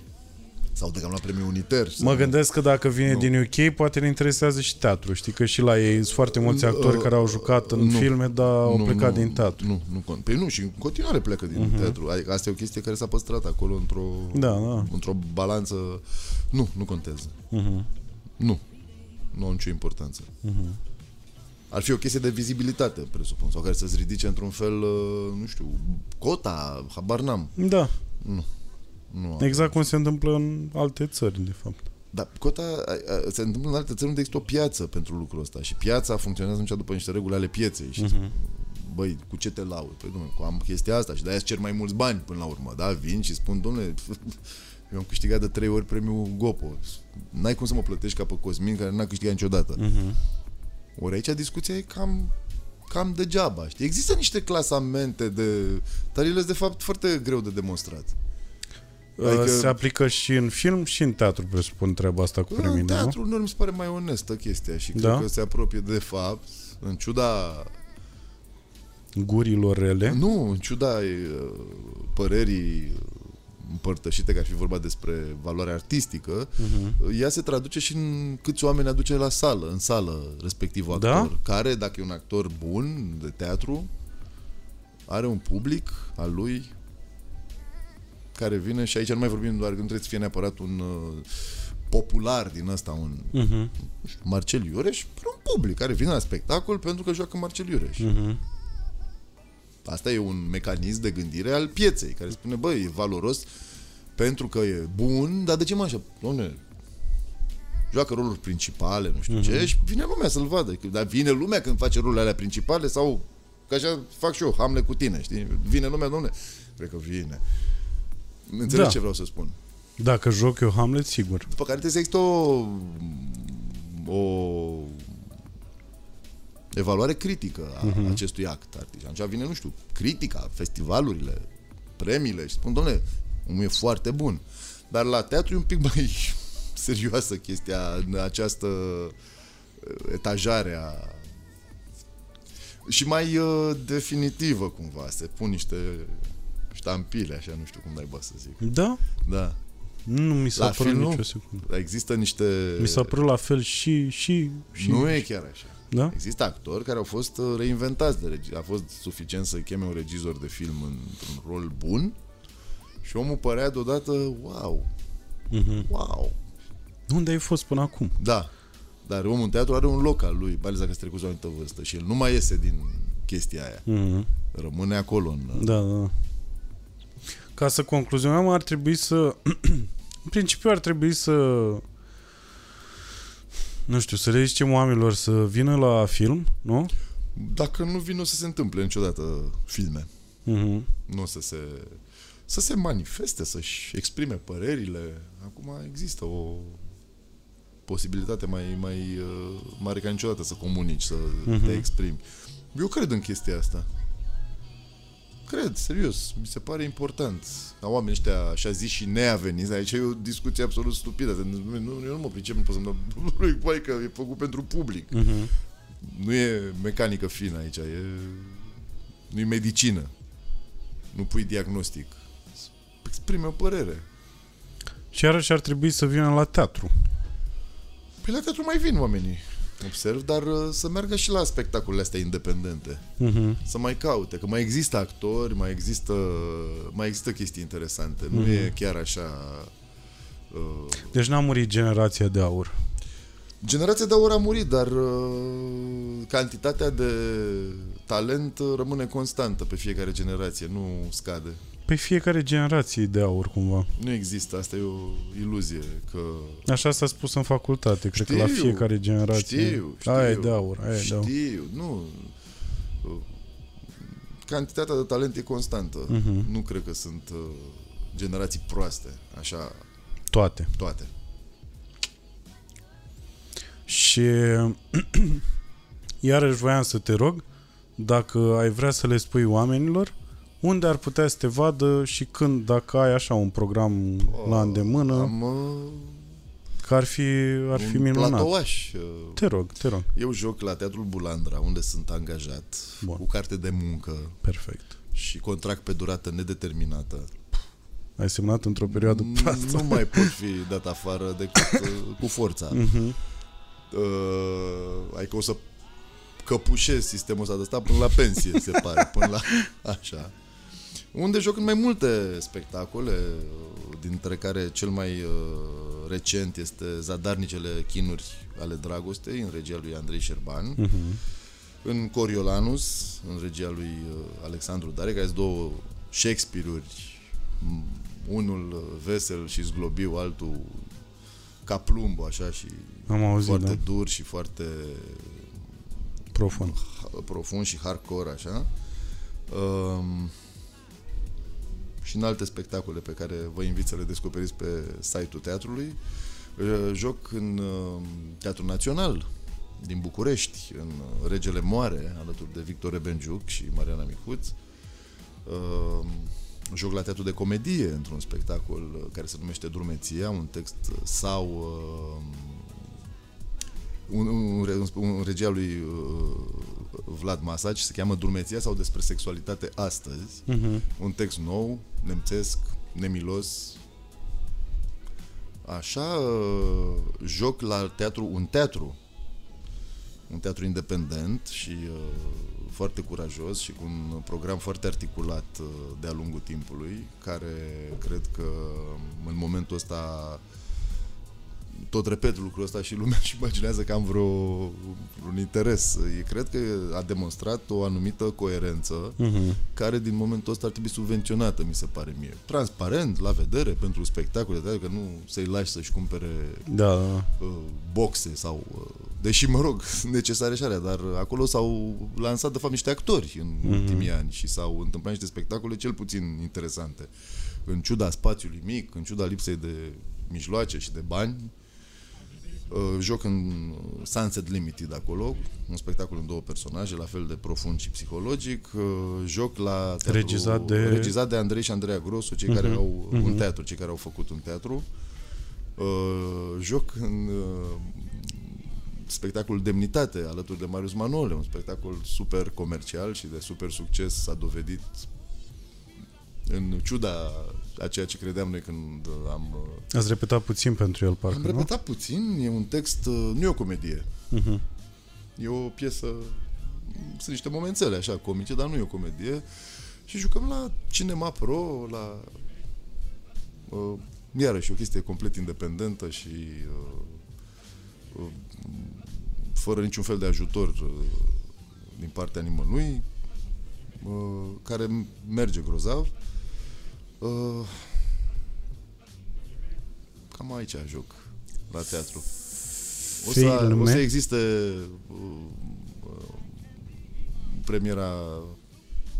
Sau de că am luat premiul Uniter. Mă sau- gândesc că dacă vine Nu. din UK, poate le interesează și teatru. Știi că și la ei sunt foarte mulți actori Uh, care au jucat în nu. filme, dar au Nu, plecat nu, din teatru. Nu, nu cont. Păi nu, și în continuare plecă din uh-huh. teatru. Adică asta e o chestie care s-a păstrat acolo într-o, Da, da. într-o balanță. Nu, nu contează. Mhm. Nu. Nu au nicio importanță. Ar fi o chestie de vizibilitate, presupun, sau care să-ți ridice într-un fel, uh, nu știu, cota, habar n-am. Da, Nu. Exact cum se întâmplă în alte țări, de fapt. Dar cota a, a, se întâmplă în alte țări unde există o piață pentru lucrul ăsta și piața funcționează atunci după niște reguli ale pieței și Mhm. băi, cu ce te lauzi? Păi, domnule, cu am chestia asta și de-aia îți cer mai mulți bani până la urmă, da? Vin și spun, domnule, eu am câștigat de trei ori premiul Gopo. N-ai cum să mă plătești ca pe Cosmin care n-a câștigat niciodată. Mhm. Ori aici discuția e cam cam degeaba, știi? Există niște clasamente de... Dar ele sunt de fapt foarte greu de demonstrat. Adică... Adică- Se aplică și în film și în teatru, presupun treaba asta cu În premiile, nu? teatru uneori mi se pare mai onestă chestia și Da? cred că se apropie de fapt, în ciuda Gurilor rele. Nu, în ciuda e, părerii împărtășite că ar fi vorba despre valoare artistică, Mhm. ea se traduce și în câți oameni aduce la sală, în sală, respectivul Da? actor, care, dacă e un actor bun de teatru, are un public al lui care vine și aici nu mai vorbim doar că nu trebuie să fie neapărat un uh, popular din ăsta, un Mhm. nu știu, Marcel Iureș, are un public care vine la spectacol pentru că joacă Marcel Iureș. Mhm. Asta e un mecanism de gândire al pieței, care spune, băi, e valoros pentru că e bun, dar de ce mă așa? Doamne, joacă roluri principale, nu știu ce, și vine lumea să-l vadă. Dar vine lumea când face rolurile alea principale sau că așa fac și eu, Hamlet cu tine, știi? Vine lumea, domne, cred că vine. Înțelegi Da. ce vreau să spun? Dacă joc eu Hamlet, sigur. După care trebuie să există o, o evaluare critică a uh-huh. acestui act artistic. Atunci vine, nu știu, critica, festivalurile, premiile și spun, domnule, omul e foarte bun. Dar la teatru e un pic mai serioasă chestia, această uh, etajare a și mai uh, definitivă cumva, se pun niște ștampile, așa, nu știu cum naiba să zic. Da? Da. Nu mi s-a La părut film, nu? nicio secundă. Există niște... Mi s-a părut la fel și... și, și Nu e chiar așa. Da? Există actori care au fost uh, reinventați de regi. A fost suficient să cheme un regizor de film într-un rol bun și omul părea deodată wow, Mhm. wow. Unde ai fost până acum? Da. Dar omul în teatru are un loc al lui, mai ales dacă se trecut o anumită vârstă și el nu mai iese din chestia aia. Mhm. Rămâne acolo în... Da, da, da. Ca să concluzionăm, ar trebui să... în principiu ar trebui să... Nu știu, să le zicem oamenilor să vină la film, nu? Dacă nu vin, nu o să se întâmple niciodată filme. Mhm. Nu o să se... Să se manifeste, să-și exprime părerile. Acum există o posibilitate mai, mai uh, mare ca niciodată să comunici, să Mhm. te exprimi. Eu cred în chestia asta. Cred, serios. Mi se pare important. Ca oamenii ăștia, așa zis și neaveniți, aici e o discuție absolut stupidă. Nu, nu, eu nu mă pricep, nu pot să-mi dau... Păi că e făcut pentru public. Mhm. Nu e mecanică fină aici, e... nu e medicină. Nu pui diagnostic. Exprime o părere. Și iarăși ar trebui să vină la teatru. Păi la teatru mai vin oamenii, observ, dar uh, să meargă și la spectacolele astea independente. Mhm. Să mai caute, că mai există actori, mai există, mai există chestii interesante. Nu Mhm. e chiar așa... Uh, Deci n-a murit generația de aur. generația de aur a murit, dar uh, cantitatea de talent uh, rămâne constantă pe fiecare generație, nu scade. Pe fiecare generație e de aur, cumva. Nu există, asta e o iluzie, că Așa s-a spus în facultate. Cred că la Știu, fiecare generație. știu, știu. Aia e de aur, aia e de aur. știu, nu. Uh, Cantitatea de talent e constantă. Mhm. Nu cred că sunt uh, generații proaste, așa, Toate. toate. Și iarăși voiam să te rog dacă ai vrea să le spui oamenilor unde ar putea să te vadă și când, dacă ai așa un program la îndemână, Am uh, că ar fi, ar fi un minunat. platouaș. uh, Te rog, te rog. Eu joc la Teatrul Bulandra, unde sunt angajat, Bun. cu carte de muncă Perfect. și contract pe durată nedeterminată. Ai semnat într-o perioadă proastă. Nu mai pot fi dat afară decât uh, cu forța. Mhm. uh, adică o să căpușez sistemul ăsta de ăsta până la pensie, se pare, până la așa. Unde joc în mai multe spectacole, uh, dintre care cel mai uh, recent este Zadarnicele chinuri ale dragostei, în regia lui Andrei Șerban, Mhm. în Coriolanus, în regia lui uh, Alexandru Dare, care sunt două Shakespeare-uri, m, unul uh, vesel și zglobiu, altul ca plumb, așa, și Am auzit, foarte da? dur și foarte Profund. ha- profund și hardcore, așa. Um, și în alte spectacole pe care vă invit să le descoperiți pe site-ul teatrului. Uh, Joc în uh, Teatrul Național din București, în uh, Regele Moare, alături de Victor Ebenjuc și Mariana Micuț. Uh, Joc la Teatrul de Comedie, într-un spectacol uh, care se numește Drumeția, un text uh, sau uh, un, un, un, un regia lui uh, Vlad Masaci se cheamă Drumeția sau despre sexualitate astăzi. Mhm. Un text nou, nemțesc, nemilos. Așa, uh, joc la teatru, un teatru, un teatru independent și uh, foarte curajos și cu un program foarte articulat uh, de-a lungul timpului, care cred că în momentul ăsta tot repet lucrul ăsta și lumea își imaginează că am vreo un interes. E, cred că a demonstrat o anumită coerență Mhm. care din momentul ăsta ar trebui subvenționată, mi se pare mie. Transparent, la vedere, pentru spectacole, de că nu să-i lași să-și cumpere Da, da, da. uh, boxe sau... Uh, deși, mă rog, sunt necesare și alea, dar acolo s-au lansat, de fapt, niște actori în Mhm. ultimii ani și s-au întâmplat niște spectacole cel puțin interesante. În ciuda spațiului mic, în ciuda lipsei de mijloace și de bani, Uh, joc în Sunset Limited acolo, un spectacol în două personaje, la fel de profund și psihologic. Uh, Joc la teatru, Regizat de- regizat de Andrei și Andreea Grosu, cei care Mhm, au mhm. un teatru, cei care au făcut un teatru. Uh, Joc în uh, spectacolul Demnitate, alături de Marius Manole, un spectacol super comercial și de super succes s-a dovedit în ciuda a ceea ce credeam noi când am uh, Ați repetat puțin pentru el, parcă, am nu? repetat puțin, e un text, uh, nu e o comedie, Mhm. e o piesă, sunt niște momențele așa comice, dar nu e o comedie. Și jucăm la Cinema Pro, la uh, iarăși o chestie complet independentă și uh, uh, fără niciun fel de ajutor uh, din partea nimănui, uh, care merge grozav. Uh, cam aici joc, la teatru. O să, Filme. o să existe uh, uh, premiera,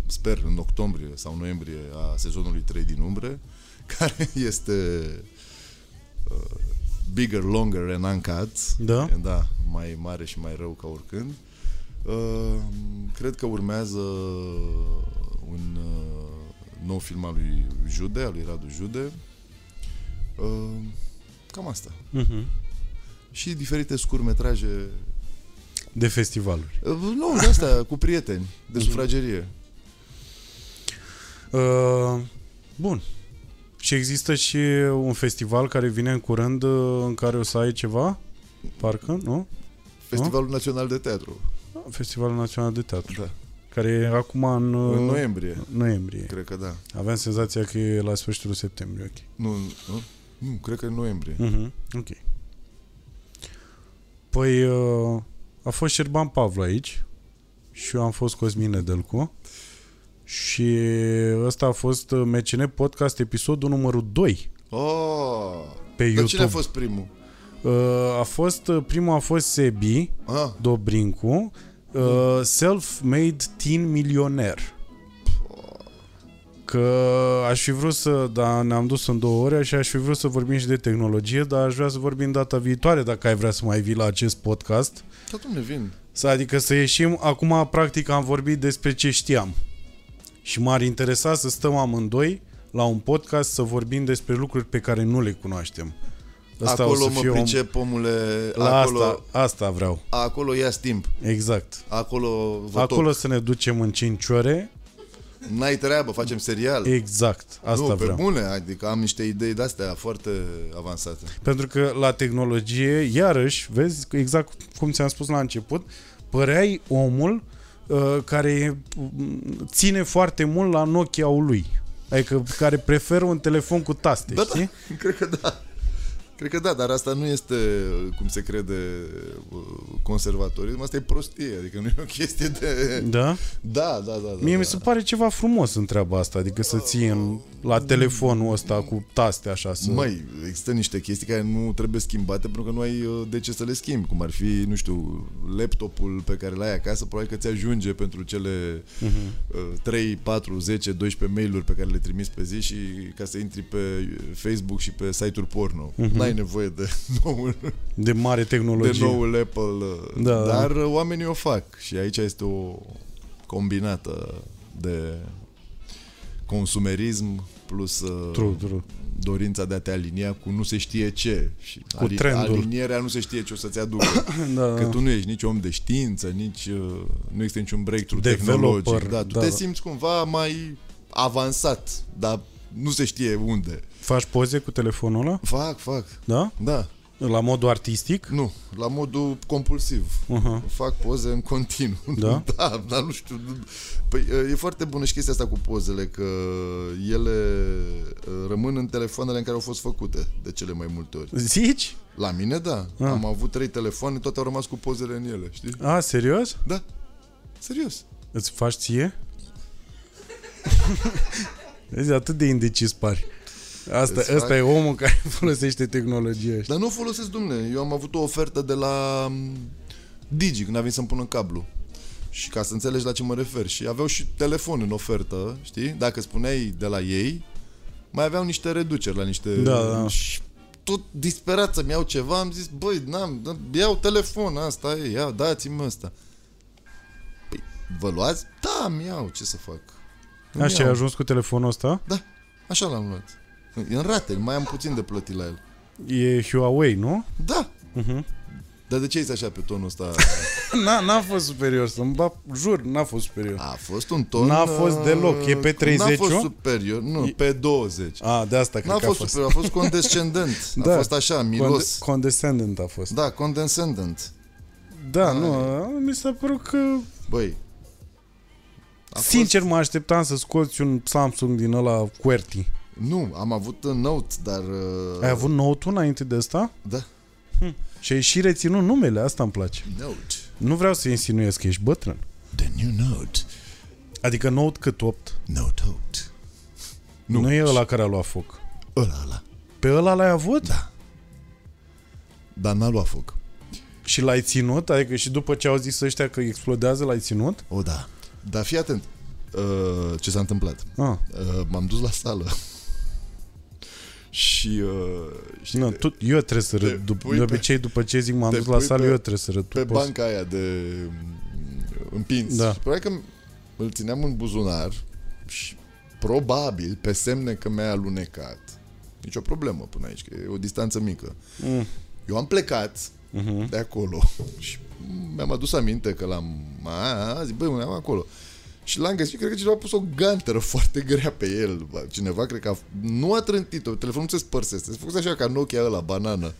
sper, în octombrie sau noiembrie a sezonului 3 din Umbre, care este uh, bigger, longer and uncut. Da? Da, mai mare și mai rău ca oricând. Uh, cred că urmează un uh, nou film al lui Jude, al lui Radu Jude. Uh, cam asta. Mhm. Și diferite scurmetraje De festivaluri. Uh, Nu, de astea, cu prieteni, de sufragerie. Uh, bun. Și există și un festival care vine în curând uh, în care o să ai ceva? Parcă, nu? Festivalul Național de Teatru. Festivalul Național de Teatru. Da. Care e acum în, uh, În noiembrie, noiembrie. cred că da. Aveam senzația că e la sfârșitul septembrie, ok. Nu, nu, nu cred că în noiembrie. Mhm, ok. Păi uh, a fost Șerban Pavlu aici și eu am fost Cosmin Nedelcu și ăsta a fost uh, MCN Podcast episodul numărul 2 Oh! pe Dar YouTube. cine a fost primul? Uh, a fost, uh, primul a fost Sebi Ah, Dobrincu, uh, self-made teen milioner. Că aș fi vrut să, da, ne-am dus în două ore și aș fi vrut să vorbim și de tehnologie, dar aș vrea să vorbim data viitoare dacă ai vrea să mai vii la acest podcast. da, domne, vin. Să, adică să ieșim, acum practic am vorbit despre ce știam. Și m-ar interesa să stăm amândoi la un podcast să vorbim despre lucruri pe care nu le cunoaștem. Ăsta o acolo să mă fie o- pricep, omule, La acolo, asta, asta vreau. acolo ia timp. Exact. Acolo vă Acolo toc. să ne ducem în 5 ore. N-ai treabă, facem serial. Exact. Asta nu, vreau. pe bune, adică am niște idei de-astea foarte avansate. Pentru că la tehnologie, iarăși, vezi, exact cum ți-am spus la început, păreai omul uh, care mm, ține foarte mult la Nokia-ul lui. Adică care preferă un telefon cu taste, Da, știi? da, cred că da. Cred că da, dar asta nu este, cum se crede, uh, conservatorism, asta e prostie, adică nu e o chestie de... Da? Da, da, da. da Mie da. mi se pare ceva frumos în treaba asta, adică să ții în, la telefonul ăsta cu taste așa să... Măi, există niște chestii care nu trebuie schimbate pentru că nu ai uh, de ce să le schimbi, cum ar fi, nu știu, laptopul pe care l-ai acasă, probabil că ți ajunge pentru cele uh-huh. 3, 4, 10, 12 mail-uri pe care le trimiți pe zi și ca să intri pe Facebook și pe site-uri porno. Uh-huh. N-ai nevoie de noul, de mare de tehnologie. noul Apple, uh, Da, da. dar uh, oamenii o fac și aici este o combinată de consumerism plus uh, True, true. dorința de a te alinia cu nu se știe ce. Și Cu trendul. Alinierea nu se știe ce o să-ți aducă. Da, Că da. tu nu ești nici om de știință, nici uh, nu există niciun breakthrough Developer, tehnologic. Da, tu da, te da. simți cumva mai avansat, dar nu se știe unde. Faci poze cu telefonul ăla? Fac, fac. Da? Da, La modul artistic? nu, la modul compulsiv. Uh-huh. Fac poze în continuu. Da? da, dar nu știu. nu- Păi e foarte bună și chestia asta cu pozele, că ele uh, rămân în telefoanele în care au fost făcute de cele mai multe ori. Zici? La mine, da. Ah. Am avut trei telefoane, toate au rămas cu pozele în ele, știi? A, serios? Da. Serios. Îți faci ție? Vezi, atât de indecis pari. Asta, Îți ăsta fac- e omul care folosește tehnologia asta. Dar nu o folosesc, dumne. Eu am avut o ofertă de la m, Digi, când a venit să-mi pună cablu. Și ca să înțelegi la ce mă refer. Și aveau și telefon în ofertă, știi? Dacă spuneai de la ei, mai aveau niște reduceri la niște... Da, da. Și tot disperat să-mi iau ceva, am zis, băi, n-am, da, iau telefon, asta e, ia, dați-mi ăsta. Păi, vă luați? Da, mi iau, ce să fac? Îmi Așa ai iau. ajuns cu telefonul ăsta? Da, așa l-am luat. E în rate, mai am puțin de plătit la el. E Huawei, nu? Da, Uh-huh. dar de ce ești așa pe tonul ăsta? N-a, n-a fost superior, să-mi bag, jur, n-a fost superior. A fost un ton... N-a fost deloc. E pe uh, 30 N-a fost -o? superior, nu, E- pe 20. A, de asta cred N-a că a fost fost. superior, a fost condescendent. Da. A fost așa, milos. Conde- condescendent a fost. Da, condescendent. Da, nu, mi s-a părut că... Băi, a Sincer, mă așteptam să scoți un Samsung din ăla QWERTY. Fost, nu, am avut un Note, dar... uh, Ai avut Note-ul înainte de asta? Da. Hm. Și ai și reținut numele, asta îmi place. Note. Nu vreau să insinuez că ești bătrân. The new note. Adică Note cât 8. Note 8. Nu, nu e ăla care a luat foc. Ăla, ăla. Pe ăla l-ai avut? Da. Dar n-a luat foc. Și l-ai ținut? Adică și după ce au zis ăștia că explodează, l-ai ținut? O, da. Dar fii atent. Uh, ce s-a întâmplat? Ah. Uh, m-am dus la sală. și... Uh, știi, Nu, tu, eu trebuie să te râd. Dup- pui de pe- obicei, după ce zic m-am te dus la pui sală, pe- eu trebuie să râd. Tu pe poți- banca aia de mm, împins. Da. Și probabil că îl țineam în buzunar și probabil pe semne că mi-a alunecat. Nici o problemă până aici, că e o distanță mică. Mm. Eu am plecat Mhm. de acolo și mi-am adus aminte că l-am... A, zic, băi, am acolo. Și l-am găsit, cred că cineva a pus o ganteră foarte grea pe el. Bă, Cineva, cred că a, nu a trântit-o, telefonul nu se spărsese. Se făcuse așa ca Nokia ăla, banană.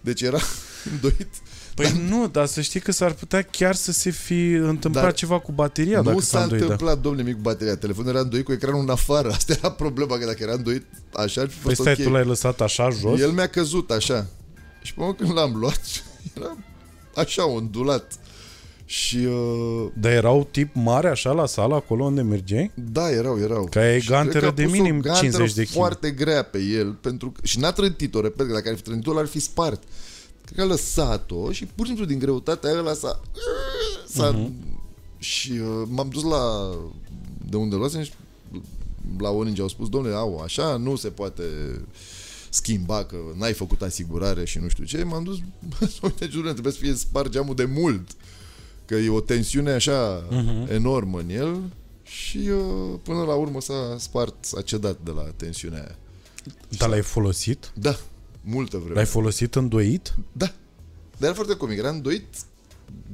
Deci era îndoit. Păi nu, dar să știi că s-ar putea chiar să se fi întâmplat Dar ceva cu bateria nu dacă s-a s-a îndoit, da. întâmplat, domnule, nimic cu bateria. Telefonul era îndoit cu ecranul în afară. Asta era problema, că dacă era îndoit așa ar fi Păi fost stai, ok. tu l-ai lăsat așa jos? El mi-a căzut așa. Și pe când l-am luat, era așa ondulat. Și uh, Dar erau tip mare așa la sală, acolo unde mergeai? da, erau, erau. Că ai Și cred ganteră că a de pus o minim ganteră 50 de kg. foarte grea pe el pentru că, și n-a trântit-o, repet, că dacă ar fi trântit-o, l-ar fi spart. Cred că a lăsat-o și pur și simplu din greutatea ăla s-a... s-a Mhm. Și uh, m-am dus la... De unde luasem și la Orange au spus, domnule, au, așa nu se poate schimba, că n-ai făcut asigurare și nu știu ce. M-am dus, uite, jură, trebuie să fie spart geamul de mult. Că e o tensiune așa Mhm. enormă în el și uh, până la urmă s-a spart, s-a cedat de la tensiunea aia. Dar l-ai folosit? Da, multă vreme. L-ai folosit îndoit? Da. Dar era foarte comic, era îndoit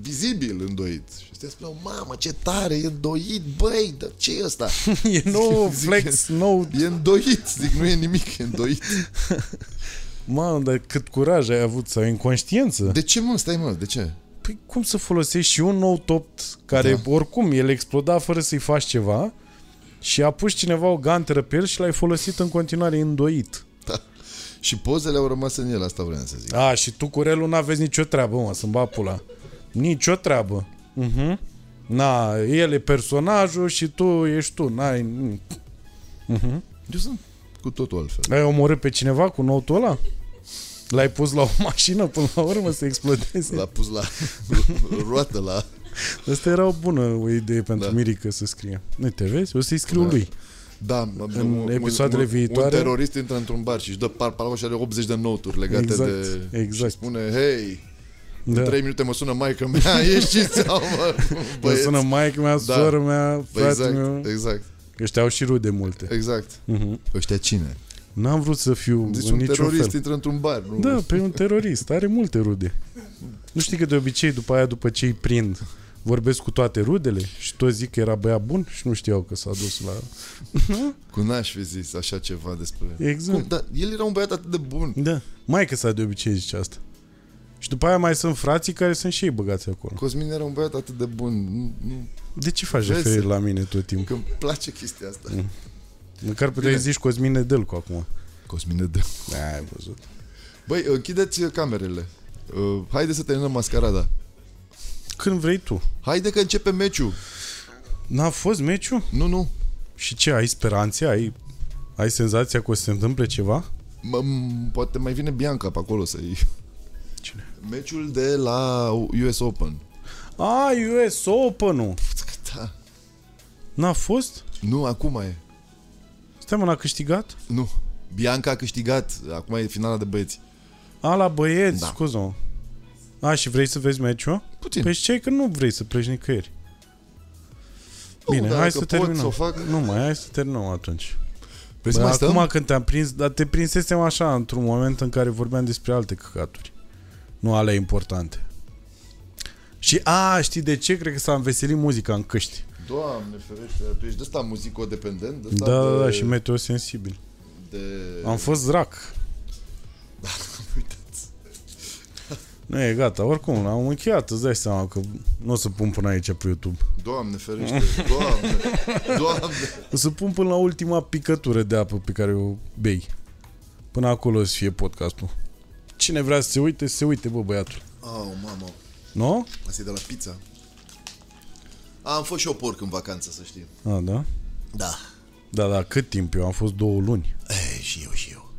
vizibil îndoit. Și ăstea spuneau, mamă, ce tare, e îndoit, băi, dar ce e ăsta? e nou Zic, flex, nou... E îndoit, zic, nu e nimic, e îndoit. Mă, dar cât curaj ai avut sau inconștiență? De ce, mă, stai, mă, de ce? Păi cum să folosești și un nou top care Da. oricum el exploda fără să-i faci ceva și a pus cineva o ganteră pe el și l-ai folosit în continuare îndoit. Și pozele au rămas în el, asta vreau să zic. A, și tu cu relul n-aveți nicio treabă, mă, să-mi bat pula. Nicio treabă. Uh-huh. Na, el e personajul și tu ești tu. N-ai... Uh-huh. Eu sunt cu totul altfel. Ai omorât pe cineva cu notul ăla? L-ai pus la o mașină până la urmă să explodeze? L-a pus la roată la... Asta era o bună o idee pentru Da. Mirica să scrie. Uite, vezi? O să-i scriu Da. lui. Da, În episoadele un, viitoare- Un terorist intră într-un bar și își dă par par și are 80 de noturi legate Exact, de... exact. Și spune, hei, Da. în 3 minute mă sună maica mea, ieșiți sau mă, Mă băieți. sună maică mea, Da. sora mea, Păi fratele exact, meu. exact, Că ăștia au și rude multe. exact. Uh-huh. Ăștia cine? N-am vrut să fiu Zici în un niciun terorist fel. intră într-un bar. Nu? Da, pe un terorist. Are multe rude. Nu știi că de obicei, după aia, după ce îi prind, vorbesc cu toate rudele și toți zic că era băiat bun și nu știau că s-a dus la... Cu n-aș fi zis așa ceva despre... Exact. Cum? Da, el era un băiat atât de bun. Da. Maica sa de obicei zice asta. Și după aia mai sunt frații care sunt și ei băgați acolo. Cosmin era un băiat atât de bun. Nu, nu, De ce faci Vezi? referire la mine tot timpul? că îmi place chestia asta. Mm. Măcar puteai Bine. zici Cosmin Nedelcu acum. Cosmin de... Da, ai văzut. Băi, închideți camerele. Uh, haide să terminăm mascarada. Când vrei tu. Haide că începe meciul. N-a fost meciul? Nu, nu. Și ce, ai speranțe? Ai, ai senzația că o să se întâmple ceva? M- m- poate mai vine Bianca pe acolo să-i... Cine? Meciul de la US Open. A, US Open-ul. Da. N-a fost? Nu, acum e. Stai mă, n-a câștigat? Nu. Bianca a câștigat. Acum e finala de băieți. A, la băieți, Da. da. scuză-mă. A, și vrei să vezi meciul? Puțin. Păi și ce că nu vrei să pleci nicăieri? Nu, Bine, dar hai dacă să pot terminăm. să o fac. Nu mai, hai să terminăm atunci. Vrei să Bă, mai acum stăm? când te-am prins, dar te prinsesem așa într-un moment în care vorbeam despre alte căcaturi. Nu ale importante. Și, a, știi de ce? Cred că s-a înveselit muzica în căști. Doamne ferește, tu ești de ăsta muzicodependent? De Da, da, da, și meteosensibil. De... Am fost zrac. Uitați. Nu e gata, oricum, am încheiat, îți dai seama că nu o să pun până aici pe YouTube. Doamne ferește, Doamne, Doamne. O să pun până la ultima picătură de apă pe care o bei. Până acolo o să fie podcastul. Cine vrea să se uite, să se uite, bă, băiatul. Oh, mamă. Nu? Asta e de la pizza. A, am fost și eu porc în vacanță, să știi. A, da? Da. Da, da, cât timp? Eu am fost două luni. Ei, și eu, și eu.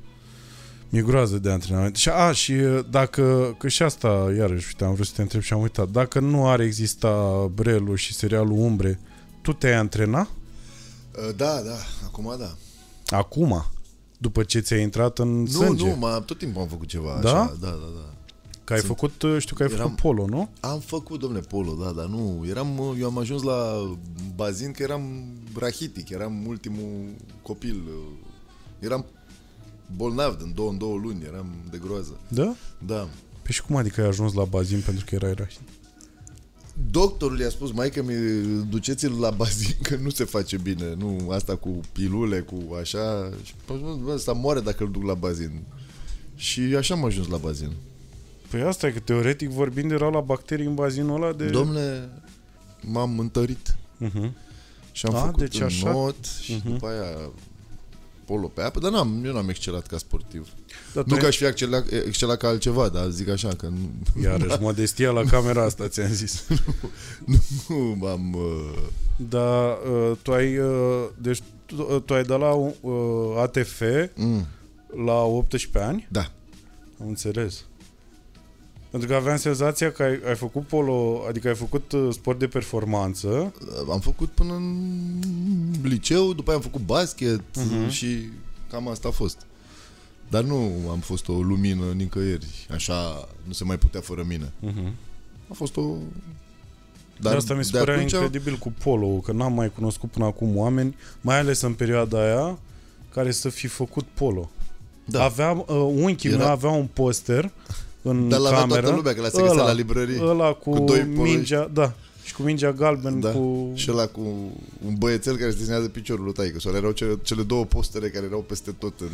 Mi-e groază de antrenament. Și, a, și dacă, că și asta, iarăși, uite, am vrut să te întreb și am uitat, dacă nu ar exista Brelu și serialul Umbre, tu te-ai antrena? Uh, Da, da, acum da. Acum? După ce ți-ai intrat în Nu, sânge? nu, m tot timpul am făcut ceva Da? așa. Da, da, da. Că ai Sunt- făcut, știu că ai Eram- făcut polo, nu? Am făcut, domnule, polo, da, dar nu, eram, eu am ajuns la bazin că eram rahitic, eram ultimul copil, eram bolnav în două, în două luni, eram de groază. Da? Da. Păi și cum adică ai ajuns la bazin pentru că erai rașit? Doctorul i-a spus, mai că mi duceți-l la bazin că nu se face bine, nu asta cu pilule, cu așa, și am spus, bă, ăsta moare dacă îl duc la bazin. Și așa am ajuns la bazin. Păi asta e că teoretic vorbind erau la bacterii în bazinul ăla de... Domnule, m-am întărit Uh-huh. și am A, făcut deci un așa? not și Mhm. după aia polo pe apă, dar n-am, eu n-am excelat ca sportiv. Dar tu Nu ai- că aș fi excelat, excelat ca altceva, dar zic așa că nu, Iarăși, modestia la camera asta, ți-am zis. nu m-am... Uh, Dar uh, tu ai... Uh, deci tu, uh, tu ai dat la uh, ATF mm, la 18 ani? da. Am înțeles. Pentru că aveam senzația că ai, ai făcut polo, adică ai făcut uh, sport de performanță. Am făcut până în liceu, după aia am făcut basket Mhm. și cam asta a fost. Dar nu am fost o lumină nicăieri, așa nu se mai putea fără mine. Uh-huh. A fost o... Dar de asta mi se de părea atunci- incredibil cu polo, că n-am mai cunoscut până acum oameni, mai ales în perioada aia, care să fi făcut polo. Da. Aveam, uh, unchiul Era- meu avea un poster în Dar l-avea cameră. toată lumea, că la se găsea ăla, la librării. Ăla cu, cu doi poloiști. mingea, da, și cu mingea galben Da. cu... Și ăla cu un băiețel care se desenează piciorul lui taică. Sau erau cele, cele două postere care erau peste tot în...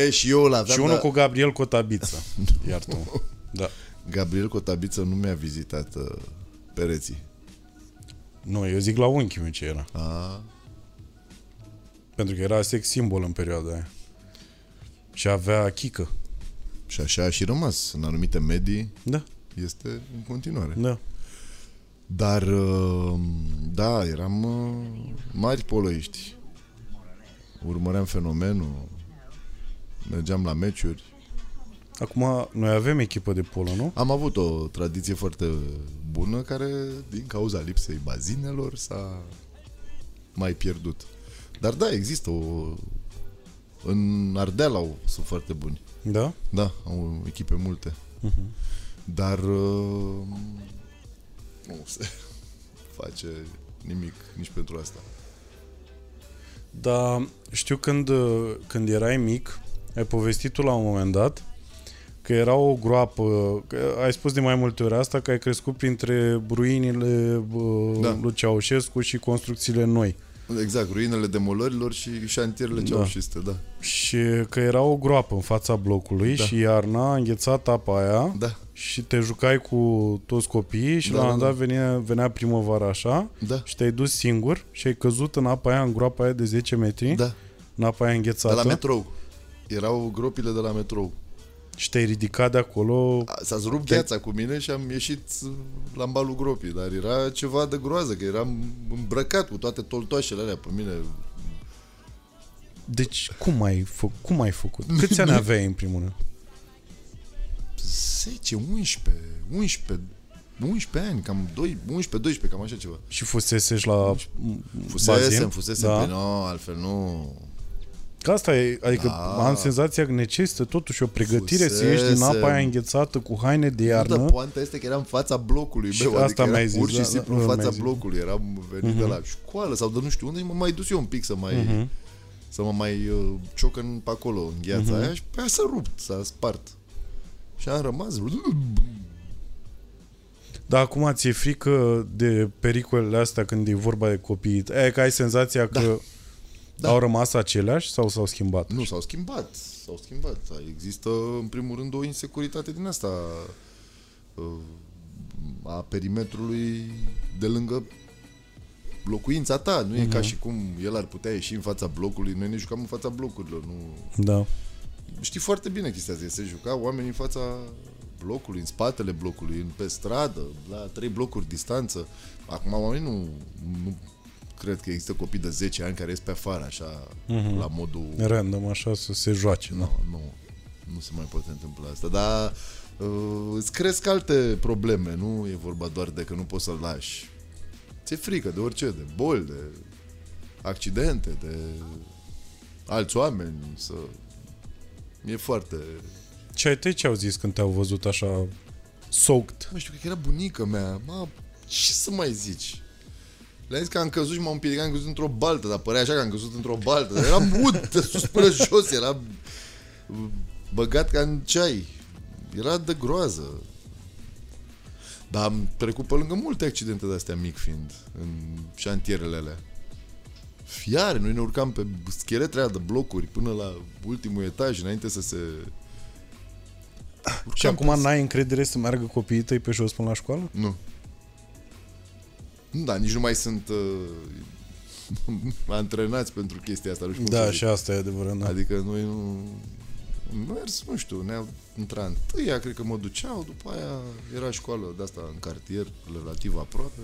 E, și eu îl aveam, și unul dar cu Gabriel Cotabiță. Iar tu. Da. Gabriel Cotabiță nu mi-a vizitat uh, pereții. Nu, eu zic la unchiul meu ce era. A, Pentru că era sex simbol în perioada aia. Și avea chică. Și așa a și rămas. În anumite medii Da, este în continuare. da. Dar, uh, da, eram uh, mari poloiști. Urmăream fenomenul. Mergeam la meciuri. Acum, noi avem echipă de polo, nu? Am avut o tradiție foarte bună care, din cauza lipsei bazinelor, s-a mai pierdut. Dar da, există o... În Ardeal au, sunt foarte buni. Da? Da, au echipe multe. Uh-huh. Dar uh, nu se face nimic nici pentru asta. Dar știu când, când erai mic, ai povestit tu la un moment dat că era o groapă, că ai spus de mai multe ori asta, că ai crescut printre ruinile Da. da. lui Ceaușescu și construcțiile noi. Exact, ruinele demolărilor și șantierele Da. ceaușiste, da. Și că era o groapă în fața blocului Da. și iarna a înghețat apa aia Da, și te jucai cu toți copiii și Da, la un da, moment dat venea, venea primăvara așa da, și te-ai dus singur și ai căzut în apa aia, în groapa aia de 10 metri, da. în apa aia De înghețată la metrou. Erau gropile de la metrou. Și te-ai ridicat de acolo A- S-a rupt Te- gheața cu mine și am ieșit la balul gropii, dar era ceva de groază, că eram îmbrăcat cu toate toltoașele alea pe mine. Deci, cum ai, fă, cum ai făcut? Câți ani aveai în primul rând? 10, 11, 11, 11 ani, cam 2, 11, 12, cam așa ceva. Și fusesești la Fusesem, bazin? fusesem, da. pe nu, altfel nu. Că asta e, adică Da. am senzația că necesită totuși o pregătire să ieși din Fusesem. apa aia înghețată cu haine de Nu, iarnă. dar poanta este că eram în fața blocului Și meu, asta adică mi-ai eram zis, pur și da, simplu da, în fața mi-ai zis. blocului. Eram venit de la școală sau de nu știu unde și mă mai dus eu un pic să mai... Mhm. să mă mai uh, ciocă în, pe acolo, în gheața Mhm. aia și pe aia s-a rupt, s-a spart. Și am rămas... Dar acum ți-e frică de pericolele astea când e vorba de copii? E că ai senzația Da. că Da. Au rămas aceleași sau s-au schimbat? Nu, s-au schimbat. S-au schimbat. Există, în primul rând, o insecuritate din asta uh, a perimetrului de lângă locuința ta. Nu e Mhm. ca și cum el ar putea ieși în fața blocului. Noi ne jucam în fața blocurilor. Nu... Da. știi foarte bine chestia asta. Se juca oamenii în fața blocului, în spatele blocului, pe stradă, la trei blocuri distanță. Acum oamenii nu, nu cred că există copii de 10 ani care ies pe afară, așa, mm-hmm. la modul... Random, așa, să se joace, nu? Nu, nu se mai poate întâmpla asta, dar uh, îți cresc alte probleme, nu e vorba doar de că nu poți să-l lași. Ți-e frică de orice, de boli, de accidente, de alți oameni, să... E foarte... Ce ai tăi ce au zis când te-au văzut așa soaked? Nu știu, că era bunica mea. Ma, ce să mai zici? Le-am zis că am căzut și m-am împiedicat, am căzut într-o baltă, dar părea așa că am căzut într-o baltă. Era mut de sus până jos, era băgat ca în ceai. Era de groază. Dar am trecut pe lângă multe accidente de-astea mic fiind, în șantierele alea. Fiare, noi ne urcam pe scheletele de blocuri până la ultimul etaj, înainte să se... Urcam și acum pe... n-ai încredere să meargă copiii tăi pe jos până la școală? Nu. Da, nici nu mai sunt uh, antrenați pentru chestia asta. Nu știu da, și asta e adevărat. Da. Adică noi nu... Mers, nu știu, ne-au intrat întâia, cred că mă duceau, după aia era școală de asta în cartier, relativ aproape.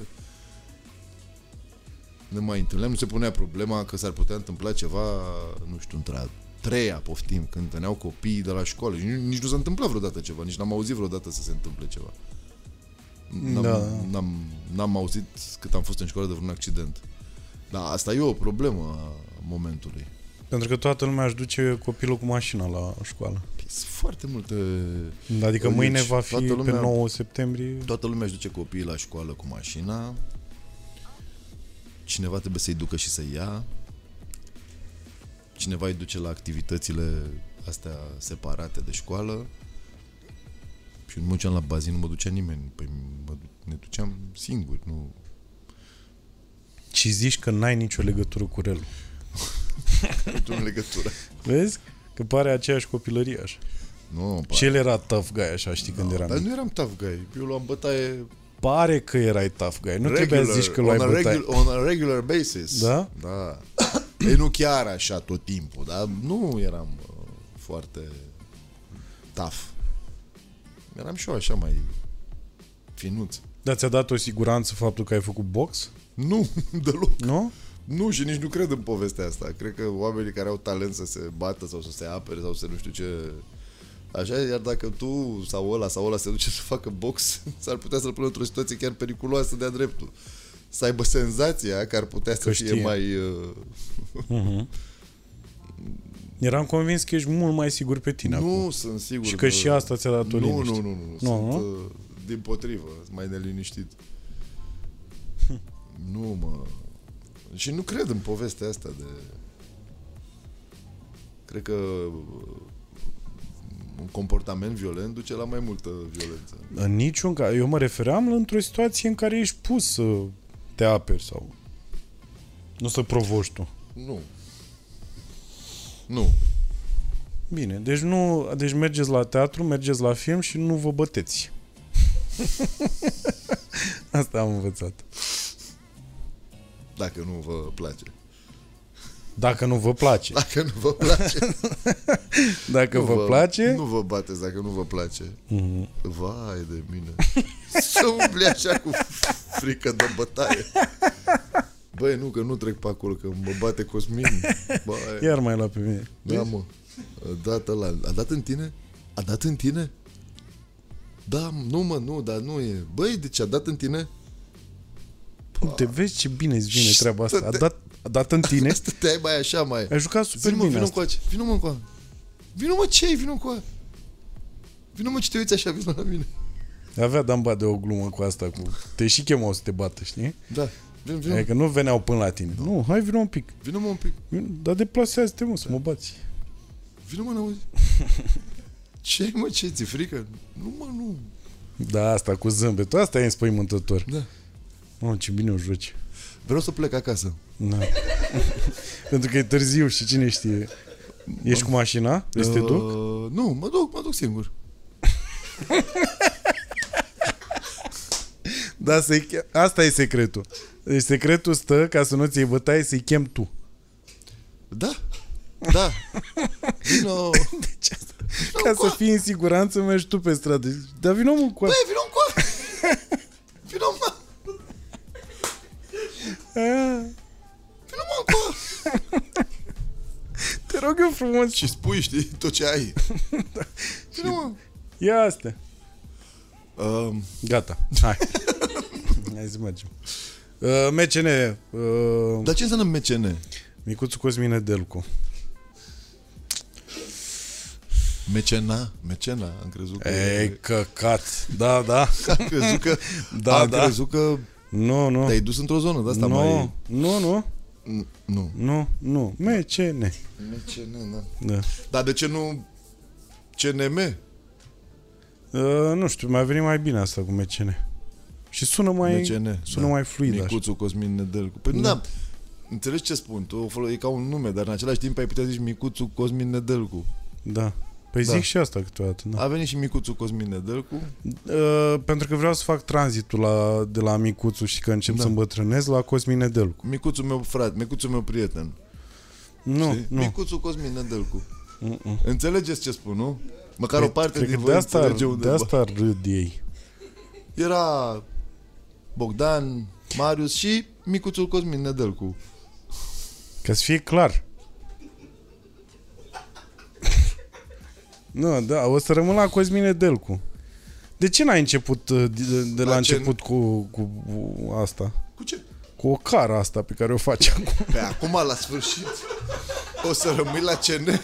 Ne mai întâlneam, nu se punea problema că s-ar putea întâmpla ceva, nu știu, între a treia, poftim, când veneau copiii de la școală. Și nici, nici nu s-a întâmplat vreodată ceva, nici n-am auzit vreodată să se întâmple ceva. N-am, da. n-am, n-am auzit cât am fost în școală de vreun accident. Dar asta e o problemă a momentului. Pentru că toată lumea își duce copilul cu mașina la școală. Păi, sunt foarte multe... Adică deci, mâine va fi lumea, pe 9 septembrie... Toată lumea își duce copiii la școală cu mașina. Cineva trebuie să-i ducă și să ia. Cineva îi duce la activitățile astea separate de școală. Și nu mă duceam la bazin, nu mă ducea nimeni. Păi mă, ne duceam singuri, nu... Și zici că n-ai nicio legătură cu relul. nu legătură. Vezi? Că pare aceeași copilărie așa. Nu, pare. Și el era tough guy, așa, știi, no, când eram... Dar nu eram tough guy. Eu luam bătaie... Pare că erai tough guy. Nu regular, trebuia să zici că luai bătaie. Regular, on a regular basis. Da? Da. Ei nu chiar așa tot timpul, dar nu eram uh, foarte tough. Eram și eu așa mai finuț. Dar ți-a dat o siguranță faptul că ai făcut box? Nu, deloc. Nu? Nu, și nici nu cred în povestea asta. Cred că oamenii care au talent să se bată sau să se apere sau să nu știu ce... Așa, iar dacă tu sau ăla sau ăla se duce să facă box, s-ar putea să-l pună într-o situație chiar periculoasă de-a dreptul. Să aibă senzația că ar putea să știe. fie mai... Uh... Uh-huh. Eram convins că ești mult mai sigur pe tine Nu acum. sunt sigur. Și că și asta ți-a dat o nu, liniște. Nu, nu, nu. nu. Sunt, nu? Uh, din potrivă, mai neliniștit. Hm. nu, mă... Și nu cred în povestea asta de... Cred că uh, un comportament violent duce la mai multă violență. În niciun caz. Eu mă refeream într-o situație în care ești pus să te aperi sau... Nu să provoci tu. Nu. Nu. Bine, deci nu, deci mergeți la teatru, mergeți la film și nu vă băteți. Asta am învățat. Dacă nu vă place. Dacă nu vă place. Dacă nu vă place. dacă nu vă, vă place. Nu vă bateți dacă nu vă place. Mm-hmm. Vai de mine. Să umbli așa cu frică de bătaie. Băi, nu, că nu trec pe acolo, că mă bate Cosmin. Băi. Iar mai la pe mine. Da, mă. A dat ăla. A dat în tine? A dat în tine? Da, nu mă, nu, dar nu e. Băi, deci a dat în tine? Te vezi ce bine îți vine treaba asta. A dat, a dat în tine? Stăteai mai așa, mai. Ai jucat super vino, bine Vino cu Vino mă cu Vino mă ce Vino cu Vino mă ce te uiți așa, vino la mine. Avea Damba de o glumă cu asta, cu... Te și chemau să te bată, știi? Da. Vin, vin. Adică nu veneau până la tine. Da. Nu, hai vină un pic. Vină mă un pic. Vino, dar deplasează-te mă, să mă bați. Vină mă, n-auzi. ce mă, ce, ți frică? Nu mă, nu. Da, asta cu zâmbetul, asta e înspăimântător. Da. Oh, ce bine o joci. Vreau să plec acasă. Da. Pentru că e târziu și cine știe. Ești cu mașina? Vrei să te duc? Uh, nu, mă duc, mă duc singur. da, asta e secretul. Deci secretul stă ca să nu ți-i bătaie să-i chem tu. Da, da. Vino! Deci asta, ca să fii în siguranță, mergi tu pe stradă. Dar vină mă cu Băi, vino cu Vino mă! aia. Vino mă cu Te rog eu frumos. Și spui, știi, tot ce ai. Vino mă! Ia astea. Um, Gata, hai. hai să mergem. Uh, MCN, uh, dar ce înseamnă MCN? Micuțu Cosmine Delcu. Mecena? Mecena? Am crezut că... Ei, căcat. Da, da. Am crezut că... Da, am da. crezut că Nu, nu. te-ai dus într-o zonă de asta nu, mai... nu, nu, N- Nu. nu, nu. MCN. MCN, da. Da. Dar de ce nu CNM? Uh, nu știu, mi-a venit mai bine asta cu MCN. Și sună mai, MCN, sună da. mai fluid așa. Micuțu Cosmin Nedelcu. Păi nu, Da. da. Înțelegi ce spun? Tu o folo- e ca un nume, dar în același timp ai putea zici Micuțu Cosmin Nedelcu. Da. Păi Da. zic și asta câteodată. Da. A venit și Micuțu Cosmin Nedelcu. Uh, pentru că vreau să fac tranzitul la, de la Micuțu și că încep Da. să îmbătrânez la Cosmin Nedelcu. Micuțul meu frate, Micuțul meu prieten. Nu, știi? nu. Micuțu Cosmin Nedelcu. Mm-mm. Înțelegeți ce spun, nu? Măcar Păi, o parte cred din că voi de asta, înțelege de undeva. asta râd ei. Era Bogdan, Marius și Micuțul Cosmin Nedelcu. Ca să fie clar. nu, da, o să rămân la Cosmin Nedelcu. De ce n-ai început uh, de, de la, La ce- început cu, cu asta? Cu ce? Cu o cara asta pe care o faci acum. Pe acum, la sfârșit, o să rămâi la CN.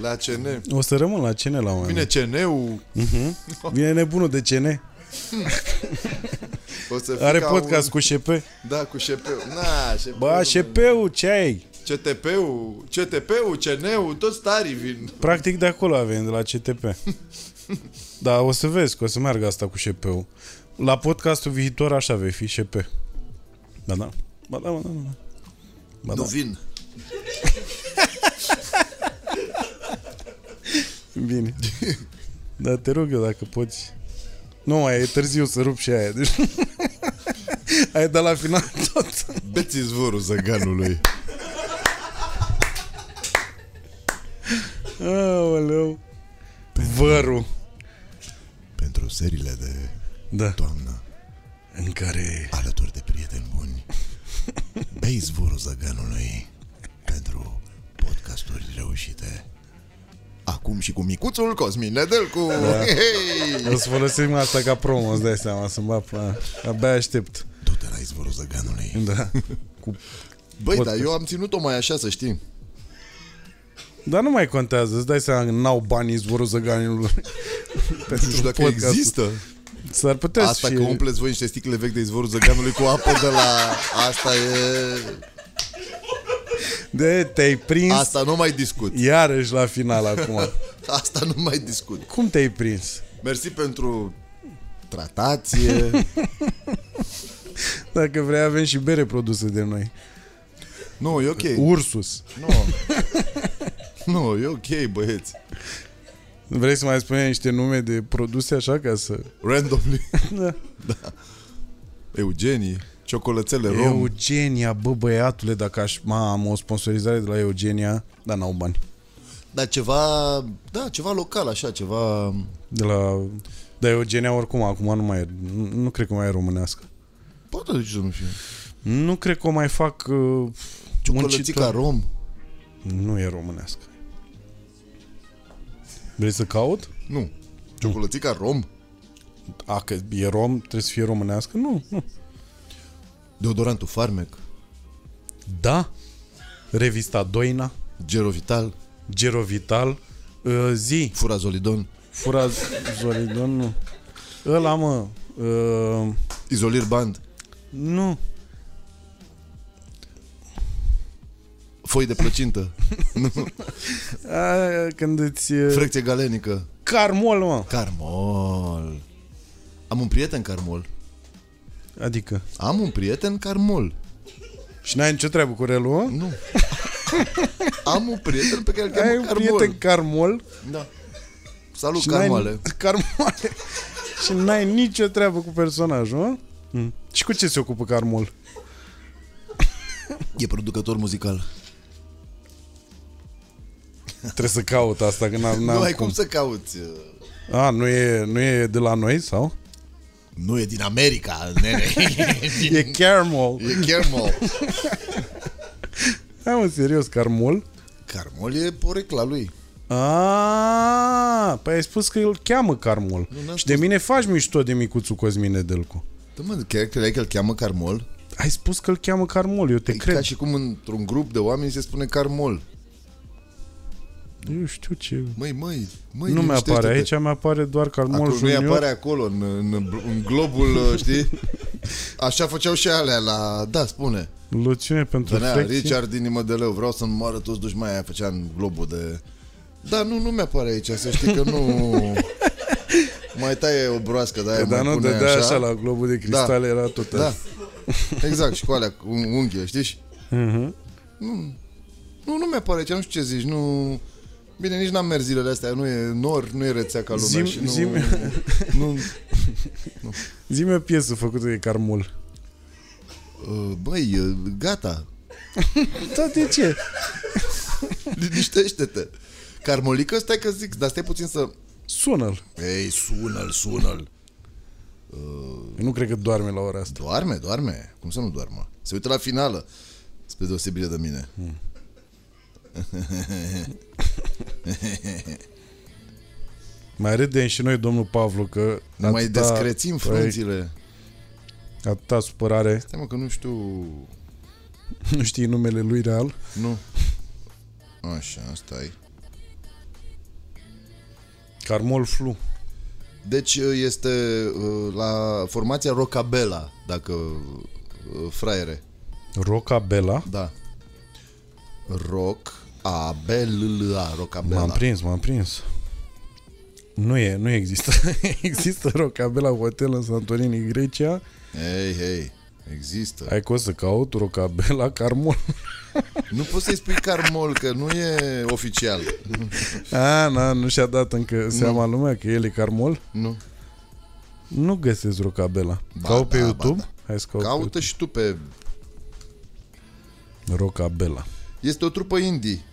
La CN. O să rămân la CN la un moment Vine CN-ul, Mhm. Vine nebunul de CN. o să fii Are ca podcast un... cu șep. Da, cu șepeu. Na, șepeu. Bă, șepeu, ce ai? CTP-ul, CTP-ul, CN-ul, toți starii vin. Practic de acolo avem, de la CTP. Da, o să vezi că o să meargă asta cu șepeu. La podcastul viitor așa vei fi șep. Da, da. Ba da, ba da, ba da. Ba Nu da. vin. Bine. Da, te rog eu dacă poți. Nu mai e târziu să rup și aia. Deci... Ai dat la final tot. Beți zvorul zăganului. Aoleu. Vărul. Pentru serile de Da. toamnă, În care... alături de prieteni buni, beți zvorul zăganului pentru podcasturi reușite. Acum și cu micuțul Cosmin Nedelcu. Da. Hei! O să folosim asta ca promo, îți dai seama, să-mi bag până... Abia aștept. Du-te la izvorul zăganului. Da. Cu... Băi, Podcast. dar eu am ținut-o mai așa, să știi. Dar nu mai contează, îți dai seama că n-au banii zborul zăganilor. Nu știu dacă există. S-ar putea Asta să că fie... umpleți voi niște sticle vechi de izvorul zăganului cu apă de la... Asta e... De, te-ai prins Asta nu mai discut. iarăși la final acum. Asta nu mai discut. Cum te-ai prins? Mersi pentru tratație. Dacă vrei avem și bere produse de noi. Nu, e ok. Ursus. Nu. Nu, e ok, băieți. Vrei să mai spunem niște nume de produse așa ca să... Randomly. Da. Eugenii, ciocolățele rom. Eugenia, bă băiatule, dacă aș ma, am o sponsorizare de la Eugenia, dar n-au bani. Dar ceva, da, ceva local, așa, ceva... De la... Dar Eugenia oricum acum nu mai e, nu, nu cred că mai e românească. Poate de ce să nu fie. Nu cred că o mai fac uh, Ciocolățica muncitor. rom. Nu e românească. Vrei să caut? Nu. Ciocolățica rom. A, că e rom, trebuie să fie românească? Nu, nu. Deodorantul Farmec. Da. Revista Doina, Gerovital. Gerovital, uh, zi, Furazolidon. Fura Zoridon, nu. Ăla, mă, uh, Izolir Band. nu, Foi de plăcintă. a, când îți... Uh, Frecție galenică. Carmol, mă. Carmol. Am un prieten Carmol. Adică, Am un prieten Carmol. și n-ai nicio treabă cu relul, mă? Nu. Am un prieten pe care îl Ai cheamă un Carmol. prieten Carmol Da. Salut, și Carmoale. N-ai, Carmoale. și n-ai nicio treabă cu personajul, mă? Mm. Și cu ce se ocupă Carmol? E producător muzical. Trebuie să caut asta, că n-am, Nu n-am ai cum să cauți. A, nu e, nu e de la noi, sau? Nu e din America, nene. E caramel. e Caramel. Hai mă, serios, carmol? Carmol e porecla lui. Ah, păi ai spus că îl cheamă Carmol. Nu, n-am și de mine faci mișto de micuțul Cosmin Nedelcu. Da, mă, chiar credeai că îl cheamă Carmol? Ai spus că îl cheamă Carmol, eu te E cred. ca și cum într-un grup de oameni se spune Carmol. Eu știu ce... Măi, măi, măi, nu mi-apare, liniștește-te. aici mi-apare doar Carmol Acolo nu Junior. apare acolo, în, în, în globul, uh, știi? Așa făceau și alea la... Da, spune. Loțiune pentru Venea flecție. Richard din Imădeleu, vreau să-mi moară toți dușmanii aia, făcea în globul de... Da, nu, nu mi-apare aici, să știi că nu... mai taie o broască de aia, Că, dar mai nu pune dădea așa. așa la globul de cristal, Da. era tot Da, exact, și cu alea, cu unghie, știi? Mhm. Nu, nu, nu mi-apare aici, nu știu ce zici, nu... Bine, nici n-am mers zilele astea, nu e nor, nu e rețea ca lumea Zim- și nu... zim- nu Zi-mi o piesă făcută de Carmol. uh, băi, uh, gata, Da, de ce? liniștește-te. Carmolică, stai că zic, dar stai puțin să... Sună-l. Ei, sună-l, sună-l. Eu nu cred că doarme la ora asta. Doarme, doarme. Cum să nu doarmă? Se uită la finală. Spre deosebire de mine. Mai râdem și noi, domnul Pavlu, că Ne mai atâta- descrețim păi, frunțile. Atâta supărare. Stai mă că nu știu... Nu știi numele lui real. Nu. Așa, stai. Carmol Flu. Deci este uh, la formația Rocabella, dacă uh, fraiere. Rocabella. Da. Rock A B L L A Rocabella. M-am prins, m-am prins. Nu e, nu există. există Rocabella Hotel în Santorini, Grecia. Hei, hei. Există. Hai că o să caut Rocabella Carmol. Nu poți să-i spui Carmol, că nu e oficial. A, na, nu și-a dat încă seama lumea că el e Carmol. Nu. Nu găsesc Rocabella. Ba Caut pe da, ba YouTube. da. Hai să caut Caută și tu pe... pe Rocabella. Este o trupă indie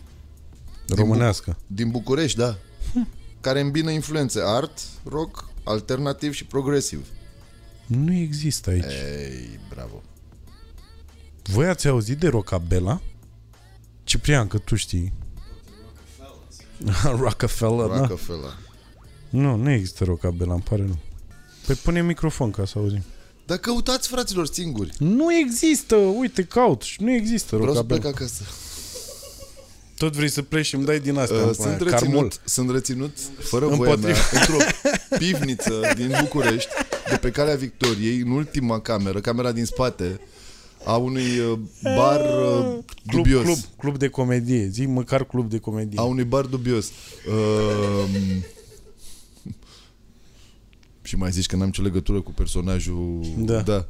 Românească. din București, da. Care îmbină influențe art, rock, alternativ și progresiv. Nu există aici. Ei, bravo. Voi ați auzit de Rocabella? Ciprian, că tu știi. Rockefeller, da? Rockefeller. Nu, nu există Rocabella, îmi pare nu. Păi pune microfon ca să auzim. Dar căutați, fraților, singuri. Nu există, uite, caut și nu există Vreau să Rocabella. plec acasă. Tot vrei să pleci și îmi dai din asta. Uh, îmi sunt, pune Carmol. reținut, sunt reținut fără voia Împotriva. mea într-o pivniță din București, de pe calea Victoriei, în ultima cameră, camera din spate, a unui uh, bar uh, Club, dubios. club, club de comedie. Zic măcar club de comedie. A unui bar dubios. Uh, și mai zici că n-am nicio legătură cu personajul... Da. da.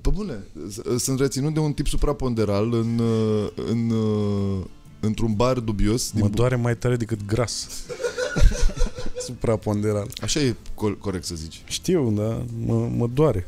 Pe bune, s- sunt reținut de un tip supraponderal în, uh, în, uh, într-un bar dubios. Mă din doare mai tare decât gras. Supraponderal. Așa e corect să zici. Știu, da, mă, mă doare.